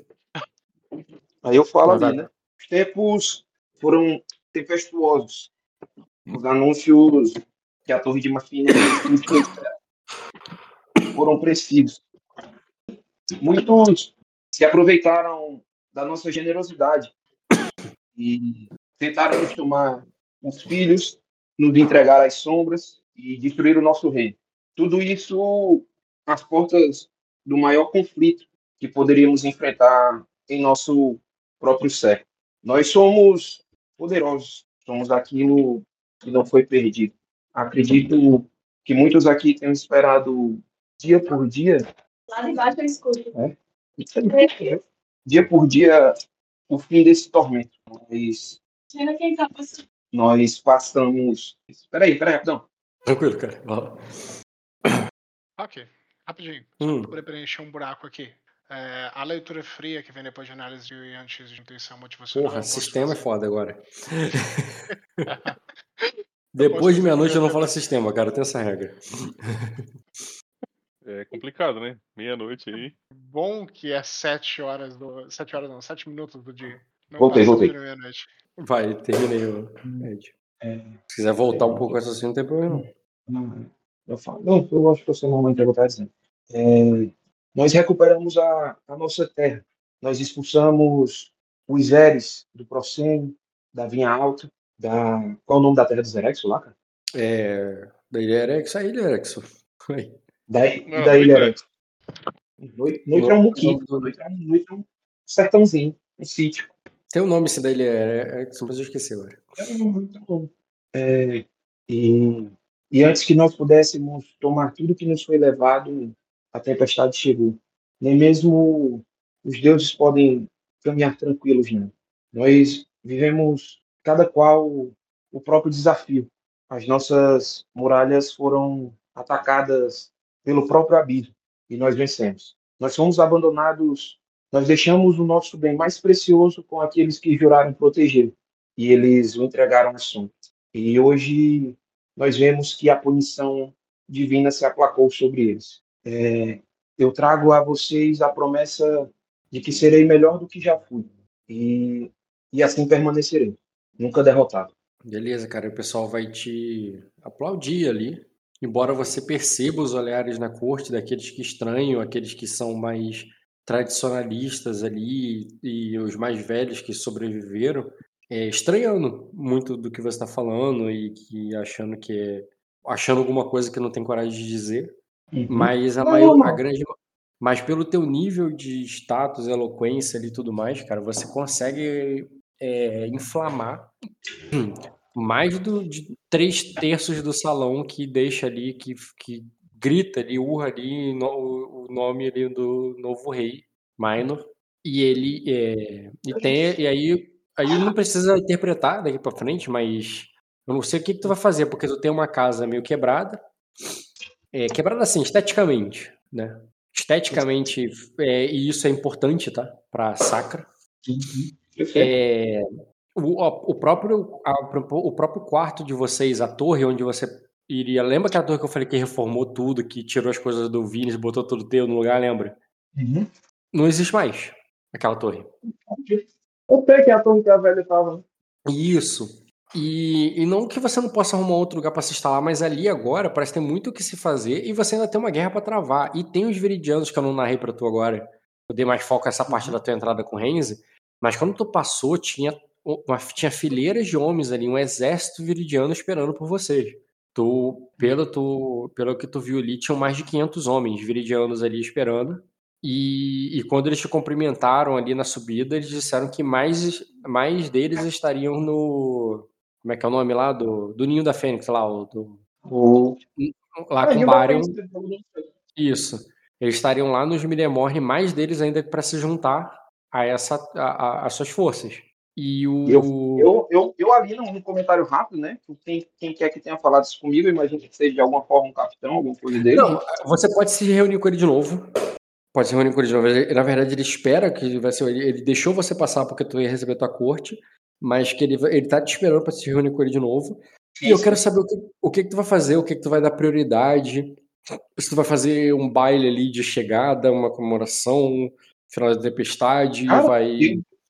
Speaker 4: Aí eu falo ali, né? Os tempos foram tempestuosos. Os anúncios que a Torre de Mafina foram precisos. Muitos se aproveitaram da nossa generosidade e tentaram tomar os filhos, nos entregar às sombras e destruir o nosso reino. Tudo isso às portas do maior conflito que poderíamos enfrentar em nosso próprio século. Nós somos poderosos, somos aquilo que não foi perdido. Acredito que muitos aqui tenham esperado dia por dia.
Speaker 6: Lá de baixo eu escuto. É?
Speaker 4: Dia por dia, o fim desse tormento. Nós,
Speaker 6: tá
Speaker 4: nós passamos. Peraí, peraí, rapidão.
Speaker 1: Tranquilo, cara.
Speaker 3: Ok, rapidinho. Hum. Para preencher um buraco aqui. É, a leitura fria que vem depois de análise e antes de intuição motivacional.
Speaker 1: Porra, sistema fazer. é foda agora. depois de meia-noite eu não falo sistema, cara, tem essa regra.
Speaker 5: É complicado, né? Meia-noite aí.
Speaker 3: Bom que é sete horas do. Sete horas não, sete minutos do dia. Não
Speaker 4: voltei, voltei.
Speaker 1: Vai, terminei o. É, Se quiser voltar um pouco essa assim, não tem problema.
Speaker 4: Não, eu falo. Não, eu acho que você não vai interpretar dizendo. É, nós recuperamos a, a nossa terra. Nós expulsamos os Eres do Procênio, da Vinha Alta, da. Qual é o nome da terra dos Erexo lá, cara?
Speaker 1: É. Da Ilha Erexo, a Ilha Erexo.
Speaker 4: Não. Noite, é um muquinho, noite é um, um sertãozinho, um sítio.
Speaker 1: Tem um nome esse daí, é, é, só eu esqueci agora.
Speaker 4: É muito bom. É, e, e antes que nós pudéssemos tomar tudo que nos foi levado, a tempestade chegou. Nem mesmo os deuses podem caminhar tranquilos, não. Nós vivemos cada qual o próprio desafio. As nossas muralhas foram atacadas pelo próprio abismo e nós vencemos. Nós fomos abandonados, nós deixamos o nosso bem mais precioso com aqueles que juraram proteger e eles o entregaram à sombra. E hoje nós vemos que a punição divina se aplacou sobre eles. É, eu trago a vocês a promessa de que serei melhor do que já fui. E, e assim permanecerei, nunca derrotado.
Speaker 1: Beleza, cara, o pessoal vai te aplaudir ali, Embora você perceba os olhares na corte daqueles que estranham, aqueles que são mais tradicionalistas ali e os mais velhos que sobreviveram, é, estranhando muito do que você está falando e que achando que é achando alguma coisa que não tem coragem de dizer, uhum. mas a maior, a grande, mas pelo teu nível de status, eloquência e tudo mais, cara, você consegue é, inflamar mais do, de três terços do salão que deixa ali, que, que grita ali, urra ali no, o nome ali do novo rei, Minor. E ele é, e tem e aí aí não precisa interpretar daqui para frente, mas Eu não sei o que, que tu vai fazer, porque tu tem uma casa meio quebrada. É, quebrada assim, esteticamente, né? Esteticamente, é, e isso é importante, tá? Pra Sacra. É, o, o, próprio, a, o próprio quarto de vocês, a torre onde você iria. Lembra aquela torre que eu falei que reformou tudo, que tirou as coisas do Vinícius, botou tudo teu no lugar, lembra?
Speaker 4: Uhum.
Speaker 1: Não existe mais aquela torre.
Speaker 4: Eu sei que é a torre que a velha tava.
Speaker 1: Isso. E, e não que você não possa arrumar outro lugar para se instalar, mas ali agora parece ter muito o que se fazer e você ainda tem uma guerra para travar. E tem os viridianos que eu não narrei para tu agora. Eu dei mais foco nessa parte da tua entrada com Renzi. Mas quando tu passou, tinha, uma, tinha fileiras de homens ali, um exército viridiano esperando por vocês. Tu, pelo, tu, pelo que tu viu ali, tinham mais de 500 homens viridianos ali esperando. E, e, quando eles te cumprimentaram ali na subida, eles disseram que mais, mais deles estariam no. Como é que é o nome lá? Do, do Ninho da Fênix, lá, o, do,
Speaker 4: O...
Speaker 1: lá
Speaker 4: Ah,
Speaker 1: com
Speaker 4: e
Speaker 1: o Barion. Isso. Eles estariam lá nos Miremorne, mais deles ainda para se juntar a essa a, a- as suas forças. E o.
Speaker 4: Eu, eu, eu ali num, comentário rápido, né? Quem, quem quer que tenha falado isso comigo, eu imagino que seja de alguma forma um capitão, alguma coisa dele.
Speaker 1: Não, você pode se reunir com ele de novo. Pode se reunir com ele de novo. Ele- na verdade, ele espera que vai ser. Ele, ele deixou você passar porque tu ia receber tua corte, mas que ele, ele tá te esperando para se reunir com ele de novo. E eu quero saber o que, o que, que tu vai fazer, o que, que tu vai dar prioridade. Se tu vai fazer um baile ali de chegada, uma comemoração, final da tempestade,
Speaker 4: Cara,
Speaker 1: vai.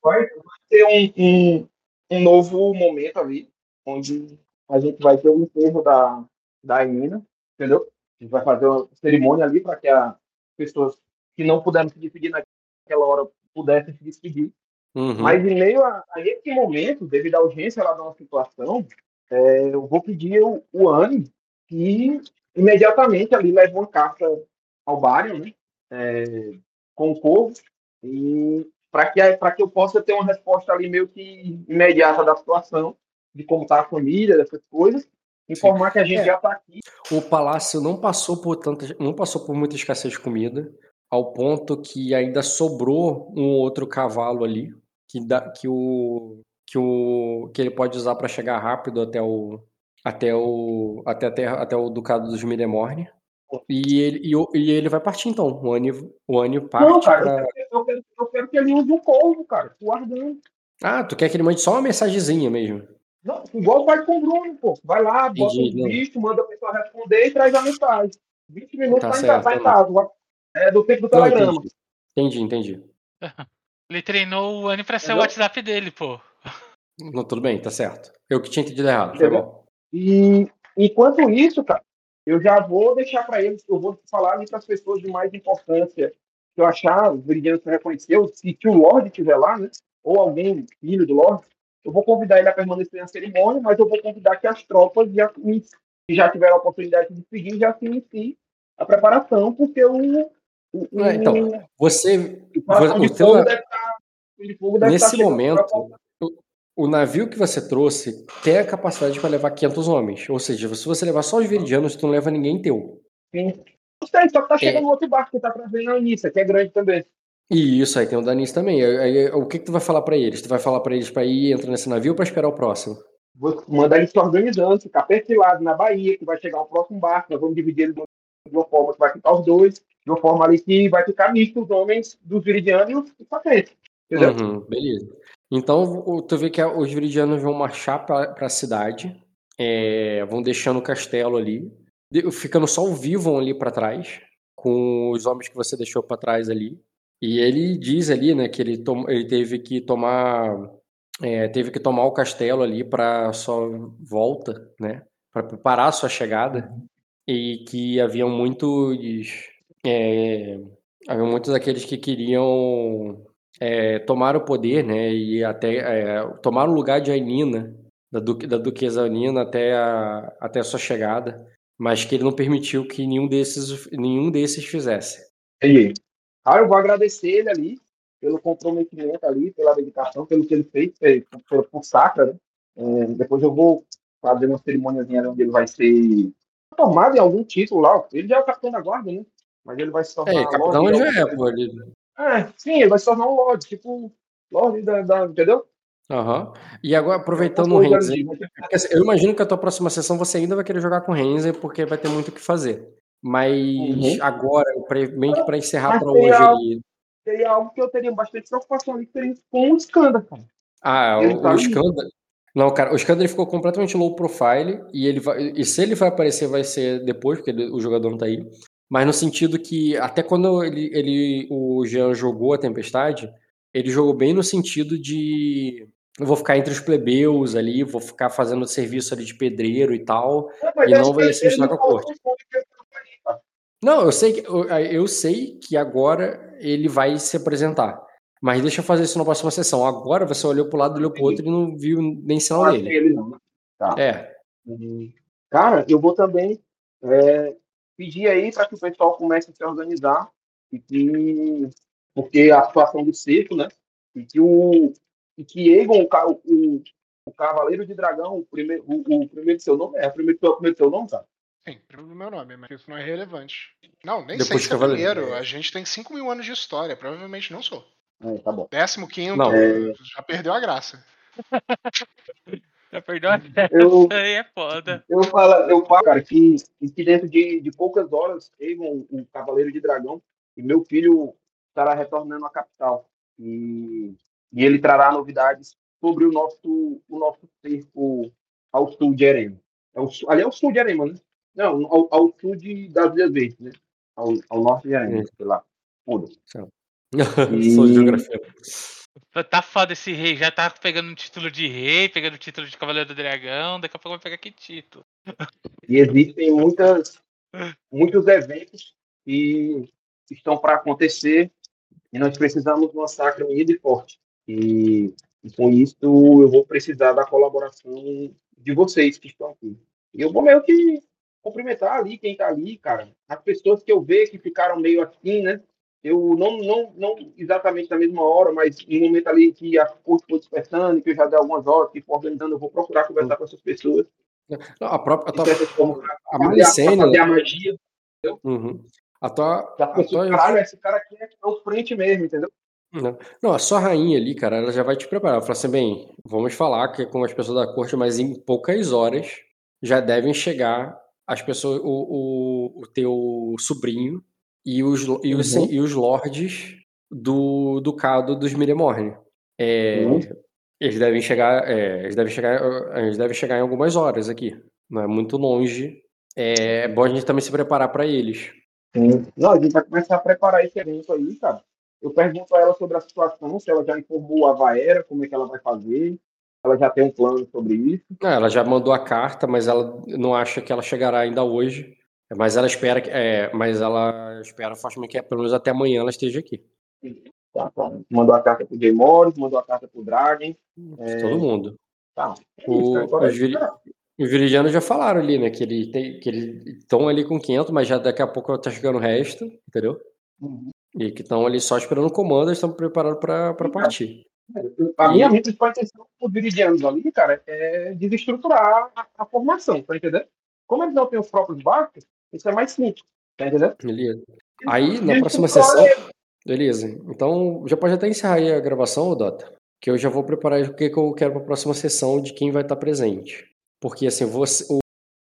Speaker 4: vai, vai ter um, um, um novo momento ali, onde a gente vai ter o enterro da, da Emina, entendeu? A gente vai fazer uma cerimônia ali para que as pessoas que não puderam se despedir naquela hora pudessem se despedir.
Speaker 1: Uhum.
Speaker 4: Mas em meio a, a esse momento, devido à urgência lá da nossa situação, é, eu vou pedir o, o Anne que imediatamente ali leve uma carta ao Barion, né? É, com o corvo, e para que, pra que eu possa ter uma resposta ali meio que imediata da situação, de como está a família, dessas coisas, informar que a gente
Speaker 1: É.
Speaker 4: já está aqui.
Speaker 1: O palácio não passou por tanta, não passou por muita escassez de comida, ao ponto que ainda sobrou um outro cavalo ali que dá, que o que o que ele pode usar para chegar rápido até o até o até a terra, até o ducado dos Miremorne. E ele e, e ele vai partir então. O Anne o Anne parte
Speaker 4: Não, cara,
Speaker 1: pra-
Speaker 4: eu, quero, eu, quero, que ele use um corvo, cara, guardando.
Speaker 1: Ah, tu quer que ele mande só uma mensagenzinha mesmo?
Speaker 4: Não, igual faz com o Bruno, pô. Vai lá, bota
Speaker 1: Entendi,
Speaker 4: o
Speaker 1: não.
Speaker 4: bicho, manda a pessoa responder e traz a mensagem. 20 minutos
Speaker 1: Tá
Speaker 4: tá, em,
Speaker 1: certo,
Speaker 4: tá em casa. É do tempo do
Speaker 1: Não,
Speaker 4: telegrama.
Speaker 1: entendi. Entendi, entendi.
Speaker 2: Ele treinou o Anne pra ser o
Speaker 4: Entendeu?
Speaker 2: WhatsApp dele, pô.
Speaker 1: Não, tudo bem, tá certo. Eu que tinha entendido errado, foi mal.
Speaker 4: E enquanto isso, cara, eu já vou deixar para eles, eu vou falar ali para as pessoas de mais importância que eu achar, o Viridiano se reconheceu, se, se o Lorde estiver lá, né, ou alguém, filho do Lorde, eu vou convidar ele a permanecer na cerimônia, mas eu vou convidar que as tropas já, que já tiveram a oportunidade de se despedir já se iniciem a preparação, porque o. o,
Speaker 1: É, então, Você
Speaker 4: o
Speaker 1: o teu
Speaker 4: deve
Speaker 1: Nesse
Speaker 4: chegando
Speaker 1: momento, o, navio que você trouxe tem a capacidade para levar 500 homens. Ou seja, se você levar só os viridianos, tu não leva ninguém teu.
Speaker 4: Sim. Só que tá
Speaker 1: É.
Speaker 4: chegando outro barco que tá trazendo a Anícia, que é grande também.
Speaker 1: E isso aí tem o Danis também. Aí, o que, que tu vai falar para eles? Tu vai falar para eles para ir entrar nesse navio ou para esperar o próximo?
Speaker 4: Vou mandar eles se organizando, ficar perfilado na Bahia, que vai chegar o próximo barco, nós vamos dividir eles de uma forma que vai ficar os dois, de uma forma ali que vai ficar misto os homens dos viridianos e os patentes.
Speaker 1: Uhum, beleza. Então, tu vê que os viridianos vão marchar para a cidade, é, vão deixando o castelo ali, ficando só o Vivon ali para trás, com os homens que você deixou para trás ali. E ele diz ali, né, que ele, ele teve que tomar, é, teve que tomar o castelo ali para sua volta, né, para preparar a sua chegada, e que haviam muitos, é, haviam muitos daqueles que queriam é, tomar o poder, né, e até é, tomar o lugar de Ainina, da, duque, da duquesa Ainina até a, até a sua chegada, mas que ele não permitiu que nenhum desses, nenhum desses fizesse.
Speaker 4: Entendi. Ah, eu vou agradecer ele ali pelo comprometimento ali, pela dedicação, pelo que ele fez eh, por, por Sacra. Né? Eh, depois eu vou fazer uma cerimôniazinha onde ele vai ser formado em algum título lá. Ele já é o capitão da guarda, né? Mas ele vai se tornar
Speaker 1: É, capitão
Speaker 4: lorde,
Speaker 1: ele já é, pô. Ele...
Speaker 4: É, sim, ele vai se tornar um lorde, tipo, lorde da, da- entendeu?
Speaker 1: Aham. E agora, aproveitando o Renzi, assim, eu imagino que a tua próxima sessão você ainda vai querer jogar com o Renzi, porque vai ter muito o que fazer. Mas uhum. agora, meio que para encerrar para hoje
Speaker 4: algo, Seria algo que eu teria bastante preocupação ali, seria com o Skanda, cara.
Speaker 1: Ah, o, tá o Skanda. Não, cara, o Skanda ficou completamente low profile e ele vai. E se ele vai aparecer, vai ser depois, porque ele, o jogador não tá aí. Mas no sentido que, até quando ele, ele o Jean jogou a Tempestade, ele jogou bem no sentido de eu vou ficar entre os plebeus ali, vou ficar fazendo serviço ali de pedreiro e tal, não, e não vai se misturar com a corte. Não, eu sei que eu, eu, sei que agora ele vai se apresentar. Mas deixa eu fazer isso na próxima sessão. Agora você olhou pro lado, olhou pro outro e não viu nem sinal ah, dele. Ele não. Né?
Speaker 4: Tá. É. Uhum. Cara, eu vou também é, pedir aí para que o pessoal comece a se organizar e que porque a situação do cerco, né? E que o e que Egon, o, o, o Cavaleiro de Dragão, o primeiro, o, o primeiro seu nome, é o primeiro, o primeiro seu nome, cara?
Speaker 3: Sim, primeiro meu nome, mas isso não é relevante. Não, nem Depois sei se é primeiro. A gente tem 5 mil anos de história, provavelmente não sou.
Speaker 4: É, tá bom.
Speaker 3: Décimo quinto, é... já perdeu a graça.
Speaker 2: já perdeu a graça, eu, aí é foda.
Speaker 4: Eu falo, eu falo, cara, que, que dentro de, de poucas horas, Egon, o Cavaleiro de Dragão, e meu filho estará retornando à capital. E, e ele trará novidades sobre o nosso, o nosso cerco ao sul de Erema. É o, ali é o sul de Erema, né? Não, ao, ao sul de, das Ilhas Verdes, né? Ao, ao norte de Erema, sei lá. Foda.
Speaker 1: E... Sou de geografia.
Speaker 2: Tá foda esse rei, já tá pegando título de rei, pegando o título de Cavaleiro do Dragão, daqui a pouco vai pegar que título.
Speaker 4: E existem muitas, muitos eventos que estão para acontecer e nós precisamos de uma sacra unida e forte. E, e, com isso eu vou precisar da colaboração de vocês que estão aqui. E eu vou meio que cumprimentar ali quem está ali, cara. As pessoas que eu vejo que ficaram meio assim, né? Eu não, não, não exatamente na mesma hora, mas no momento ali que a corte foi despertando, que eu já dei algumas horas, que for organizando, eu vou procurar conversar com essas pessoas.
Speaker 1: Não, a própria. A, a, a Malicene.
Speaker 4: Fazer a magia.
Speaker 1: Uhum. A tua.
Speaker 4: A tua... Caralho, esse cara aqui é o frente mesmo, entendeu?
Speaker 1: Não, não, a sua rainha ali, cara, ela já vai te preparar. Ela fala assim: bem, vamos falar que com as pessoas da corte, mas em poucas horas já devem chegar as pessoas, o, o, o teu sobrinho e os, e os, uhum. e os lords do Ducado dos Miremorne. É, uhum. Eles devem chegar, é, eles devem chegar, eles devem chegar em algumas horas aqui. Não é muito longe. É, é bom a gente também se preparar para eles.
Speaker 4: Sim. Não, a gente vai começar a preparar esse evento aí, cara. Eu pergunto a ela sobre a situação, se ela já informou a Vaera, como é que ela vai fazer, ela já tem um plano sobre isso.
Speaker 1: Não, ela já mandou a carta, mas ela não acha que ela chegará ainda hoje. Mas ela espera que, é, mas ela espera fortemente que pelo menos até amanhã ela esteja aqui.
Speaker 4: Tá, tá. Mandou a carta pro Jay Morris, mandou a carta pro Dragon.
Speaker 1: É... Todo mundo.
Speaker 4: Tá.
Speaker 1: É o, os, viri... os viridianos já falaram ali, né? Que ele tem, que eles estão ali com 500, mas já daqui a pouco tá chegando o resto, entendeu? Uhum. E que estão ali só esperando o comando, estão preparados para partir.
Speaker 4: A minha e... principal intenção com os viridianos ali, cara, é desestruturar a, a, formação, tá entendendo? Como eles não têm os próprios barcos, isso é mais simples, tá entendendo?
Speaker 1: Beleza. Aí, na próxima sessão. Beleza. Então, já pode até encerrar aí a gravação, Dota. Que eu já vou preparar o que, que eu quero para a próxima sessão de quem vai estar presente. Porque, assim, você,